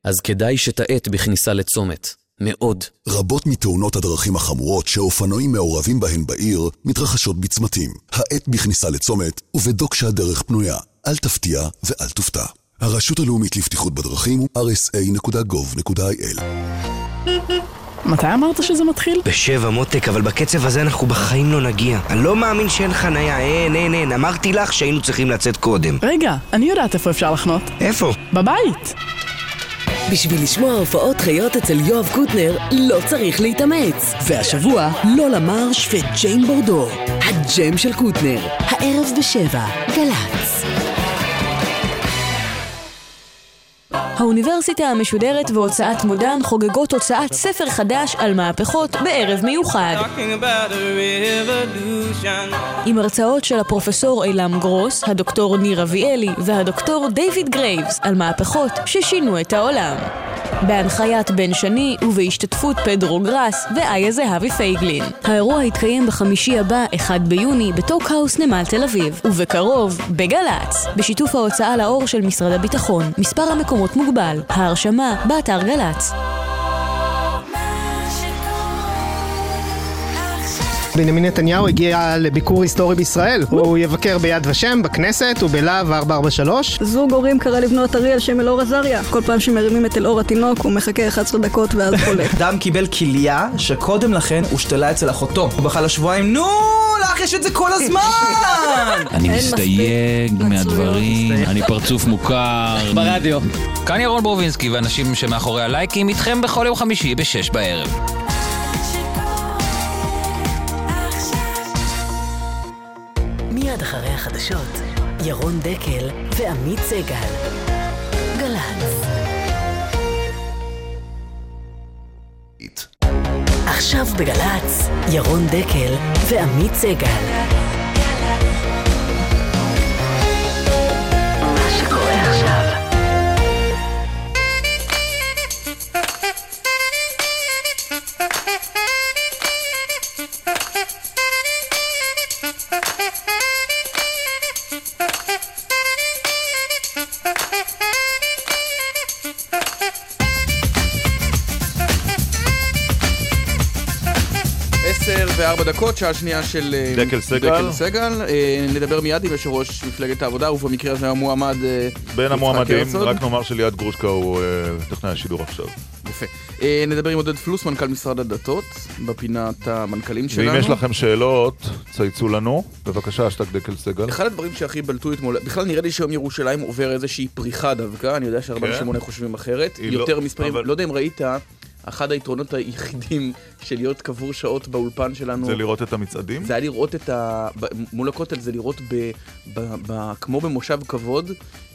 אז כדאי שתאט בכניסה לצומת. מאוד. רבות מתאונות הדרכים החמורות שאופנועים מעורבים בהן בעיר מתרחשות בצמתים. האט בכניסה לצומת ובדוק שהדרך פנויה. אל תפתיע ואל תופתע. הרשות הלאומית לבטיחות בדרכים הוא rsa.gov.il מתי אמרת שזה מתחיל? בשבע מותק, אבל בקצב הזה אנחנו בחיים לא נגיע. אני לא מאמין שאין חניה, אין, אין, אין. אמרתי לך שהיינו צריכים לצאת קודם. רגע, אני יודעת איפה אפשר לחנות. איפה? בבית. בשביל לשמוע הופעות חיות אצל יואב קוטנר, לא צריך להתאמץ. והשבוע, לולה מרש וג'יין בורדו. הג'ם של קוטנר. הערב בשבע, גל"צ. האוניברסיטה המשודרת והוצאת מודן חוגגות הוצאת ספר חדש על מהפכות בערב מיוחד. עם הרצאות של הפרופסור אייל גרוס, הדוקטור ניר אביאלי והדוקטור דיוויד גרייבס על מהפכות ששינו את העולם. בהנחיית בן שני ובהשתתפות פדרו גראס ואיה זהבי פייגלין. האירוע יתקיים בחמישי הבא, 1 ביוני, בטוקהאוס נמל תל אביב, ובקרוב, בגל"צ, בשיתוף ההוצאה לאור של משרד הביטחון. מספר המקומות מוגבל. ההרשמה, באתר גל"צ. בנימין נתניהו הגיע לביקור היסטורי בישראל. הוא יבקר ביד ושם, בכנסת ובלהב 443. זוג הורים קרא לבנו אריאל שם אלאור עזריה. כל פעם שמרימים את אלאור התינוק הוא מחכה 11 דקות ואז חולה. אדם קיבל כליה שקודם לכן הושתלה אצל אחותו. הוא בכה לשבועיים, נו, לך יש את זה כל הזמן! אני מסתייג מהדברים, אני פרצוף מוכר. ברדיו. כאן ירון ברובינסקי ואנשים שמאחורי הלייקים איתכם בכל יום חמישי בשש בערב. אחרי החדשות, ירון דקל ועמית סגל. גל"צ. עכשיו בגל"צ, ירון דקל ועמית סגל. דקות, שעה שנייה של אה, דקל סגל. דקל סגל. אה, נדבר מיד עם יושב ראש מפלגת העבודה, ובמקרה הזה המועמד אה, בין המועמדים, הרצוג. רק נאמר שליעד גרושקה הוא טכנאי השידור עכשיו. יפה. נדבר עם עודד פלוס, מנכ"ל משרד הדתות, בפינת המנכ"לים שלנו. ואם יש לכם שאלות, צייצו לנו. בבקשה, אשטג דקל סגל. אחד הדברים שהכי בלטו אתמול, בכלל נראה לי שהיום ירושלים עובר איזושהי פריחה דווקא, אני יודע שהרבה כן. אנשים אולי חושבים אחרת. לא- יותר מספרים, אבל- לא יודע אם ראית, אחד היתרונות היחידים של להיות קבור שעות באולפן שלנו. זה לראות את המצעדים? זה היה לראות את ה... מול הכותל זה לראות ב... ב... ב... כמו במושב כבוד.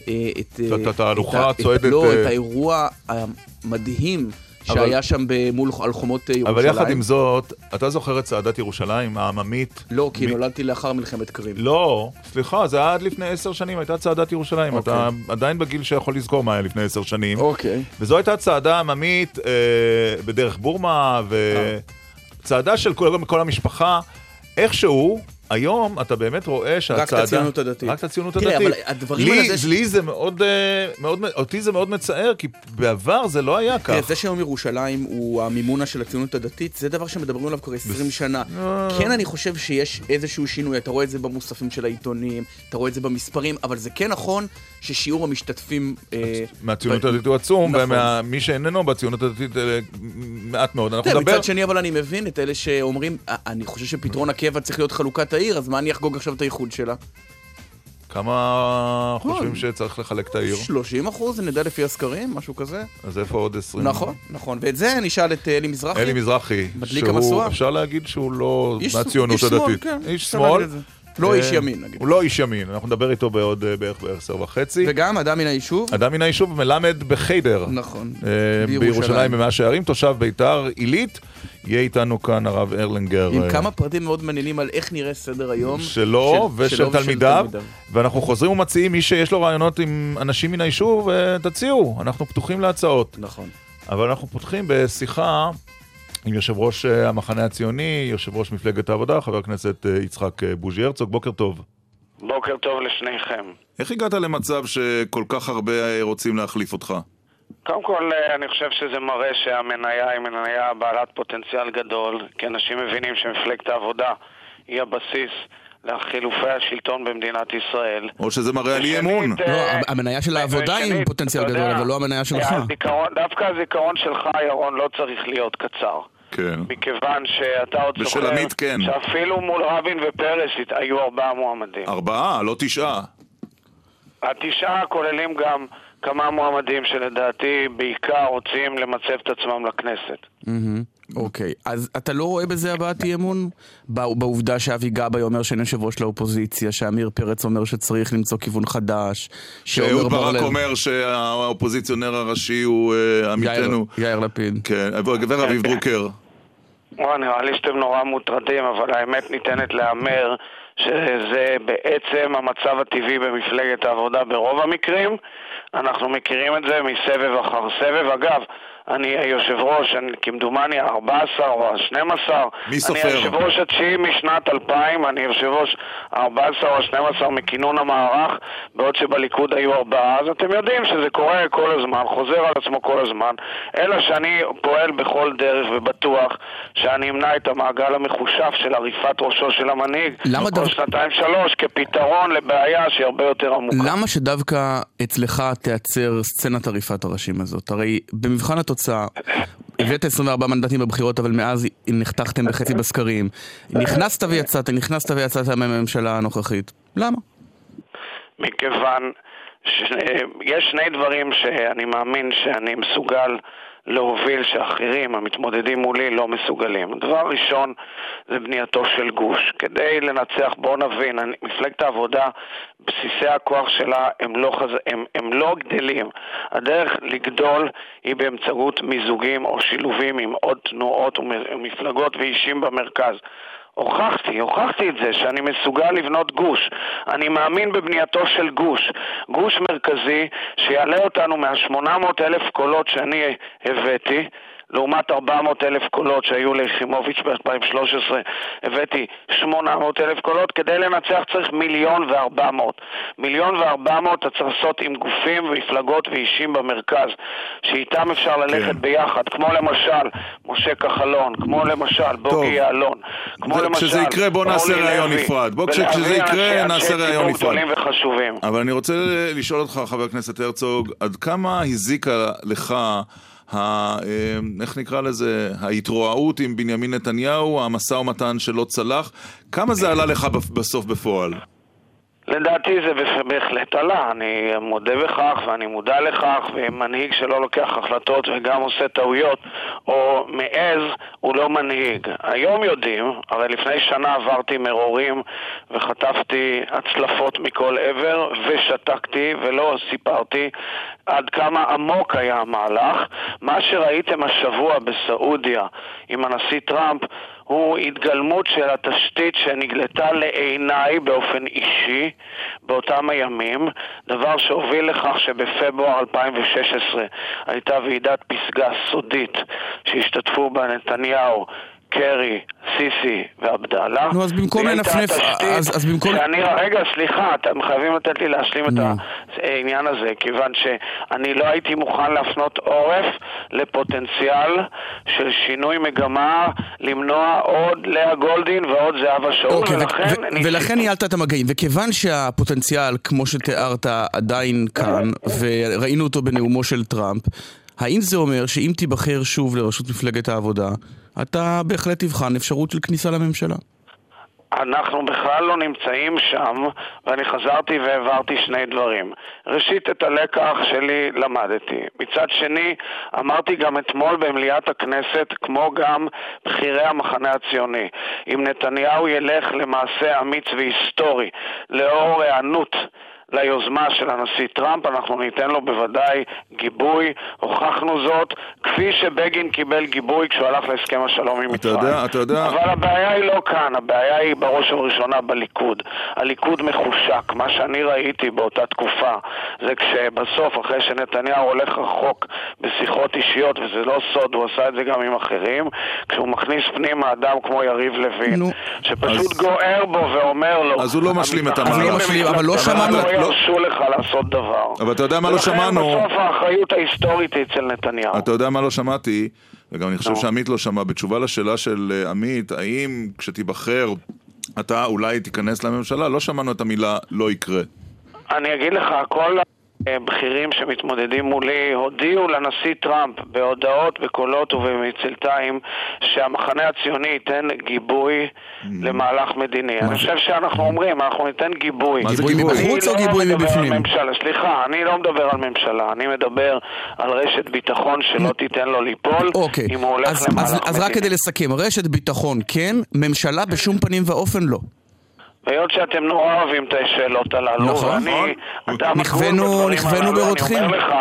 אה, את... אה, את התהלוכה ה- הצועדת, לא, אה, את האירוע המדהים שהיה שם מול על חומות אה, ירושלים. אבל יחד עם זאת, אתה זוכר את צעדת ירושלים העממית? לא, כי מ- נולדתי לאחר מלחמת קרים. לא, סליחה, זה היה עד לפני עשר שנים, הייתה צעדת ירושלים. אוקיי. אתה עדיין בגיל שיכול לזכור מה היה לפני עשר שנים. אוקיי. וזו הייתה צעדה עממית אה, בדרך בורמה, וצעדה של כל, כל המשפחה. איכשהו, היום אתה באמת רואה שהצעדה... הציונות הדתית. רק את הציונות תראה, הדתית. אבל הדברים לי, האלה זה ש- לי זה מאוד, אה, מאוד, אותי זה מאוד מצער, כי בעבר זה לא היה כך. תראה, זה שיום ירושלים הוא המימונה של הציונות הדתית, זה דבר שמדברים עליו כבר 20 שנה. אה. כן, אני חושב שיש איזשהו שינוי, אתה רואה את זה במוספים של העיתונים, אתה רואה את זה במספרים, אבל זה כן נכון ששיעור המשתתפים... אה, מהציונות הדתית הוא עצום, נכון. ומי שאיננו בציונות הדתית מעט מאוד. אנחנו תראה, נדבר... מצד שני, אבל אני מבין את אלה שאומרים, "אה, אני חושב שפתרון הקבע צריך להיות חלוקת העיר, אז מה אני אחגוג עכשיו את האיחוד שלה? כמה חושבים שצריך לחלק את העיר? 30 אחוז, נדע לפי הסקרים, משהו כזה. אז איפה עוד 20? נכון, נכון. ואת זה נשאל את אלי מזרחי. אלי מזרחי, מדליק המשואה. אפשר להגיד שהוא לא מהציונות איש שמאל, הדתית. כן, איש שמאל. לא איש ימין, נגיד. הוא לא איש ימין, אנחנו נדבר איתו בעוד אה, בערך בעשר וחצי. וגם אדם מן היישוב. אדם מן היישוב מלמד בחיידר. נכון. אה, בירושלים. במאה שערים, תושב ביתר עילית. יהיה איתנו כאן הרב ארלינגר. עם אה, כמה פרטים מאוד מעניינים על איך נראה סדר היום. שלו של- ושל תלמידיו, ואנחנו חוזרים ומציעים, מי שיש לו רעיונות עם אנשים מן היישוב, תציעו, אנחנו פתוחים להצעות. נכון. אבל אנחנו פותחים בשיחה עם יושב ראש אה, המחנה הציוני, יושב ראש מפלגת העבודה, חבר הכנסת אה, יצחק אה, בוז'י הרצוג, בוקר טוב. בוקר טוב לשניכם. איך הגעת למצב שכל כך הרבה רוצים להחליף אותך? קודם כל, אני חושב שזה מראה שהמניה היא מניה בעלת פוטנציאל גדול, כי אנשים מבינים שמפלגת העבודה היא הבסיס לחילופי השלטון במדינת ישראל. או שזה מראה על אי אמון. לא, המניה של העבודה היא עם פוטנציאל גדול, אבל לא המניה שלך. דווקא הזיכרון שלך, ירון, לא צריך להיות קצר. כן. מכיוון שאתה עוד זוכר כן. שאפילו מול רבין ופרס היו ארבעה מועמדים. ארבעה, לא תשעה. התשעה כוללים גם כמה מועמדים שלדעתי בעיקר רוצים למצב את עצמם לכנסת. מהמם. אוקיי, אז אתה לא רואה בזה הבעת אי אמון? בע- בעובדה שאבי גבאי אומר שאין יושב ראש לאופוזיציה, שעמיר פרץ אומר שצריך למצוא כיוון חדש, שאהוד ברק בר-לב- אומר שהאופוזיציונר הראשי הוא אה, עמיתנו. יאיר- יאיר לפיד. כן, ורביב דרוקר. וואי, נראה לי שאתם נורא מוטרדים, אבל האמת ניתנת להמר שזה בעצם המצב הטבעי במפלגת העבודה ברוב המקרים. אנחנו מכירים את זה מסבב אחר סבב. אגב, אני היושב ראש, אני- כמדומני ה-14 או ה-12. מי סופר? אני היושב ראש התשיעי משנת 2000, אני יושב ראש ה-14 או ה-12 מכינון המערך, בעוד שבליכוד היו ארבעה, אז אתם יודעים שזה קורה כל הזמן, חוזר על עצמו כל הזמן, אלא שאני פועל בכל דרך ובטוח שאני אמנע את המעגל המחושף של עריפת ראשו של המנהיג למה כל דו- שנתיים שלוש כפתרון לבעיה שהיא הרבה יותר עמוקה. למה שדווקא אצלך תיעצר סצנת עריפת הראשים הזאת? הרי במבחן התוצאה, הבאת 24 מנדטים בבחירות, אבל מאז נחתכתם בחצי בסקרים. נכנסת ויצאת, נכנסת ויצאת מהממשלה הנוכחית. למה? מכיוון שיש שני דברים שאני מאמין שאני מסוגל להוביל שאחרים המתמודדים מולי לא מסוגלים. הדבר הראשון זה בנייתו של גוש. כדי לנצח, בואו נבין, מפלגת העבודה, בסיסי הכוח שלה הם לא, חז... הם, הם לא גדלים. הדרך לגדול היא באמצעות מיזוגים או שילובים עם עוד תנועות ומפלגות ואישים במרכז. הוכחתי, הוכחתי את זה שאני מסוגל לבנות גוש. אני מאמין בבנייתו של גוש. גוש מרכזי שיעלה אותנו מה-800 אלף קולות שאני הבאתי. לעומת 400 אלף קולות שהיו ליחימוביץ' ב-2013, הבאתי 800 אלף קולות, כדי לנצח צריך מיליון וארבע מאות. מיליון וארבע מאות אתה צריך לעשות עם גופים ומפלגות ואישים במרכז, שאיתם אפשר ללכת ביחד, כמו למשל משה כחלון, כמו למשל בוגי יעלון, כמו זה- למשל כשזה יקרה בוא נעשה ראיון נפרד. בוא כשזה יקרה נעשה ראיון נפרד. אבל אני רוצה לשאול אותך, חבר הכנסת הרצוג, עד כמה הזיקה לך, ה, אה, איך נקרא לזה, ההתרועעות עם בנימין נתניהו, המשא ומתן שלא צלח, כמה זה עלה לך בסוף בפועל? לדעתי זה בהח- בהחלט עלה, אני מודה בכך ואני מודע לכך, ומנהיג שלא לוקח החלטות וגם עושה טעויות או מעז, הוא לא מנהיג. היום יודעים, הרי לפני שנה עברתי מרורים וחטפתי הצלפות מכל עבר ושתקתי ולא סיפרתי עד כמה עמוק היה המהלך. מה שראיתם השבוע בסעודיה עם הנשיא טראמפ הוא התגלמות של התשתית שנגלתה לעיניי באופן אישי באותם הימים, דבר שהוביל לכך שבפברואר 2016 הייתה ועידת פסגה סודית שהשתתפו בה נתניהו, קרי, סיסי ועבדאללה. נו, אז במקום לנפנף- אז- אז במקום- שאני, רגע, סליחה, אתם חייבים לתת לי להשלים את העניין הזה, כיוון שאני לא הייתי מוכן להפנות עורף לפוטנציאל של שינוי מגמה, למנוע עוד לאה גולדין ועוד זהבה שאול, אוקיי, ו- ולכן... ו- ולכן ניהלת את המגעים, וכיוון שהפוטנציאל, כמו שתיארת, עדיין כאן, וראינו אותו בנאומו של טראמפ, האם זה אומר שאם תיבחר שוב לראשות מפלגת העבודה, אתה בהחלט תבחן אפשרות של כניסה לממשלה? אנחנו בכלל לא נמצאים שם, ואני חזרתי והעברתי שני דברים. ראשית, את הלקח שלי למדתי. מצד שני, אמרתי גם אתמול במליאת הכנסת, כמו גם בכירי המחנה הציוני, אם נתניהו ילך למעשה אמיץ והיסטורי, לאור היענות ליוזמה של הנשיא טראמפ, אנחנו ניתן לו בוודאי גיבוי, הוכחנו זאת, כפי שבגין קיבל גיבוי כשהוא הלך להסכם השלום עם אתה מצרים. יודע, אתה יודע... אבל הבעיה היא לא כאן, הבעיה היא בראש ובראשונה בליכוד. הליכוד מחושק. מה שאני ראיתי באותה תקופה זה כשבסוף, אחרי שנתניהו הולך רחוק בשיחות אישיות, וזה לא סוד, הוא עשה את זה גם עם אחרים, כשהוא מכניס פנימה אדם כמו יריב לוין, שפשוט אז- גוער בו ואומר לו... אז הוא לא משלים את המהלך. במפלגתך אבל לא שמענו- לא לא- ירשו לך לעשות דבר. אבל אתה יודע מה לא ולכן שמענו? בסוף האחריות ההיסטורית היא אצל נתניהו. אתה יודע מה לא שמעתי, וגם אני חושב שעמית לא שמע, בתשובה לשאלה של אה, עמית, האם כשתיבחר אתה אולי תיכנס לממשלה, לא שמענו את המילה לא יקרה. אני אגיד לך, כל אה, בכירים שמתמודדים מולי הודיעו לנשיא טראמפ בהודעות, בקולות ובמצלתיים שהמחנה הציוני ייתן גיבוי למהלך מדיני. אני חושב שאנחנו אומרים, אנחנו ניתן גיבוי. מה זה גיבוי מבחוץ או גיבוי לא מבפנים? סליחה, אני לא מדבר על ממשלה, אני מדבר על רשת ביטחון שלא תיתן לו ליפול אוקיי, אם הוא הולך אז, למהלך אז, אז מדיני. רק כדי לסכם, רשת ביטחון כן, ממשלה בשום פנים ואופן לא. היות שאתם נורא אוהבים את השאלות הללו, נכון. ואני, אתה נכוונו- נכוונו ברותחים. אני אומר לך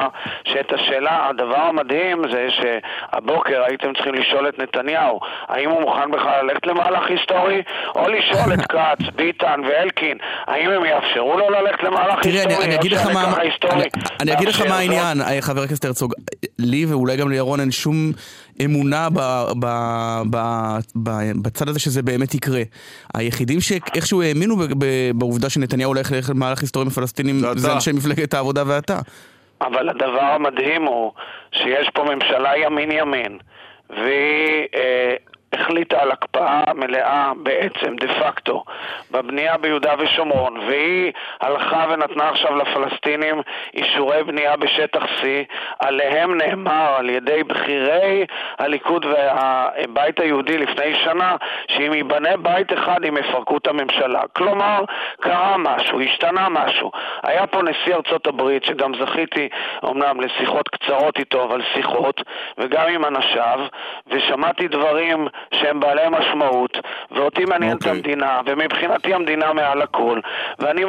שאת השאלה, הדבר המדהים זה שהבוקר הייתם צריכים לשאול את נתניהו, האם הוא מוכן בכלל ללכת למהלך היסטורי, או לשאול את כץ, ביטן ואלקין, האם הם יאפשרו לו ללכת למהלך תראה, היסטורי, אני, אני או אגיד לך מה, אני, אני אגיד לך מה? העניין, אה, חבר הכנסת הרצוג. לי ואולי גם לירון אין שום אמונה ב, ב, ב, ב, בצד הזה שזה באמת יקרה. היחידים שאיכשהו האמינו ב, ב, בעובדה שנתניהו הולך ללכת למהלך היסטורי עם הפלסטינים זה אנשי מפלגת העבודה ואתה. אבל הדבר המדהים הוא שיש פה ממשלה ימין-ימין, והיא אה, החליטה על הקפאה מלאה בעצם, דה פקטו, בבנייה ביהודה ושומרון, והיא הלכה ונתנה עכשיו לפלסטינים אישורי בנייה בשטח C, עליהם נאמר על ידי בכירי הליכוד והבית היהודי לפני שנה, שאם ייבנה בית אחד הם יפרקו את הממשלה. כלומר, קרה משהו, השתנה משהו. היה פה נשיא ארצות הברית, שגם זכיתי אומנם לשיחות קצרות איתו, אבל שיחות, וגם עם אנשיו, ושמעתי דברים שהם בעלי משמעות, ואותי מעניינת okay. המדינה, ומבחינתי המדינה מעל הכל, ואני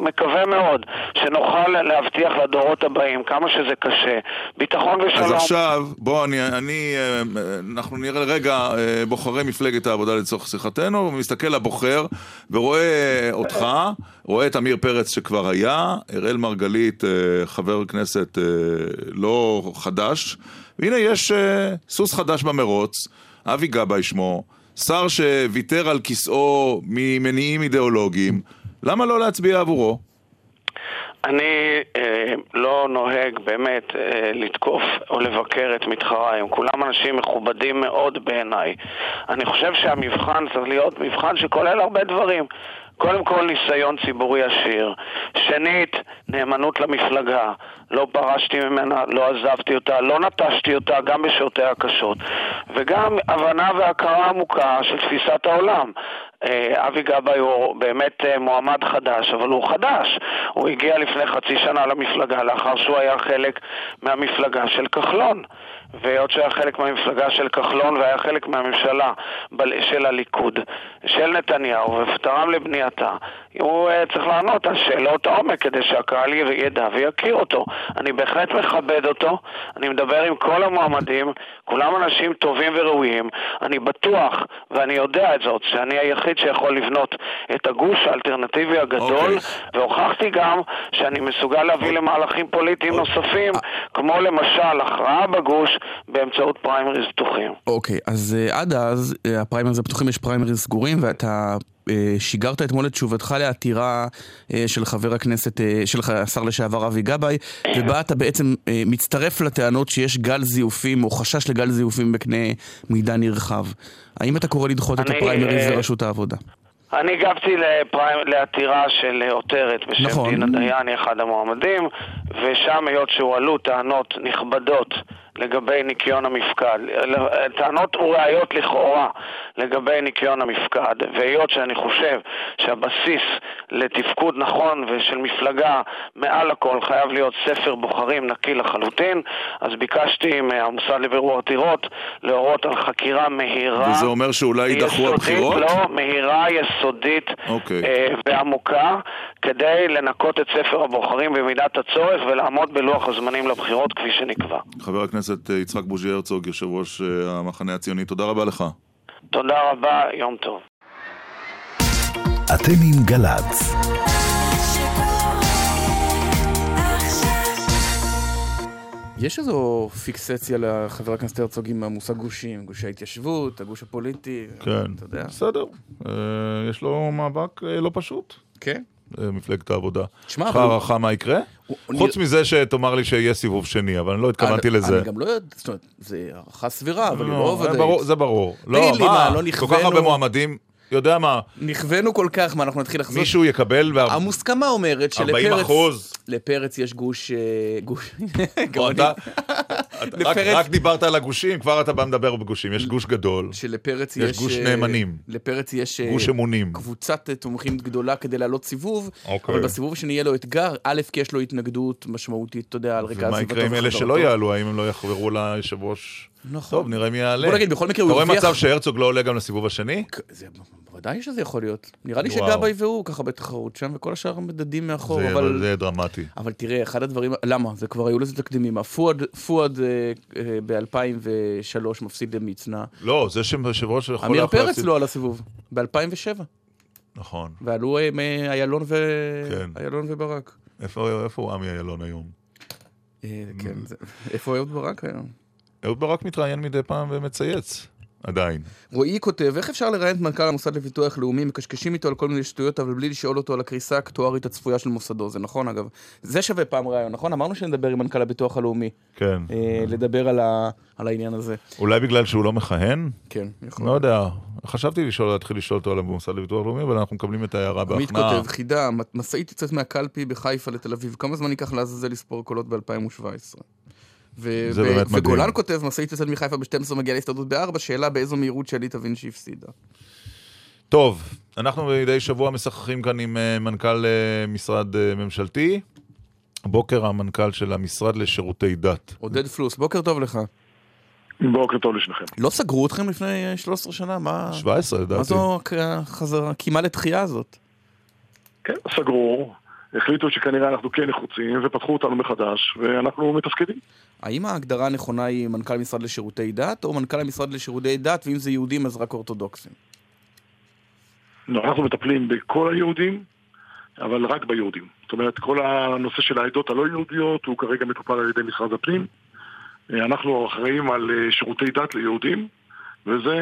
מקווה מאוד שנוכל להבטיח לדורות הבאים, כמה שזה קשה, ביטחון ושלום. אז עכשיו, בוא, אני, אני, אה, אנחנו נראה לרגע אה, בוחרי מפלגת העבודה לצורך שיחתנו, ומסתכל לבוחר ורואה אותך, רואה את עמיר פרץ שכבר היה, אראל מרגלית, אה, חבר כנסת לא חדש, והנה יש סוס חדש במרוץ, אבי גבאי שמו, שר שוויתר על כיסאו ממניעים אידיאולוגיים, למה לא להצביע עבורו? אני אה, לא נוהג באמת אה, לתקוף או לבקר את מתחריי, הם כולם אנשים מכובדים מאוד בעיניי. אני חושב שהמבחן צריך להיות מבחן שכולל הרבה דברים. קודם כל ניסיון ציבורי עשיר, שנית נאמנות למפלגה, לא פרשתי ממנה, לא עזבתי אותה, לא נטשתי אותה גם בשעותיה הקשות, וגם הבנה והכרה עמוקה של תפיסת העולם. אה, אבי גבאי הוא באמת אה, מועמד חדש, אבל הוא חדש. הוא הגיע לפני חצי שנה למפלגה לאחר שהוא היה חלק מהמפלגה של כחלון. והיות שהיה חלק מהמפלגה של כחלון והיה חלק מהממשלה של הליכוד, של נתניהו, ותרם לבנייתה, הוא uh, צריך לענות על שאלות העומק כדי שהקהל ידע ויכיר אותו. אני בהחלט מכבד אותו, אני מדבר עם כל המועמדים, כולם אנשים טובים וראויים. אני בטוח, ואני יודע את זאת, שאני היחיד שיכול לבנות את הגוש האלטרנטיבי הגדול, והוכחתי גם שאני מסוגל להביא למהלכים פוליטיים נוספים, כמו למשל הכרעה בגוש באמצעות פריימריז פתוחים. אוקיי, אז אה, עד אז, אה, הפריימריז הפתוחים יש פריימריז סגורים, ואתה אה, שיגרת אתמול את תשובתך לעתירה של חבר הכנסת, של השר לשעבר אבי גבאי, ובה אתה בעצם מצטרף לטענות שיש גל זיופים, או חשש לגל זיופים בקנה מידה נרחב. האם אתה קורא לדחות את הפריימריז לראשות העבודה? אני הגבתי לפריים, לעתירה של עותרת בשם נכון. דינה דיין, אחד המועמדים, ושם היות שהועלו טענות נכבדות לגבי ניקיון המפקד, טענות וראיות לכאורה לגבי ניקיון המפקד, והיות שאני חושב שהבסיס לתפקוד נכון ושל מפלגה מעל הכל חייב להיות ספר בוחרים נקי לחלוטין, אז ביקשתי מהמוסד לבירור עתירות להורות על חקירה מהירה. וזה אומר שאולי יידחו הבחירות? לא, מהירה, יסודית אוקיי. אה, ועמוקה, כדי לנקות את ספר הבוחרים במידת הצורך ולעמוד בלוח הזמנים לבחירות כפי שנקבע. חבר הכנסת אה, יצחק בוז'י הרצוג, יושב ראש אה, המחנה הציוני, תודה רבה לך. תודה רבה, יום טוב. אתם עם גל"צ. יש איזו פיקסציה לחבר הכנסת הרצוג עם המושג גושים, גושי ההתיישבות, הגוש הפוליטי, כן, אתה יודע. בסדר. אה, יש לו מאבק לא פשוט. כן. אה, מפלגת העבודה. תשמע, יש לך הוא- הערכה מה יקרה? חוץ מזה שתאמר לי שיהיה סיבוב שני, אבל אני לא התכוונתי אני- לזה. אני גם לא יודע, זאת אומרת, זה הערכה סבירה, אבל היא לא, לא זה ודאית. ברור- זה ברור. לא, לי, מה, לא כל כך נכוונו- הרבה מועמדים. יודע מה, נכוונו כל כך, מה אנחנו נתחיל לחזור? מישהו יקבל... בה- המוסכמה אומרת 40 שלפרץ... אחוז. לפרץ יש גוש... אה, גוש... או, אתה- רק- לפרץ- רק דיברת על הגושים, כבר אתה בא מדבר בגושים. יש גוש גדול, שלפרץ יש יש... גוש אה, נאמנים, לפרץ יש... אה, גוש אמונים. קבוצת תומכים גדולה כדי לעלות סיבוב, אוקיי. אבל בסיבוב השני יהיה לו אתגר, א', כי יש לו התנגדות משמעותית, אתה יודע, על רקע ומה סביבתו יקרה עם אלה. שלא יעלו, האם הם לא יחברו ליושב ראש? נכון. טוב, נראה מי יעלה. בוא נגיד, בכל מקרה הוא אתה רואה הרוויח- מצב שהרצוג לא עולה גם לסיבוב השני? זה, בוודאי שזה יכול להיות. נראה לי. שגבאי והוא ככה בתחרות שם, וכל השאר מדדים מאחור, זה- אבל... זה דרמטי. אבל תראה, אחד הדברים, למה? זה כבר היו לזה תקדימים. פואד, פואד אה, אה, ב-2003 מפסיד למצנע. לא, זה שיושב ראש יכול... עמיר פרץ להפסיד- לא על הסיבוב, ב-2007. נכון. ועלו אה, מ- איילון ו... כן. איילון וברק. איפה איפה הוא עמי אילון היום? אה, כן, איפה אהוד ברק היום? אהוד ברק מתראיין מדי פעם ומצייץ. עדיין. רועי כותב, איך אפשר לראיין את מנכ"ל המוסד לביטוח לאומי, מקשקשים איתו על כל מיני שטויות, אבל בלי לשאול אותו על הקריסה האקטוארית הצפויה של מוסדו, זה נכון אגב. זה שווה פעם ראיון, נכון? אמרנו שנדבר עם מנכ"ל הביטוח הלאומי, כן. אה, לדבר על, ה... על העניין הזה. אולי בגלל שהוא לא מכהן? כן, יכול לא יודע. חשבתי לשאול, להתחיל לשאול אותו על המוסד לביטוח לאומי, אבל אנחנו מקבלים את ההערה עמית בהכנעה. כותב, חידה, משאית יוצאת מהקלפי בחיפה לתל אביב, כמה זמן ייקח לעזאזל לספור קולות ב-2017? ו- זה ו- באמת מדהים. וגולן כותב, משאית יוצאת מחיפה ב-12 מגיעה להסתדרות ב-4, שאלה באיזו מהירות שלי תבין שהפסידה. טוב, אנחנו מדי שבוע משחקים כאן עם אה, מנכ"ל אה, משרד אה, ממשלתי. בוקר המנכ"ל של המשרד לשירותי דת. עודד פלוס, בוקר טוב לך. בוקר טוב לשניכם. לא סגרו אתכם לפני אה, 13 שנה? מה... 17 לדעתי. מה זו החזרה, קימה לתחייה הזאת? כן, סגרו, החליטו שכנראה אנחנו כן נחוצים, ופתחו אותנו מחדש, ואנחנו מתפקדים. האם ההגדרה הנכונה היא מנכ"ל משרד לשירותי דת, או מנכ"ל המשרד לשירותי דת, ואם זה יהודים אז רק אורתודוקסים? לא, אנחנו מטפלים בכל היהודים, אבל רק ביהודים. זאת אומרת, כל הנושא של העדות הלא יהודיות הוא כרגע מטופל על ידי משרד הפנים. אה, אנחנו אחראים על אה, שירותי דת ליהודים, וזה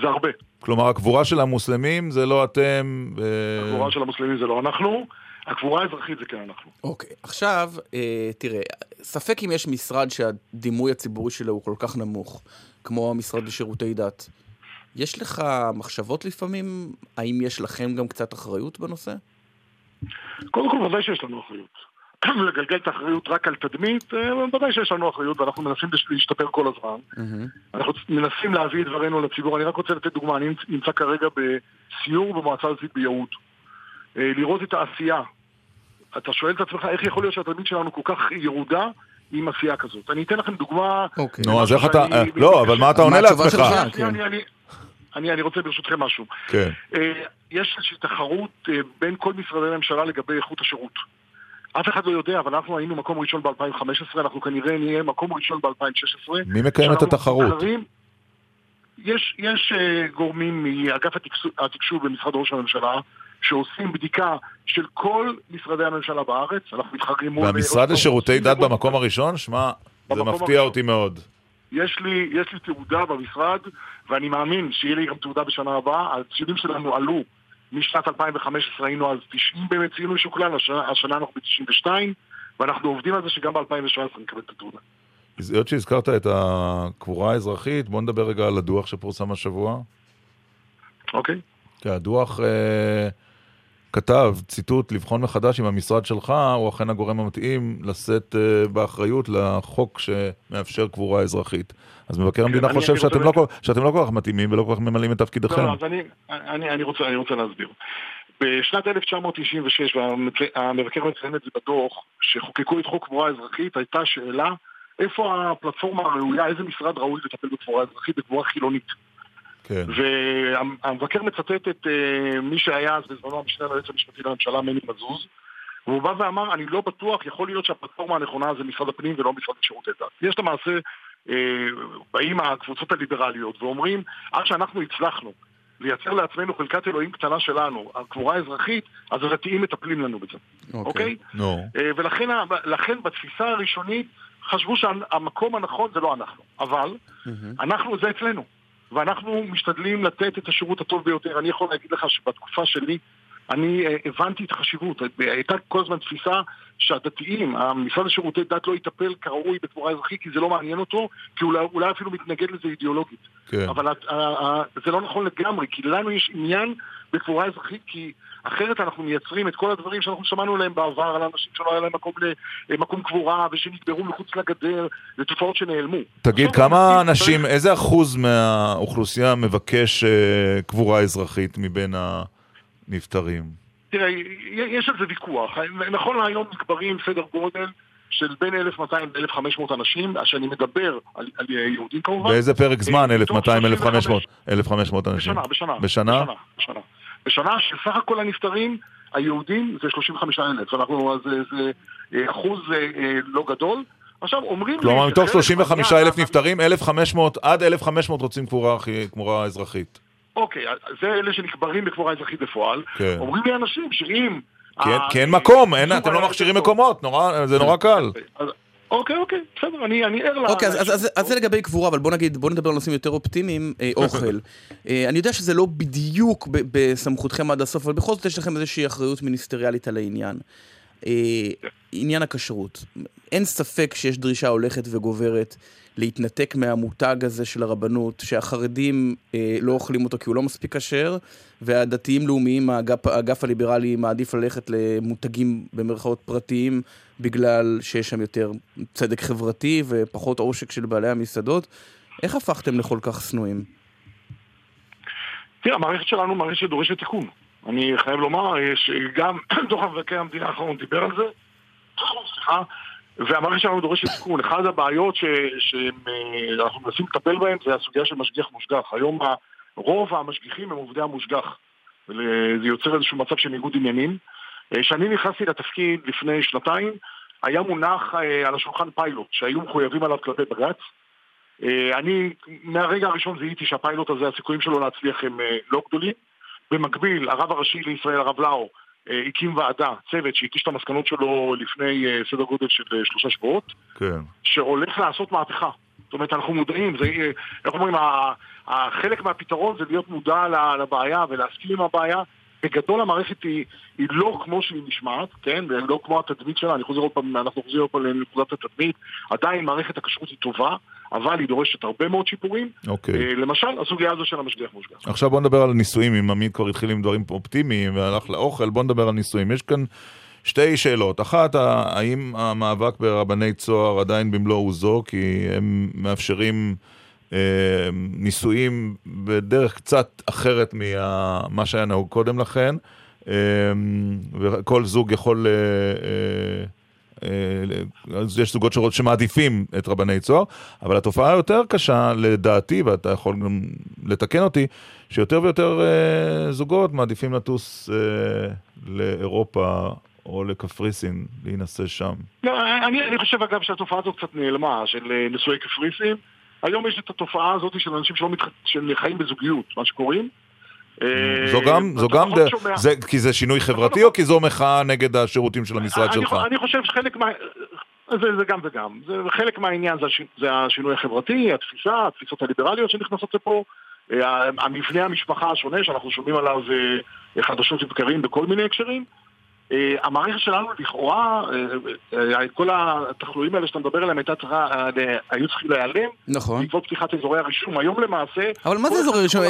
זה הרבה. כלומר, הקבורה של המוסלמים זה לא אתם... אה, הקבורה של המוסלמים זה לא אנחנו, הקבורה האזרחית זה כן אנחנו. אוקיי, עכשיו, אה, תראה, ספק אם יש משרד שהדימוי הציבורי שלו הוא כל כך נמוך, כמו המשרד לשירותי דת. יש לך מחשבות לפעמים? האם יש לכם גם קצת אחריות בנושא? קודם כל, ודאי שיש לנו אחריות. לגלגל את האחריות רק על תדמית, אה, ודאי שיש לנו אחריות, ואנחנו מנסים להשתפר כל הזמן. אנחנו מנסים להביא את דברינו לציבור. אני רק רוצה לתת דוגמה, אני נמצא כרגע בסיור במועצה הארצית ביהוד. אה, לראות את העשייה. אתה שואל את עצמך, איך יכול להיות שהתדמית שלנו כל כך ירודה עם עשייה כזאת? אני אתן לכם דוגמה... נו, אז איך אתה... אה, לא, אבל מה אתה עונה לעצמך? אני- אני- אני אני רוצה ברשותכם משהו. כן. אה, יש איזושהי תחרות אה, בין כל משרדי הממשלה לגבי איכות השירות. אף אחד לא יודע, אבל אנחנו היינו מקום ראשון ב-2015, אנחנו כנראה נהיה מקום ראשון ב-2016. מי מקיים את התחרות? יש, יש גורמים מאגף התקשוב במשרד ראש הממשלה שעושים בדיקה של כל משרדי הממשלה בארץ, אנחנו מתחרים מול... והמשרד לשירותי דת במקום הראשון? שמע, זה מפתיע הראשון. אותי מאוד. יש לי, יש לי תעודה במשרד, ואני מאמין שיהיה לי גם תעודה בשנה הבאה. הציונים שלנו עלו משנת 2015, היינו אז 90 באמת ציון משוקלל, השנה, השנה אנחנו ב-92, ואנחנו עובדים על זה שגם ב-2017 נקבל את התעודה. היות שהזכרת את הקבורה האזרחית, בוא נדבר רגע על הדוח שפורסם השבוע. אוקיי. כן, הדוח אה, כתב, ציטוט, לבחון מחדש אם המשרד שלך הוא אכן הגורם המתאים לשאת אה, באחריות לחוק שמאפשר קבורה אזרחית. אז מבקר המדינה אני- חושב שאתם לא, שאתם לא כל כך מתאימים ולא כל כך ממלאים את תפקידכם. לא, לא, אז אני, אני, אני, רוצה, אני רוצה להסביר. בשנת 1996, והמבקר מציין את זה בדוח, שחוקקו את חוק קבורה אזרחית, הייתה שאלה איפה הפלטפורמה הראויה, איזה משרד ראוי לטפל בקבורה אזרחית, בקבורה חילונית. כן. והמבקר מצטט את אה, מי שהיה אז בזמנו המשנה ליועץ המשפטי לממשלה, מני מזוז, והוא בא ואמר, אני לא בטוח, יכול להיות שהפלטפורמה הנכונה זה משרד הפנים ולא משרד לשירותי דת. יש למעשה, אה, באים הקבוצות הליברליות ואומרים, עד שאנחנו הצלחנו לייצר לעצמנו חלקת אלוהים קטנה שלנו, הקבורה האזרחית, אז הדתיים מטפלים לנו בזה, אוקיי? נו. אה, ולכן ה- לכן בתפיסה הראשונית חשבו שהמקום הנכון זה לא אנחנו, אבל אנחנו, זה אצלנו, ואנחנו משתדלים לתת את השירות הטוב ביותר. אני יכול להגיד לך שבתקופה שלי אני אה, הבנתי את החשיבות. הייתה כל הזמן תפיסה שהדתיים, המשרד לשירותי דת לא יטפל כראוי בקבורה אזרחית כי זה לא מעניין אותו, כי אולי, אולי אפילו מתנגד לזה אידיאולוגית. כן. אבל ה- ה- ה- זה לא נכון לגמרי, כי לנו יש עניין בקבורה אזרחית, כי אחרת אנחנו מייצרים את כל הדברים שאנחנו שמענו עליהם בעבר, על אנשים שלא היה להם מקום, ל- מקום קבורה ושנקברו מחוץ לגדר, זה תופעות שנעלמו. תגיד, כמה אנשים, איזה אחוז מהאוכלוסייה מבקש אה, קבורה אזרחית מבין הנפטרים? תראה, יש על זה ויכוח. נכון להיום נקברים סדר גודל של בין 1,200 ל-1,500 אנשים, שאני מדבר על, על יהודים כמובן. באיזה פרק זמן? אה, 1,200, מתוך 1,500? 1,500 אנשים. בשנה, בשנה. בשנה? בשנה, בשנה. בשנה שסך הכל הנפטרים היהודים זה 35,000. אנחנו, אז זה, זה אה, אחוז אה, אה, לא גדול. עכשיו, אומרים. כלומר, מתוך שחלק 35 מהעניין- אלף נפטרים, 1,500, עד 1,500 רוצים קבורה אזרחית. אוקיי, זה אלה שנקברים בקבורה אזרחית בפועל. כן. אומרים לי אנשים שאם... כי אין- ה- כי אין מקום, אין- אתם לא מכשירים. מקומות, נורא- זה נורא קל. אז- אוקיי, אוקיי, בסדר, אני אני ער ל... אוקיי, אז- אז- אז- אז זה לגבי קבורה, אבל בוא נגיד, בוא נדבר על נושאים יותר אופטימיים, אה, אוכל. אה, אני יודע שזה לא בדיוק ב- בסמכותכם עד הסוף, אבל בכל זאת יש לכם איזושהי אחריות מיניסטריאלית על העניין. אה, עניין הכשרות. אין ספק שיש דרישה הולכת וגוברת להתנתק מהמותג הזה של הרבנות, שהחרדים אה, לא אוכלים אותו כי הוא לא מספיק כשר, והדתיים-לאומיים, האגף, האגף הליברלי מעדיף ללכת למותגים במרכאות פרטיים, בגלל שיש שם יותר צדק חברתי ופחות עושק של בעלי המסעדות. איך הפכתם לכל כך שנואים? תראה, המערכת שלנו מערכת שדורשת תיקון. אני חייב לומר, יש גם דוח מבקר המדינה האחרון דיבר על זה, סליחה, והמערכת שלנו דורשת תיקון. אחת הבעיות שאנחנו מנסים לטפל בהן זה הסוגיה של משגיח מושגח. היום רוב המשגיחים הם עובדי המושגח. זה יוצר איזשהו מצב של ניגוד עניינים. אה, כשאני נכנסתי לתפקיד לפני שנתיים, היה מונח אה, על השולחן פיילוט שהיו מחויבים עליו כלפי בג"ץ. אה, אני מהרגע הראשון זיהיתי שהפיילוט הזה, הסיכויים שלו להצליח הם אה, לא גדולים. במקביל, הרב הראשי לישראל, הרב לאו, אה, הקים ועדה, צוות שהגיש את המסקנות שלו לפני אה, סדר גודל של אה, שלושה שבועות, כן. שהולך לעשות מהפכה. זאת אומרת, אנחנו מודעים, זה, אה, איך אומרים, חלק מהפתרון זה להיות מודע לבעיה ולהסכים עם הבעיה. בגדול המערכת היא, היא לא כמו שהיא נשמעת, כן? לא כמו התדמית שלה, אני חוזר עוד פעם, אנחנו חוזרים עוד פעם לנקודת התדמית. עדיין מערכת הכשרות היא טובה, אבל היא דורשת הרבה מאוד שיפורים. אוקיי. אה, למשל, הסוגיה הזו של המשגיח מושגח. עכשיו בוא נדבר על ניסויים, אם עמית כבר התחיל עם דברים אופטימיים והלך לאוכל, בוא נדבר על ניסויים. יש כאן שתי שאלות. אחת, האם המאבק ברבני צוהר עדיין במלוא עוזו, כי הם מאפשרים אה, ניסויים בדרך קצת אחרת ממה שהיה נהוג קודם לכן, אה, וכל זוג יכול... אה, אה, יש זוגות שמעדיפים את רבני צוהר, אבל התופעה היותר קשה לדעתי, ואתה יכול גם לתקן אותי, שיותר ויותר אה, זוגות מעדיפים לטוס אה, לאירופה או לקפריסין, להינשא שם. לא, אני, אני חושב אגב שהתופעה הזו קצת נעלמה, של אה, נישואי קפריסין. היום יש את התופעה הזאת של אנשים שלא מתח... של חיים בזוגיות, מה שקוראים. אה, זו גם, זו ואתה גם, ד... זה, כי זה שינוי חברתי או כי זו מחאה נגד השירותים של המשרד אני, שלך? אני חושב שחלק מה... זה, זה גם וגם. זה, חלק מהעניין זה, הש... זה השינוי החברתי, התפיסה, התפיסות הליברליות שנכנסות לפה, אה, המבנה המשפחה השונה שאנחנו שומעים עליו אה, חדשות לבקרים בכל מיני הקשרים. אה, המערכת שלנו לכאורה, אה, אה, כל התחלואים האלה שאתה מדבר עליהם הייתה צריכה, היו צריכים להיעלם נכון. בעקבות פתיחת אזורי הרישום. היום למעשה... אבל מה זה אזורי רישום?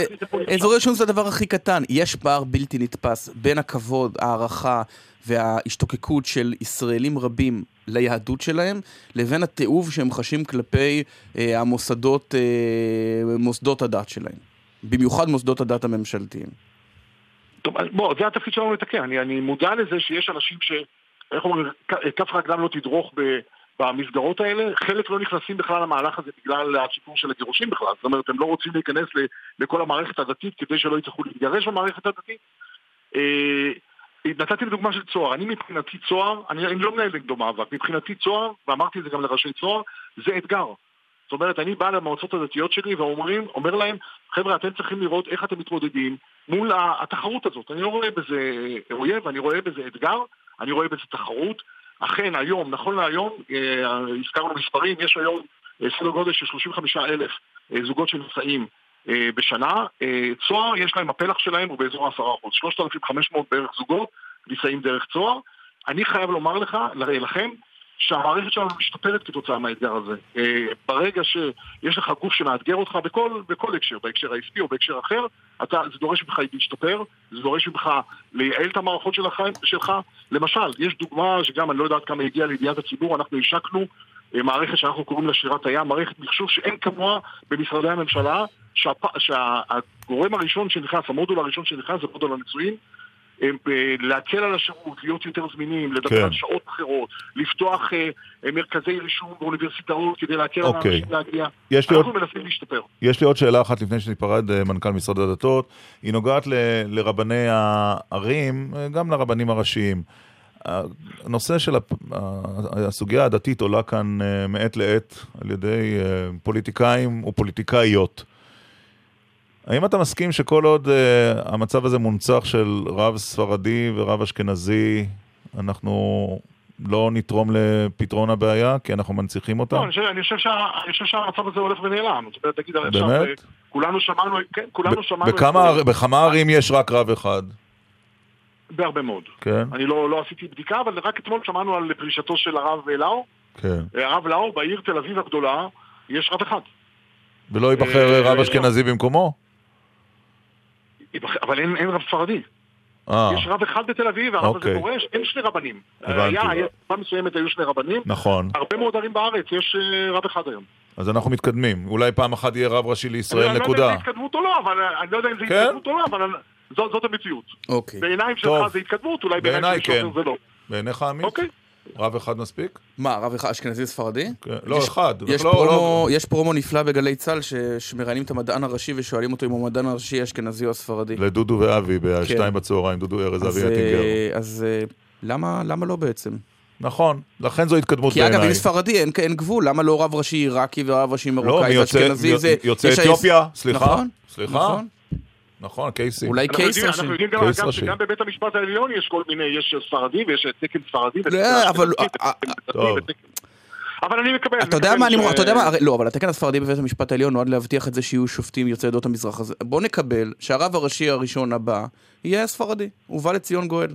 אזורי רישום זה הדבר הכי קטן. יש פער בלתי נתפס בין הכבוד, הערכה וההשתוקקות של ישראלים רבים ליהדות שלהם, לבין התיעוב שהם חשים כלפי המוסדות, מוסדות הדת שלהם. במיוחד מוסדות הדת הממשלתיים. טוב, בוא, זה התפקיד שלנו לתקן. אני, אני מודע לזה שיש אנשים ש... איך אומרים, כף רגלם לא תדרוך ב, במסגרות האלה. חלק לא נכנסים בכלל למהלך הזה בגלל הסיפור של הגירושים בכלל. זאת אומרת, הם לא רוצים להיכנס לכל המערכת הדתית כדי שלא יצטרכו להתגרש במערכת הדתית. אה, נתתי לדוגמה של צוהר. אני מבחינתי צוהר, אני, אני לא מנהל נגדו מאבק. מבחינתי צוהר, ואמרתי את זה גם לראשי צוהר, זה אתגר. זאת אומרת, אני בא למועצות הדתיות שלי ואומרים, אומר להם, חבר'ה, אתם צריכים לראות איך אתם מתמודדים מול התחרות הזאת. אני לא רואה בזה אויב, אני רואה בזה אתגר, אני רואה בזה תחרות. אכן, היום, נכון להיום, אה, הזכרנו מספרים, יש היום אה, סדר גודל של 35 אלף אה, זוגות שנישאים אה, בשנה. צוהר, יש להם, הפלח שלהם הוא באזור ה-10%. 3,500 בערך זוגות נישאים דרך צוהר. אני חייב לומר לך, לכם, שהמערכת שלנו משתפרת כתוצאה מהאתגר הזה. אה, ברגע שיש לך גוף שמאתגר אותך בכל, בכל הקשר, בהקשר העסקי או בהקשר אחר, אתה, זה דורש ממך להשתפר, זה דורש ממך לייעל את המערכות שלך, שלך. למשל, יש דוגמה שגם אני לא יודעת כמה הגיעה לידיעת הציבור, אנחנו השקנו אה, מערכת שאנחנו קוראים לה שירת הים, מערכת מחשוב שאין כמוה במשרדי הממשלה. שהגורם הראשון שנכנס, המודול הראשון שנכנס זה מודול הנישואין, להקל על השירות, להיות יותר זמינים, לדבר כן. על שעות אחרות, לפתוח אה, אה, מרכזי רישום באוניברסיטאות כדי להקל על אוקיי. האנשים להגיע. אנחנו עוד- מנסים להשתפר. יש לי עוד שאלה אחת לפני שניפרד, אה, מנכ"ל משרד הדתות. היא נוגעת ל- לרבני הערים, אה, גם לרבנים הראשיים. הנושא של הפ- הסוגיה הדתית עולה כאן אה, מעת לעת על ידי אה, פוליטיקאים ופוליטיקאיות. האם אתה מסכים שכל עוד אה, המצב הזה מונצח של רב ספרדי ורב אשכנזי, אנחנו לא נתרום לפתרון הבעיה, כי אנחנו מנציחים אותה? לא, אני חושב- אני חושב שה- אני חושב שהמצב הזה הולך ונעלם. זאת אומרת, תגיד, עכשיו, באמת? אה, כולנו שמענו, כן, כולנו שמענו... בכמה, את- בכמה ערים יש רק רב אחד? בהרבה מאוד. כן, אני לא, לא עשיתי בדיקה, אבל רק אתמול שמענו על פרישתו של הרב לאו. כן. הרב לאו, בעיר תל אביב הגדולה, יש רב אחד. ולא ייבחר אה, רב אשכנזי במקומו? אבל אין, אין רב ספרדי. אה, יש רב אחד בתל אביב, והרב הזה אוקיי. דורש, אין שני רבנים. הבנתי. היה, היה, תקופה מסוימת היו שני רבנים. נכון. הרבה מאוד ערים בארץ, יש אה, רב אחד היום. אז אנחנו מתקדמים. אולי פעם אחת יהיה רב ראשי לישראל, אני, אני לא יודע נקודה. אם זה התקדמות או לא, אבל אה, אני לא יודע אם זה כן? התקדמות או לא, אבל זאת, המציאות. אוקיי. בעיניים. שלך זה התקדמות, אולי בעיניים בעיניי של מישהו כן. זה לא. בעיניך עמית? אוקיי. רב אחד מספיק? מה, רב אחד אשכנזי ספרדי? לא, יש- אחד. יש לא- פרומו- לא- יש פרומו נפלא בגלי צה"ל ש- שמראיינים את המדען הראשי ושואלים אותו אם הוא המדען הראשי האשכנזי או הספרדי. לדודו ואבי בשתיים כן. בצהריים, דודו ארז, אבי אטינגר. אה, אז אה, למה למה לא בעצם? נכון, לכן זו התקדמות כי אגב, בעיניי. אם ספרדי אין אין גבול, למה לא רב ראשי עיראקי ורב ראשי לא, מרוקאי ואשכנזי? מי- זה- יוצא יש אתיופיה, סליחה, נכון, סליחה. נכון. קייסים. אולי קייס ראשי. אנחנו יודעים גם. שגם בבית המשפט העליון יש כל מיני, יש ספרדי ויש תקן ספרדי. לא, אבל- אה. ותקן- אבל אני מקבל. אתה יודע מה אני אומר, אתה יודע מה, לא, אבל התקן הספרדי בבית המשפט העליון נועד להבטיח את זה שיהיו שופטים יוצאי עדות המזרח הזה. בוא נקבל שהרב הראשי הראשון הבא יהיה הספרדי, ובא לציון גואל.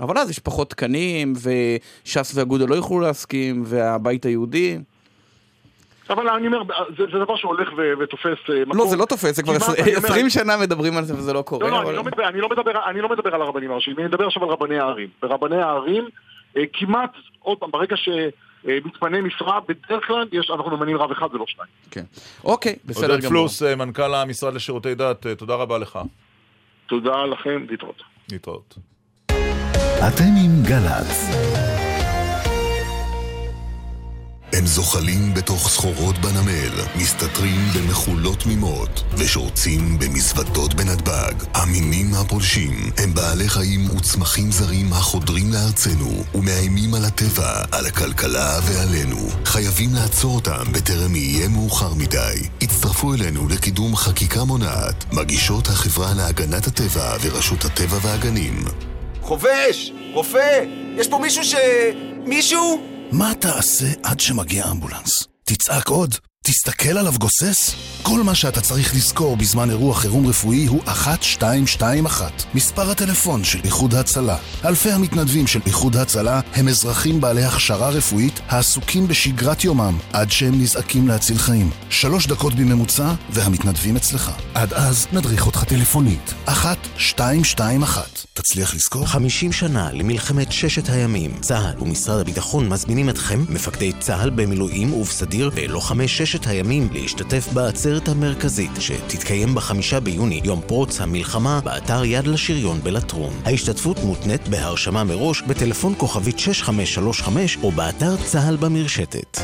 אבל אז יש פחות תקנים, וש"ס ואגודה לא יוכלו להסכים, והבית היהודי. אבל אני אומר, זה זה דבר שהולך ו- ותופס אה, מקום. לא, זה לא תופס, זה כבר כמעט, אני אומר, 20 שנה מדברים על זה וזה לא קורה. לא, לא, אבל- אני לא מדבר- אני לא מדבר- אני לא מדבר על הרבנים הראשיים, אני מדבר עכשיו על רבני הערים. ברבני הערים, אה, כמעט, עוד פעם, ברגע שמתפנה משרה, בדרך כלל יש- אנחנו ממנים רב אחד ולא שניים. כן. אוקיי, בסדר עודד גמור. פלוס, אה, מנכ"ל המשרד לשירותי דת, אה, תודה רבה לך. תודה לכם, להתראות. להתראות. אתם עם גל"צ. הם זוחלים בתוך סחורות בנמל, מסתתרים במחולות תמימות, ושורצים במזוודות בנתב"ג. המינים הפולשים הם בעלי חיים וצמחים זרים החודרים לארצנו, ומאיימים על הטבע, על הכלכלה ועלינו. חייבים לעצור אותם בטרם יהיה מאוחר מדי. הצטרפו אלינו לקידום חקיקה מונעת, מגישות החברה להגנת הטבע ורשות הטבע והגנים. חובש! רופא! יש פה מישהו ש... מישהו? מה תעשה עד שמגיע אמבולנס? תצעק עוד? תסתכל עליו גוסס? כל מה שאתה צריך לזכור בזמן אירוע חירום רפואי הוא 1221, מספר הטלפון של איחוד הצלה. אלפי המתנדבים של איחוד הצלה הם אזרחים בעלי הכשרה רפואית העסוקים בשגרת יומם עד שהם נזעקים להציל חיים. שלוש דקות בממוצע והמתנדבים אצלך. עד אז נדריך אותך טלפונית. 1221. תצליח לזכור? 50 שנה למלחמת ששת הימים. צה"ל ומשרד הביטחון מזמינים אתכם, מפקדי צה"ל במילואים ובסדיר ולוחמי ששת הימים, להשתתף בעצרת המרכזית שתתקיים בחמישה ביוני, יום פרוץ המלחמה, באתר יד לשריון בלטרון. ההשתתפות מותנית בהרשמה מראש בטלפון כוכבית 6535 או באתר צה"ל במרשתת.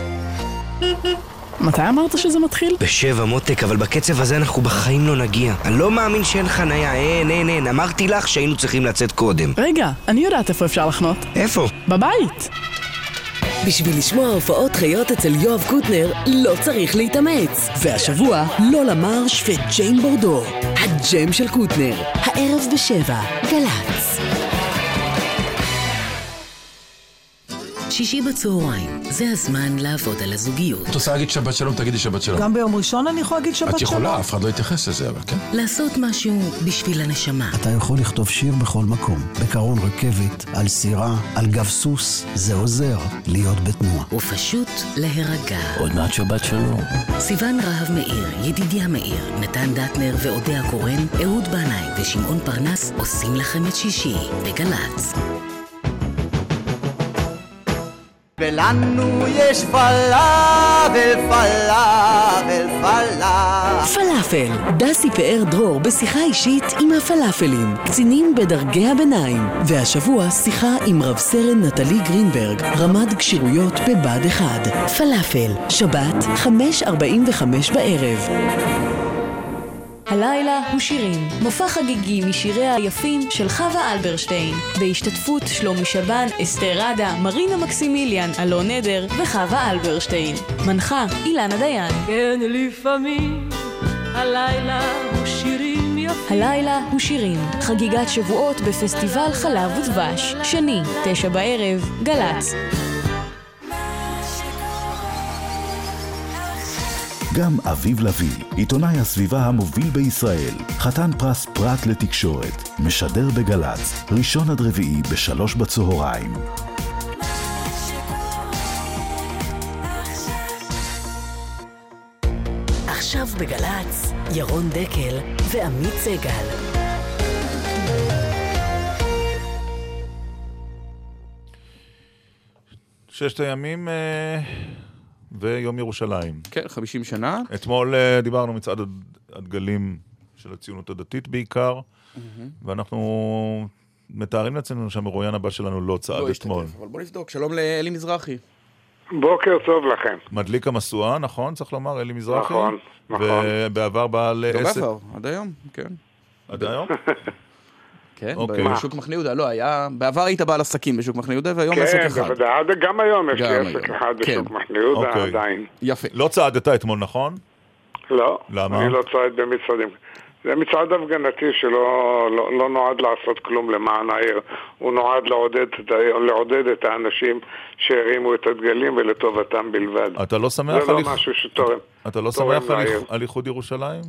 מתי אמרת שזה מתחיל? בשבע מותק, אבל בקצב הזה אנחנו בחיים לא נגיע. אני לא מאמין שאין חנייה, אין, אין, אין. אמרתי לך שהיינו צריכים לצאת קודם. רגע, אני יודעת איפה אפשר לחנות. איפה? בבית. בשביל לשמוע הופעות חיות אצל יואב קוטנר, לא צריך להתאמץ. והשבוע, לולה מרש וג'יין בורדו. הג'ם של קוטנר. הערב בשבע, גל"צ. שישי בצהריים, זה הזמן לעבוד על הזוגיות. את רוצה להגיד שבת שלום, תגידי שבת שלום. גם ביום ראשון אני יכולה להגיד שבת שלום? את יכולה, אף אחד לא יתייחס לזה, אבל כן. לעשות משהו בשביל הנשמה. אתה יכול לכתוב שיר בכל מקום, בקרון רכבת, על סירה, על גב סוס, זה עוזר להיות בתנועה. ופשוט להירגע. עוד מעט שבת שלום. סיון רהב מאיר, ידידיה מאיר, נתן דטנר ואודיה קורן, אהוד בנאי ושמעון פרנס עושים לכם את שישי בגל"צ. ולנו יש פלאפל, פלאפל, פלאפל. פלאפל, דסי פאר דרור בשיחה אישית עם הפלאפלים, קצינים בדרגי הביניים. והשבוע שיחה עם רב סרן נטלי גרינברג, רמ"ד כשירויות בבה"ד 1. פלאפל, שבת, 5.45 בערב. הלילה הוא שירים, מופע חגיגי משיריה היפים של חווה אלברשטיין, בהשתתפות שלומי שבן, אסתר עדה, מרינה מקסימיליאן, אלון נדר וחווה אלברשטיין. מנחה אילנה דיין. כן, לפעמים הלילה הוא שירים יפים. הלילה הוא שירים, חגיגת שבועות בפסטיבל חלב ודבש, שני, תשע בערב, גל"צ. גם אביב לביא, עיתונאי הסביבה המוביל בישראל, חתן פרס פרט לתקשורת, משדר בגל"צ, ראשון עד רביעי בשלוש בצהריים. עכשיו בגל"צ, ירון דקל ועמית סגל. ששת הימים אה, ויום ירושלים. כן, 50 שנה. אתמול אה, דיברנו מצעד הד- הדגלים של הציונות הדתית בעיקר, ואנחנו מתארים לעצמנו שהמרואיין הבא שלנו לא צעד לא אתמול. אבל בוא נבדוק, שלום לאלי מזרחי. בוקר טוב לכם. מדליק המשואה, נכון? צריך לומר, אלי מזרחי? נכון, נכון. ובעבר בעל לא עסק... בעבר, עד היום, כן. עד היום? כן, אוקיי. בשוק מחנה יהודה, לא, היה, בעבר היית בעל עסקים בשוק מחנה יהודה והיום עסק כן, אחד. בוודאי, עד- גם היום יש לי עסק היום, אחד כן. בשוק מחנה יהודה אוקיי. עדיין. יפה. לא צעדת אתמול, נכון? לא. למה? אני לא צועד במצעדים. זה מצעד הפגנתי שלא לא, לא נועד לעשות כלום למען העיר, הוא נועד לעודד, לעודד את האנשים שהרימו את הדגלים ולטובתם בלבד. אתה לא שמח זה על לא איח- משהו שתורם. אתה לא שמח על איחוד ירושלים?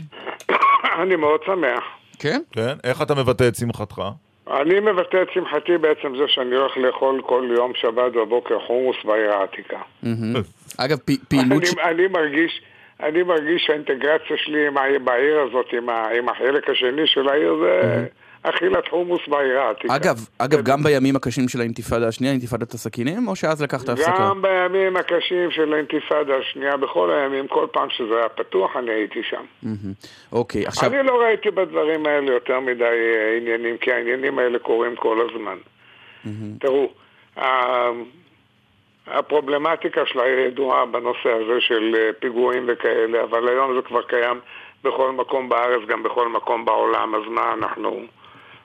אני מאוד שמח. כן? כן? איך אתה מבטא את שמחתך? אני מבטא את שמחתי בעצם זה שאני הולך לאכול כל יום שבת בבוקר חומוס בעיר העתיקה. אגב, פעילות... אני, מרגיש... אני מרגיש שהאינטגרציה שלי עם העיר, בעיר הזאת, עם, ה, עם החלק השני של העיר, זה אכילת חומוס בעיר העתיקה. אגב, אגב, גם בימים הקשים של האינתיפאדה השנייה, אינתיפאדת הסכינים, או שאז לקחת הפסקה? גם בימים הקשים של האינתיפאדה השנייה, בכל הימים, כל פעם שזה היה פתוח, אני הייתי שם. אוקיי, עכשיו... אני לא ראיתי בדברים האלה יותר מדי אה, עניינים, כי העניינים האלה קורים כל הזמן. תראו, ה- הפרובלמטיקה של העיר ידועה בנושא הזה של אה, פיגועים וכאלה, אבל היום זה כבר קיים בכל מקום בארץ, גם בכל מקום בעולם, אז מה אנחנו...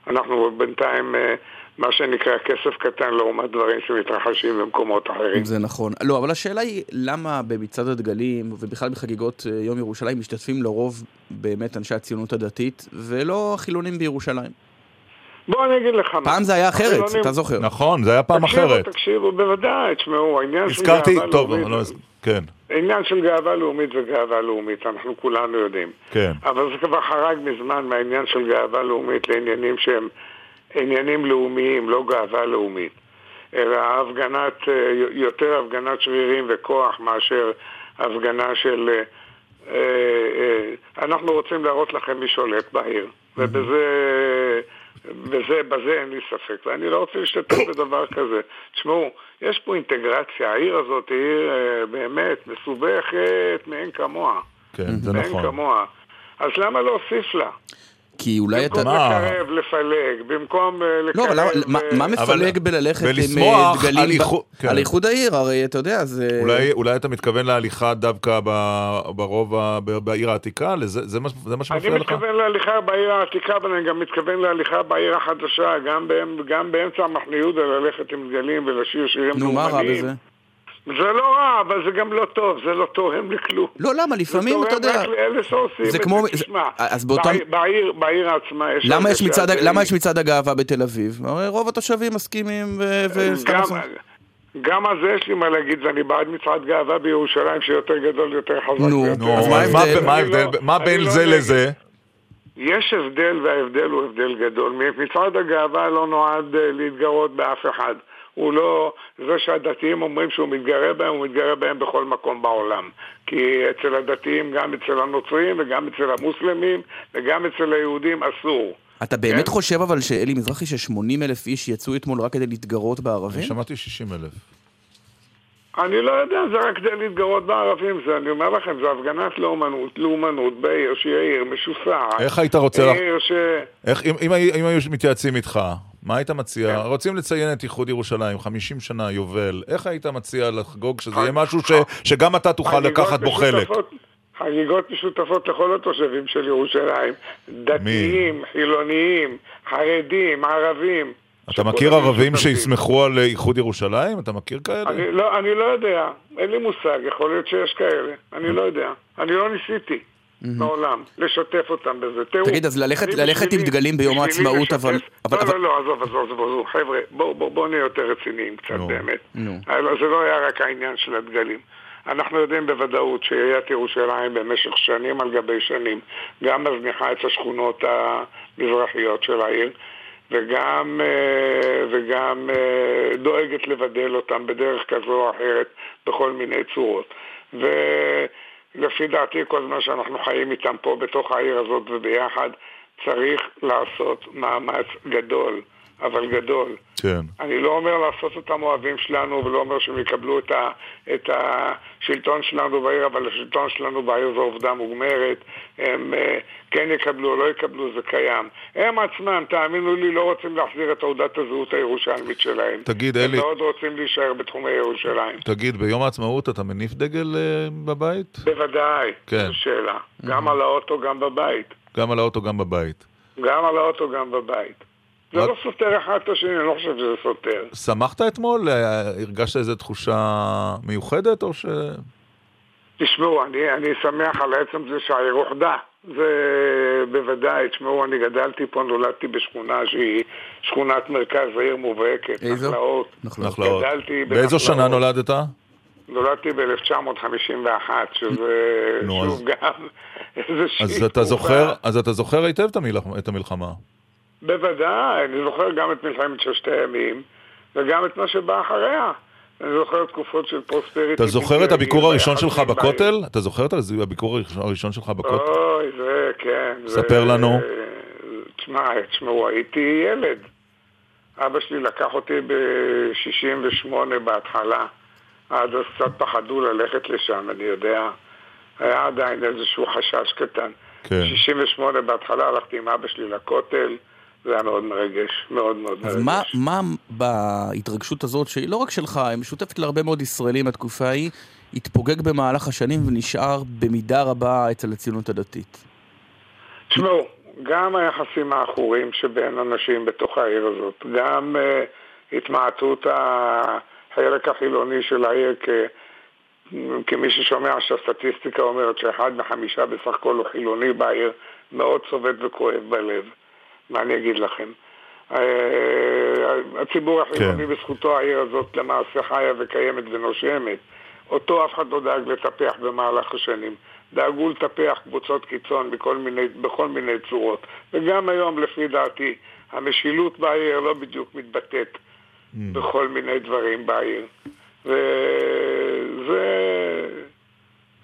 אנחנו בינתיים, אה, מה שנקרא, כסף קטן לעומת דברים שמתרחשים במקומות אחרים. זה נכון. לא, אבל השאלה היא, למה במצעד הדגלים, ובכלל בחגיגות אה, יום ירושלים, משתתפים לרוב באמת אנשי הציונות הדתית, ולא החילונים בירושלים? בוא אני אגיד לך מה. פעם זה היה אחרת, אתה זוכר. נכון, זה היה פעם תקשיבו, אחרת. תקשיבו, בוודאי, תשמעו, העניין של הזכרתי, גאווה טוב, לאומית, לא, כן, העניין של גאווה לאומית זה גאווה לאומית, אנחנו כולנו יודעים. כן. אבל זה כבר חרג מזמן מהעניין של גאווה לאומית לעניינים שהם עניינים לאומיים, לא גאווה לאומית. אלא הפגנת, אה, יותר הפגנת שרירים וכוח מאשר הפגנה של... אה, אה, אנחנו רוצים להראות לכם מי שולט בעיר. ובזה... וזה, בזה אין לי ספק, ואני לא רוצה להשתתף בדבר כזה. תשמעו, יש פה אינטגרציה, העיר הזאת היא עיר אה, באמת מסובכת מאין כמוה. כן, זה מאין נכון. כמוה. אז למה להוסיף לה? כי אולי אתה... במקום לקרב, לפלג, במקום אה, לקרב... לא, אבל מה- אה, מפלג בללכת עם אה, דגלים על ב- איחוד- כן. על איחוד העיר? הרי אתה יודע, זה... אולי, אתה מתכוון להליכה דווקא ב- ברוב, בעיר העתיקה? זה, מה, אני שמפריע לך? מתכוון להליכה בעיר העתיקה, אבל אני גם מתכוון להליכה בעיר החדשה, גם, באמ- גם באמצע המחנה יהודה ללכת עם דגלים ולשיר שירים נו, מה רע. בזה? זה לא רע, אבל זה גם לא טוב, זה לא תורם לכלום. לא, למה? לפעמים, זה אתה יודע... תורם רק לאלה שעושים זה את כמו- זה. תשמע, אז באותם- בעיר- בעיר- עצמה יש... למה יש, למה יש מצעד הגאווה בתל אביב? הרי רוב התושבים מסכימים ו... ו- סתם גם, על זה יש לי מה להגיד, ואני בעד מצעד גאווה בירושלים שיותר גדול, יותר חזק. נו, נו, אז מה אז מה- ההבדל? מה? לא- בין לא זה. לזה? יש הבדל, וההבדל הוא הבדל גדול. מצעד הגאווה לא נועד אה, להתגרות באף אחד. הוא לא, זה שהדתיים אומרים שהוא מתגרה בהם, הוא מתגרה בהם בכל מקום בעולם. כי אצל הדתיים, גם אצל הנוצרים וגם אצל המוסלמים וגם אצל היהודים אסור. אתה באמת חושב אבל שאלי מזרחי ש-80 אלף איש יצאו אתמול רק כדי להתגרות בערבים? אני שמעתי 60 אלף. אני לא יודע, זה רק כדי להתגרות בערבים, זה, אני אומר לכם, זה הפגנת לאומנות, לאומנות בעיר שהיא עיר משוסעת. איך היית רוצה לך- עיר ש... איך, אם, אם, אם היו מתייעצים איתך, מה היית מציע? רוצים לציין את איחוד ירושלים, 50 שנה, יובל. איך היית מציע לחגוג שזה יהיה משהו ש, שגם אתה תוכל לקחת בו חלק? חגיגות משותפות לכל התושבים של ירושלים. דתיים, חילוניים, חרדים, ערבים. אתה מכיר ערבים שיסמכו על איחוד ירושלים? אתה מכיר כאלה? אני לא, אני לא יודע, אין לי מושג, יכול להיות שיש כאלה, אני לא יודע. אני לא ניסיתי מעולם לשתף אותם בזה. תראו, תגיד, אז ללכת- ללכת עם בשבילי- דגלים ביום העצמאות, אבל- אבל- לא, לא, לא, עזוב, עזוב, עזוב, עזוב, חבר'ה, בואו בוא, בוא נהיה יותר רציניים קצת באמת. נו. אה, לא, זה לא היה רק העניין של הדגלים. אנחנו יודעים בוודאות שעיריית ירושלים במשך שנים על גבי שנים גם מזניחה את השכונות המזרחיות של העיר וגם, אה, וגם אה, דואגת לבדל אותם בדרך כזו או אחרת בכל מיני צורות. ולפי דעתי כל זמן שאנחנו חיים איתם פה בתוך העיר הזאת וביחד צריך לעשות מאמץ גדול, אבל גדול, כן. אני לא אומר לעשות אותם אוהבים שלנו ולא אומר שהם יקבלו את, ה, את השלטון שלנו בעיר, אבל השלטון שלנו בעיר זו עובדה מוגמרת. הם אה, כן יקבלו או לא יקבלו, זה קיים. הם עצמם, תאמינו לי, לא רוצים להחזיר את תעודת הזהות הירושלמית שלהם. תגיד, הם אלי- מאוד רוצים להישאר בתחומי ירושלים. תגיד, ביום העצמאות אתה מניף דגל אה, בבית? בוודאי, כן. זו שאלה. גם על האוטו, גם בבית. גם על האוטו, גם בבית. גם על האוטו, גם בבית. זה מה- לא סותר אחד את השני, אני לא חושב שזה סותר. שמחת אתמול? אה, הרגשת איזו תחושה מיוחדת, או ש... תשמעו, אני, אני שמח על עצם זה שהעיר אוחדה. זה בוודאי, תשמעו, אני גדלתי פה, נולדתי בשכונה שהיא שכונת מרכז העיר מובהקת. איזו? נחלאות. נחלאות. גדלתי באיזו שנה בנחלאות. נולדת? נולדתי ב-1951, שזה נו, שוב אז- גם איזושהי אז אתה תקופה. זוכר, אז אתה זוכר היטב את המלחמה. בוודאי, אני זוכר גם את מלחמת ששת הימים, וגם את מה שבא אחריה. אני זוכר תקופות של פרוספריטי. אתה זוכר את הביקור הראשון שלך. בכותל? אתה זוכר את הביקור הראשון שלך בכותל? אוי, זה, כן. ספר לנו. תשמע, תשמעו, הייתי ילד. אבא שלי לקח אותי ב-68 בהתחלה. אז קצת פחדו ללכת לשם, אני יודע. היה עדיין איזשהו חשש קטן. כן. 68 בהתחלה הלכתי עם אבא שלי לכותל, זה היה מאוד מרגש, מאוד מאוד מרגש. אז מה, מה בהתרגשות הזאת, שהיא לא רק שלך, היא משותפת להרבה מאוד ישראלים מהתקופה ההיא, התפוגג במהלך השנים ונשאר במידה רבה אצל הציונות הדתית? תשמעו, גם היחסים העכורים שבין אנשים בתוך העיר הזאת, גם uh, התמעטות החלק החילוני של העיר כ... כמי ששומע שהסטטיסטיקה אומרת שאחד מחמישה בסך הכל הוא חילוני בעיר, מאוד צובט וכואב בלב. מה אני אגיד לכם? אה, הציבור החילוני בזכותו העיר הזאת למעשה חיה וקיימת ונושמת. אותו אף אחד לא דאג לטפח במהלך השנים. דאגו לטפח קבוצות קיצון בכל מיני, בכל מיני צורות. וגם היום, לפי דעתי, המשילות בעיר לא בדיוק מתבטאת בכל מיני דברים בעיר. וזה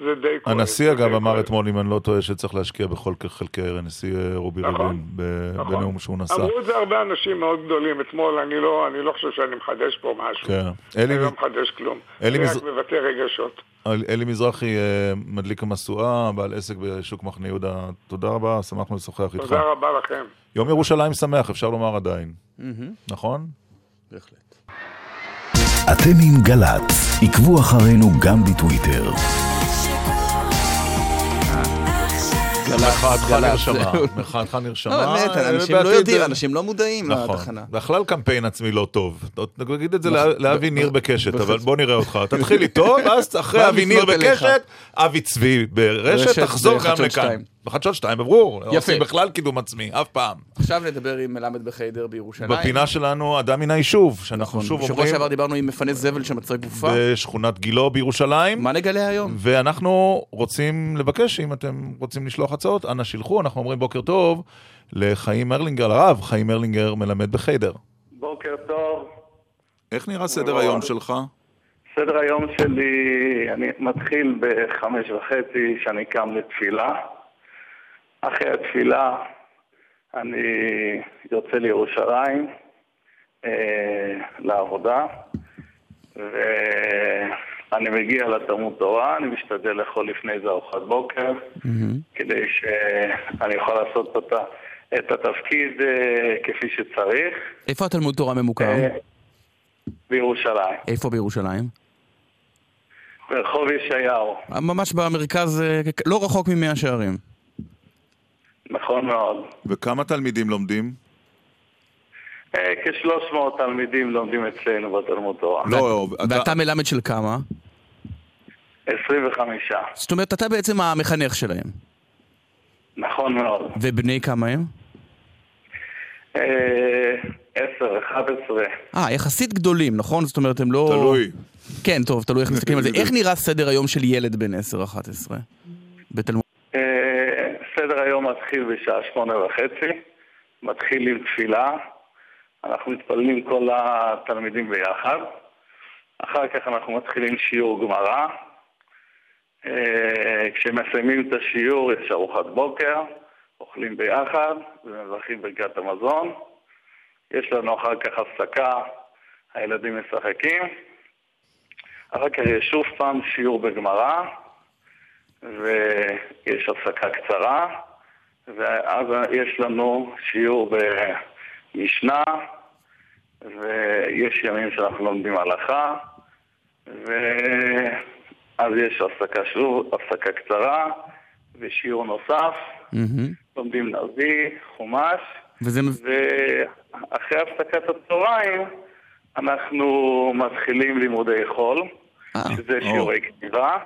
זה די כואב. הנשיא אגב אמר אתמול, אם אני לא טועה, שצריך להשקיע בכל חלקי העיר, הנשיא אה, רובי נכון, ריבלין, נכון. בנאום שהוא נשא. אמרו את זה הרבה אנשים מאוד גדולים אתמול, אני לא, אני לא חושב שאני מחדש פה משהו. כן. אלי אני לא מחדש כלום. אלי אני מז- רק מבטא רגשות. אל- אלי מזרחי, אה, מדליק המשואה, בעל עסק בשוק מחנה יהודה, תודה רבה, שמחנו לשוחח איתך. תודה רבה לכם. יום ירושלים שמח, אפשר לומר עדיין. נכון? אתם עם גל"צ, עקבו אחרינו גם בטוויטר. מחאתך גל"צ, נרשמה. מחאתך נרשמה. לא, באמת, אה, אנשים לא בעתיד, יודעים, אה, אנשים לא מודעים נכון. לתחנה. בכלל קמפיין עצמי לא טוב. נגיד את זה נכון. לאבי ניר בקשת, אבל. בוא נראה אותך. תתחיל איתו, ואז אחרי אבי ניר. בקשת, אבי צבי ברשת, רשת תחזור גם לכאן. שתיים. בחדשות 2 בברור. לא יפה. עושים בכלל קידום עצמי, אף פעם. עכשיו נדבר עם מלמד בחיידר בירושלים. בפינה שלנו, אדם מן היישוב, שאנחנו שוב בשבוע אומרים, שעבר דיברנו עם מפנה זבל שמצא גופה. בשכונת גילו בירושלים. מה נגלה היום? ואנחנו רוצים לבקש, אם אתם רוצים לשלוח הצעות, אנא שילחו, אנחנו אומרים בוקר טוב לחיים ארלינגר, לרב חיים ארלינגר מלמד בחיידר. בוקר טוב. איך נראה סדר היום שלך? סדר היום שלי, אני מתחיל בחמש וחצי, שאני קם לתפילה. אחרי התפילה אני יוצא לירושלים אה, לעבודה, ואני מגיע לתלמוד תורה, אני משתדל לאכול לפני זה ארוחת בוקר, כדי שאני יכול לעשות אותה, את התפקיד אה, כפי שצריך. איפה התלמוד תורה ממוקם? אה, בירושלים, איפה בירושלים? ברחוב ישעיהו. ממש במרכז, אה, לא רחוק ממאה שערים. נכון מאוד. וכמה תלמידים לומדים? אה, כ-300 תלמידים לומדים אצלנו בתלמוד תורה. לא, ואתה מלמד של כמה? 25. זאת אומרת, אתה בעצם המחנך שלהם. נכון מאוד. ובני כמה הם? אה, 10, 11. אה, יחסית גדולים, נכון? זאת אומרת, הם לא... תלוי. כן, טוב, תלוי איך מסתכלים על זה. איך נראה סדר היום של ילד בן 10-11? בתלמוד... מתחיל בשעה שמונה וחצי, מתחיל עם תפילה, אנחנו מתפללים כל התלמידים ביחד, אחר כך אנחנו מתחילים שיעור גמרא, אה, כשמסיימים את השיעור יש ארוחת בוקר, אוכלים ביחד ומברכים ברכת המזון, יש לנו אחר כך הפסקה, הילדים משחקים, אחר כך יש שוב פעם שיעור בגמרא, ויש הפסקה קצרה, ואז יש לנו שיעור במשנה, ויש ימים שאנחנו לומדים הלכה, ואז יש הפסקה שוב, הפסקה קצרה, ושיעור נוסף, לומדים נביא, חומש, וזה... ואחרי הפסקת הצהריים אנחנו מתחילים לימודי חול, שזה שיעורי כתיבה,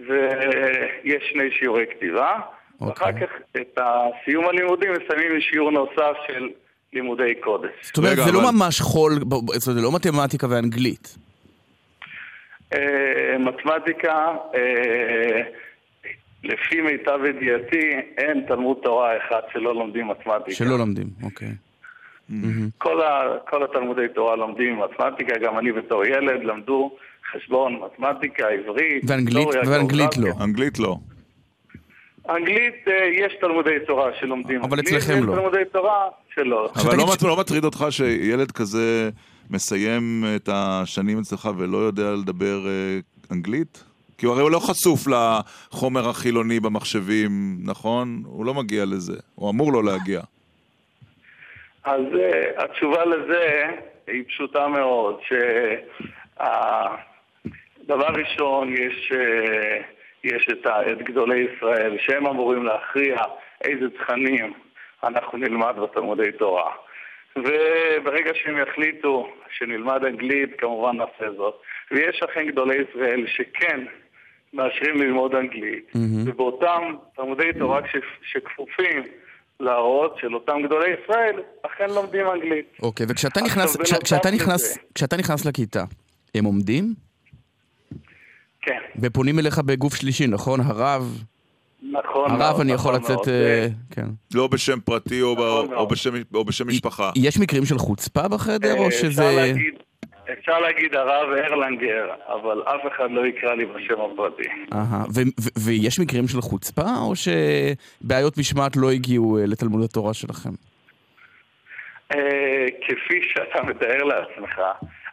ויש שני שיעורי כתיבה, ואחר כך את סיום הלימודים מסיימים עם שיעור נוסף של לימודי קודש. זאת אומרת, זה לא ממש חול, ב- ב- זאת אומרת, זה לא מתמטיקה ואנגלית. אה, מתמטיקה, אה, לפי מיטב ידיעתי, אין תלמוד תורה אחד שלא לומדים מתמטיקה. שלא לומדים, אוקיי. כל, ה, כל התלמודי תורה לומדים מתמטיקה, גם אני בתור ילד למדו חשבון, מתמטיקה, עברית, ואנגלית. לא. אנגלית לא. אנגלית, אה, יש תלמודי תורה שלומדים אבל אצלכם לא. תלמודי תורה שלא. אבל לא לא מטריד אותך שילד כזה מסיים את השנים אצלך ולא יודע לדבר אה, אנגלית? כי הוא הרי הוא לא חשוף לחומר החילוני במחשבים, נכון? הוא לא מגיע לזה. הוא אמור לא להגיע. אז uh, התשובה לזה היא פשוטה מאוד, שדבר ראשון, יש, uh, יש את, את גדולי ישראל, שהם אמורים להכריע איזה תכנים אנחנו נלמד בתלמודי תורה. וברגע שהם יחליטו שנלמד אנגלית, כמובן נעשה זאת. ויש אכן גדולי ישראל שכן מאשרים ללמוד אנגלית, ובאותם תלמודי תורה ש- שכפופים להוראות של אותם גדולי ישראל, אכן לומדים אנגלית. אוקיי, וכשאתה עכשיו, נכנס, כש- כשאתה נכנס, כשאתה נכנס לכיתה, הם עומדים? כן. ופונים אליך בגוף שלישי, נכון? הרב? נכון הרב מאוד, אני יכול נכון לצאת... מאוד. אה, כן. לא בשם פרטי או, ב- נכון או, מאוד. בשם, או בשם משפחה. יש מקרים של חוצפה בחדר, אה, או אפשר שזה... להגיד- אפשר להגיד הרב ארלנגר, אבל אף אחד לא יקרא לי בשם הפרטי. אהה, ויש מקרים של חוצפה, או שבעיות משמעת לא הגיעו אה, לתלמוד התורה שלכם? אה, כפי שאתה מתאר לעצמך,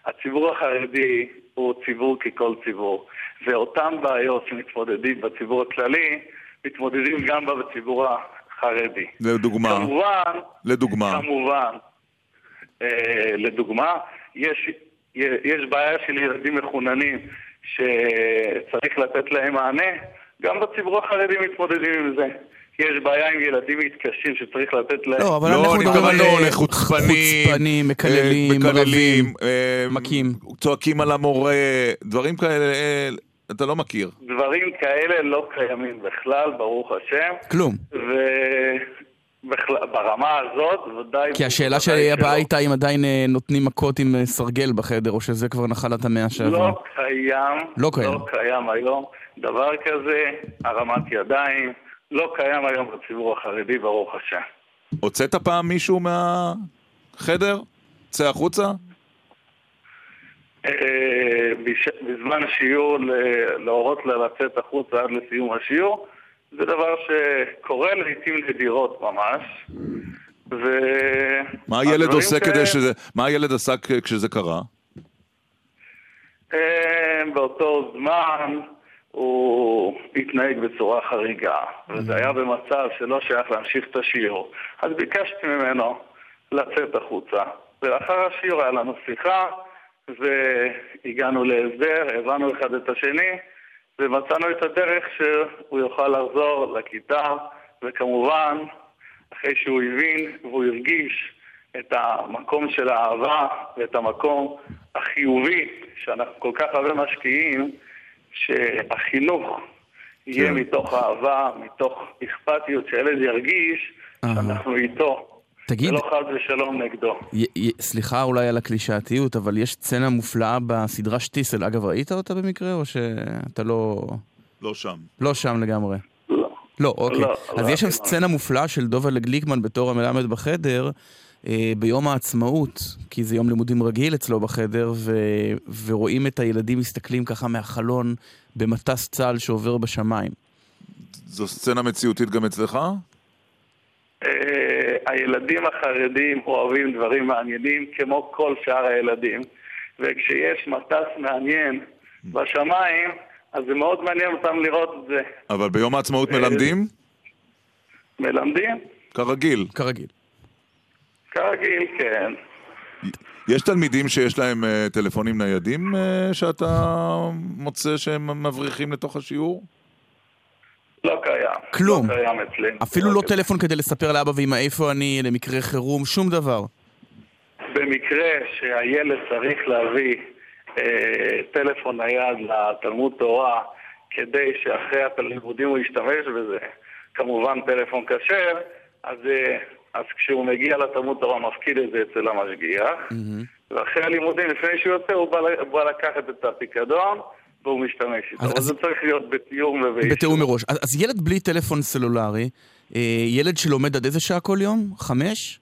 הציבור החרדי הוא ציבור ככל ציבור, ואותן בעיות שמתמודדים בציבור הכללי, מתמודדים גם בציבור החרדי. לדוגמה. כמובן, לדוגמה. כמובן, אה, לדוגמה, יש, יש בעיה של ילדים מחוננים שצריך לתת להם מענה, גם בציבור החרדי מתמודדים עם זה. יש בעיה עם ילדים מתקשים שצריך לתת להם... לא, אבל לא, אנחנו אני מדברים מתכוון על לא לחוצפנים, חוצפנים, מקללים, אה, מקללים, אה, מכים. צועקים על המורה, דברים כאלה, אה, אתה לא מכיר. דברים כאלה לא קיימים בכלל, ברוך השם. כלום. וברמה הזאת, ודאי... כי השאלה שהבאה שלא. הייתה אם עדיין אה, נותנים מכות עם אה, סרגל בחדר, או שזה כבר נחלת המאה שעברה. לא קיים, לא קיים. לא קיים היום דבר כזה, הרמת ידיים, לא קיים היום בציבור החרדי, ברוך השם. הוצאת פעם מישהו מהחדר? צא החוצה? אה, בש- בזמן השיעור להורות לה לצאת החוצה עד לסיום השיעור, זה דבר שקורה לעיתים נדירות ממש. ו... מה הילד עושה ש- כדי שזה... מה הילד עשה כשזה קרה? אה, באותו זמן הוא התנהג בצורה חריגה, וזה היה במצב שלא שייך להמשיך את השיעור. אז ביקשתי ממנו לצאת החוצה, ולאחר השיעור היה לנו שיחה, והגענו להסדר, הבנו אחד את השני, ומצאנו את הדרך שהוא יוכל לחזור לכיתה, וכמובן, אחרי שהוא הבין והוא הרגיש את המקום של האהבה ואת המקום החיובי שאנחנו כל כך הרבה משקיעים, שהחינוך יהיה מתוך אהבה, מתוך אכפתיות, שהילד ירגיש שאנחנו איתו, תגיד- ולא חס ושלום נגדו. י- י- סליחה אולי על הקלישאתיות, אבל יש סצנה מופלאה בסדרה שטיסל. אגב, ראית אותה במקרה, או שאתה לא... לא שם. לא שם לגמרי. לא. לא, אוקיי. לא, אז לא, יש שם לא. סצנה מופלאה של דובה גליקמן בתור המלמד בחדר, אה, ביום העצמאות, כי זה יום לימודים רגיל אצלו בחדר, ו... ורואים את הילדים מסתכלים ככה מהחלון במטס צה"ל שעובר בשמיים. זו סצנה מציאותית גם אצלך? אה, הילדים החרדים אוהבים דברים מעניינים כמו כל שאר הילדים, וכשיש מטס מעניין בשמיים, אז זה מאוד מעניין אותם לראות את זה. אבל ביום העצמאות מלמדים? מלמדים? כרגיל. כרגיל. כרגיל, כן. יש תלמידים שיש להם אה, טלפונים ניידים אה, שאתה מוצא שהם מבריחים לתוך השיעור? לא קיים. כלום. לא קיים אצלנו. אפילו לא טלפון כדי לספר לאבא ואמא איפה אני, למקרה חירום, שום דבר. במקרה שהילד צריך להביא אה, טלפון נייד לתלמוד תורה כדי שאחרי הלימודים הוא ישתמש בזה, כמובן טלפון כשר, אז, אה, אז כשהוא מגיע לתלמוד תורה מפקיד את זה אצל המשגיח, ואחרי הלימודים, לפני שהוא יוצא, הוא בא, בא לקחת את הפיקדון והוא משתמש איתו. אז- אבל זה צריך להיות בתיאום ובאישור. בתיאום מראש. אז, אז ילד בלי טלפון סלולרי, אה, ילד שלומד עד איזה שעה כל יום? חמש?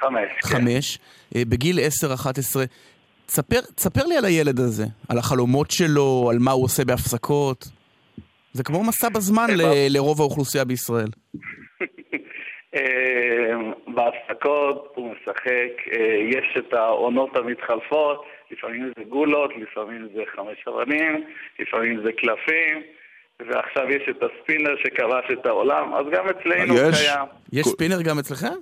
חמש, כן. חמש. אה, בגיל עשר, אחת עשרה. תספר, תספר לי על הילד הזה, על החלומות שלו, על מה הוא עושה בהפסקות. זה כמו מסע בזמן ל- לרוב האוכלוסייה בישראל. אה, בהפסקות הוא משחק, יש את העונות המתחלפות, לפעמים זה גולות, לפעמים זה חמש אבנים, לפעמים זה קלפים, ועכשיו יש את הספינר שכבש את העולם, אז גם אצלנו יש? קיים, יש ספינר גם אצלכם?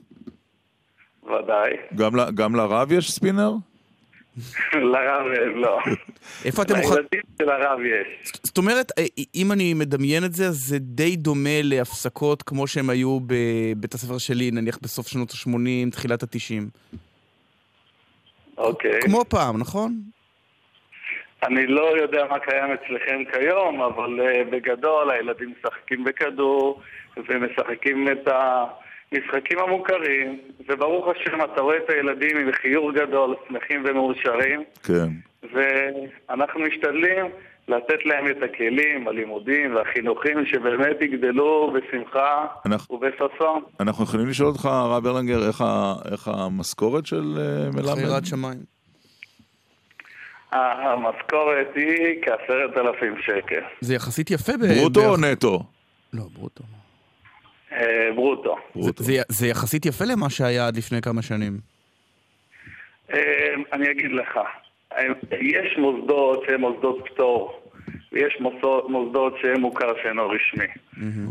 ודאי. גם גם לרב יש ספינר? לרב לא. איפה אתם מוכנים? לילדים של הרב יש. זאת אומרת, אה, אם אני מדמיין את זה, אז זה די דומה להפסקות כמו שהם היו בבית הספר שלי, נניח בסוף שנות ה-80, תחילת ה-90. אוקיי. כמו פעם, נכון? אני לא יודע מה קיים אצלכם כיום, אבל uh, בגדול הילדים משחקים בכדור ומשחקים את המשחקים המוכרים, וברוך השם אתה רואה את הילדים עם חיוך גדול, שמחים ומאושרים, כן. ואנחנו משתדלים לתת להם את הכלים, הלימודים והחינוכים שבאמת יגדלו בשמחה אנחנו- ובששון. אנחנו יכולים לשאול אותך, הרב ברלנגר, איך, ה, איך המשכורת של אה, מלמד? יראת שמיים. המשכורת היא כעשרת אלפים שקל. זה יחסית יפה. ב- ברוטו או נטו? לא, ברוטו. אה, ברוטו. זה, זה, זה יחסית יפה למה שהיה עד לפני כמה שנים. אה, אני אגיד לך, אה, יש מוסדות שהם מוסדות פטור, ויש מוסדות, שהם מוכר שאינו רשמי.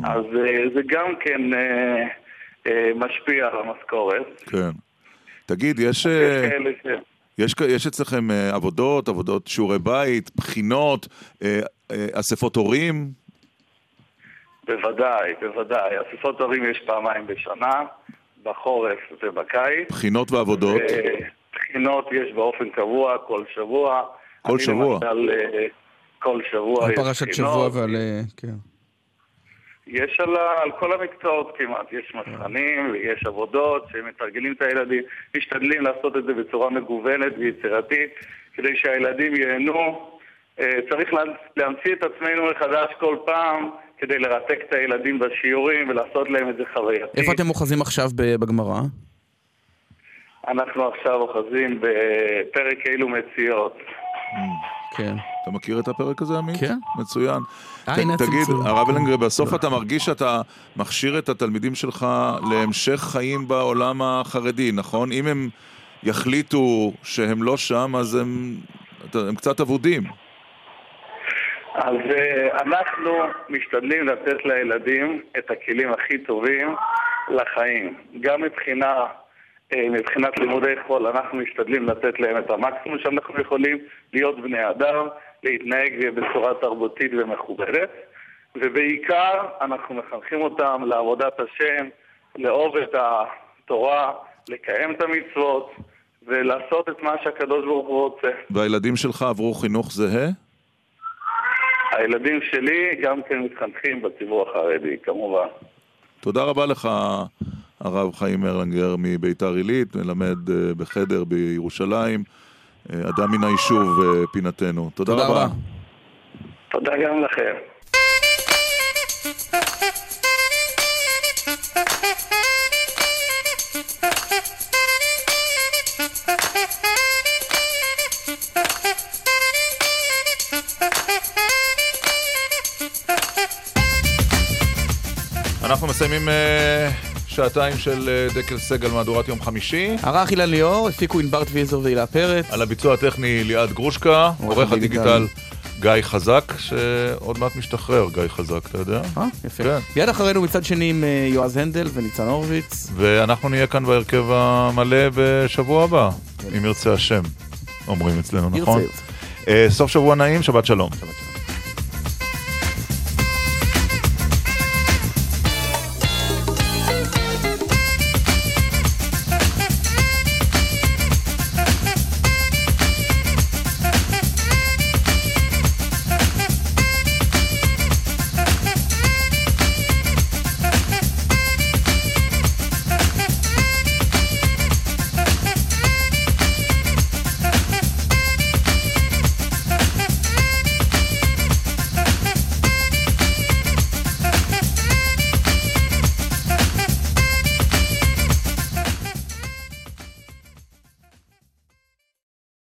אז אה, זה גם כן אה, אה, משפיע על המשכורת. כן. תגיד, יש, יש. יש, אצלכם עבודות, עבודות שיעורי בית, בחינות, אספות הורים? בוודאי, בוודאי. אספות הורים יש פעמיים בשנה, בחורף ובקיץ. בחינות ועבודות? אה, בחינות יש באופן קבוע, כל שבוע. כל שבוע? למשל, אה, כל שבוע על יש פרשת בחינות. שבוע ועל... אה, כן. יש על, ה- על כל המקצועות כמעט, יש מבחנים ויש עבודות שמתרגלים את הילדים, משתדלים לעשות את זה בצורה מגוונת ויצירתית כדי שהילדים ייהנו. אה, צריך לה- להמציא את עצמנו מחדש כל פעם כדי לרתק את הילדים בשיעורים ולעשות להם את זה חווייתי. איפה אתם אוחזים עכשיו בגמרא? אנחנו עכשיו אוחזים בפרק אילו מציאות. כן. אתה מכיר את הפרק הזה, עמית? כן. מצוין. אה, ת- תגיד. הרב אלנגר, בסוף אתה מרגיש שאתה מכשיר את התלמידים שלך להמשך חיים בעולם החרדי, נכון? אם הם יחליטו שהם לא שם, אז הם, קצת אבודים. אז אה, אנחנו משתדלים לתת לילדים את הכלים הכי טובים לחיים. גם מבחינה, מבחינת לימודי חול, אנחנו משתדלים לתת להם את המקסימום שאנחנו יכולים, להיות בני אדם, להתנהג בצורה תרבותית ומכובדת, ובעיקר אנחנו מחנכים אותם לעבודת השם, לאהוב את התורה, לקיים את המצוות ולעשות את מה שהקדוש ברוך הוא רוצה. והילדים שלך עברו חינוך זהה? הילדים שלי גם כן מתחנכים בציבור החרדי, כמובן. תודה רבה לך, הרב חיים ארלנגר מביתר עילית, מלמד אה, בחדר בירושלים, אה, אדם מן היישוב אה, פינתנו. תודה, תודה רבה. רבה. תודה גם לכם. אנחנו מסיימים שעתיים של אה, דקל סגל מהדורת יום חמישי. ערך אילן ליאור, הפיקו ענבר טוויזר והילה פרץ. על הביצוע הטכני ליעד גרושקה, עורך הדיגיטל גיא חזק, שעוד מעט משתחרר, גיא חזק, אתה יודע? אה, יפה. כן. מיד אחרינו מצד שני עם אה, יועז הנדל וניצן הורוביץ. ואנחנו נהיה כאן בהרכב המלא בשבוע הבא, אם ירצה השם, אומרים אצלנו, ירצה, נכון? ירצה. אה, סוף שבוע נעים, שבת שלום. שבת שלום.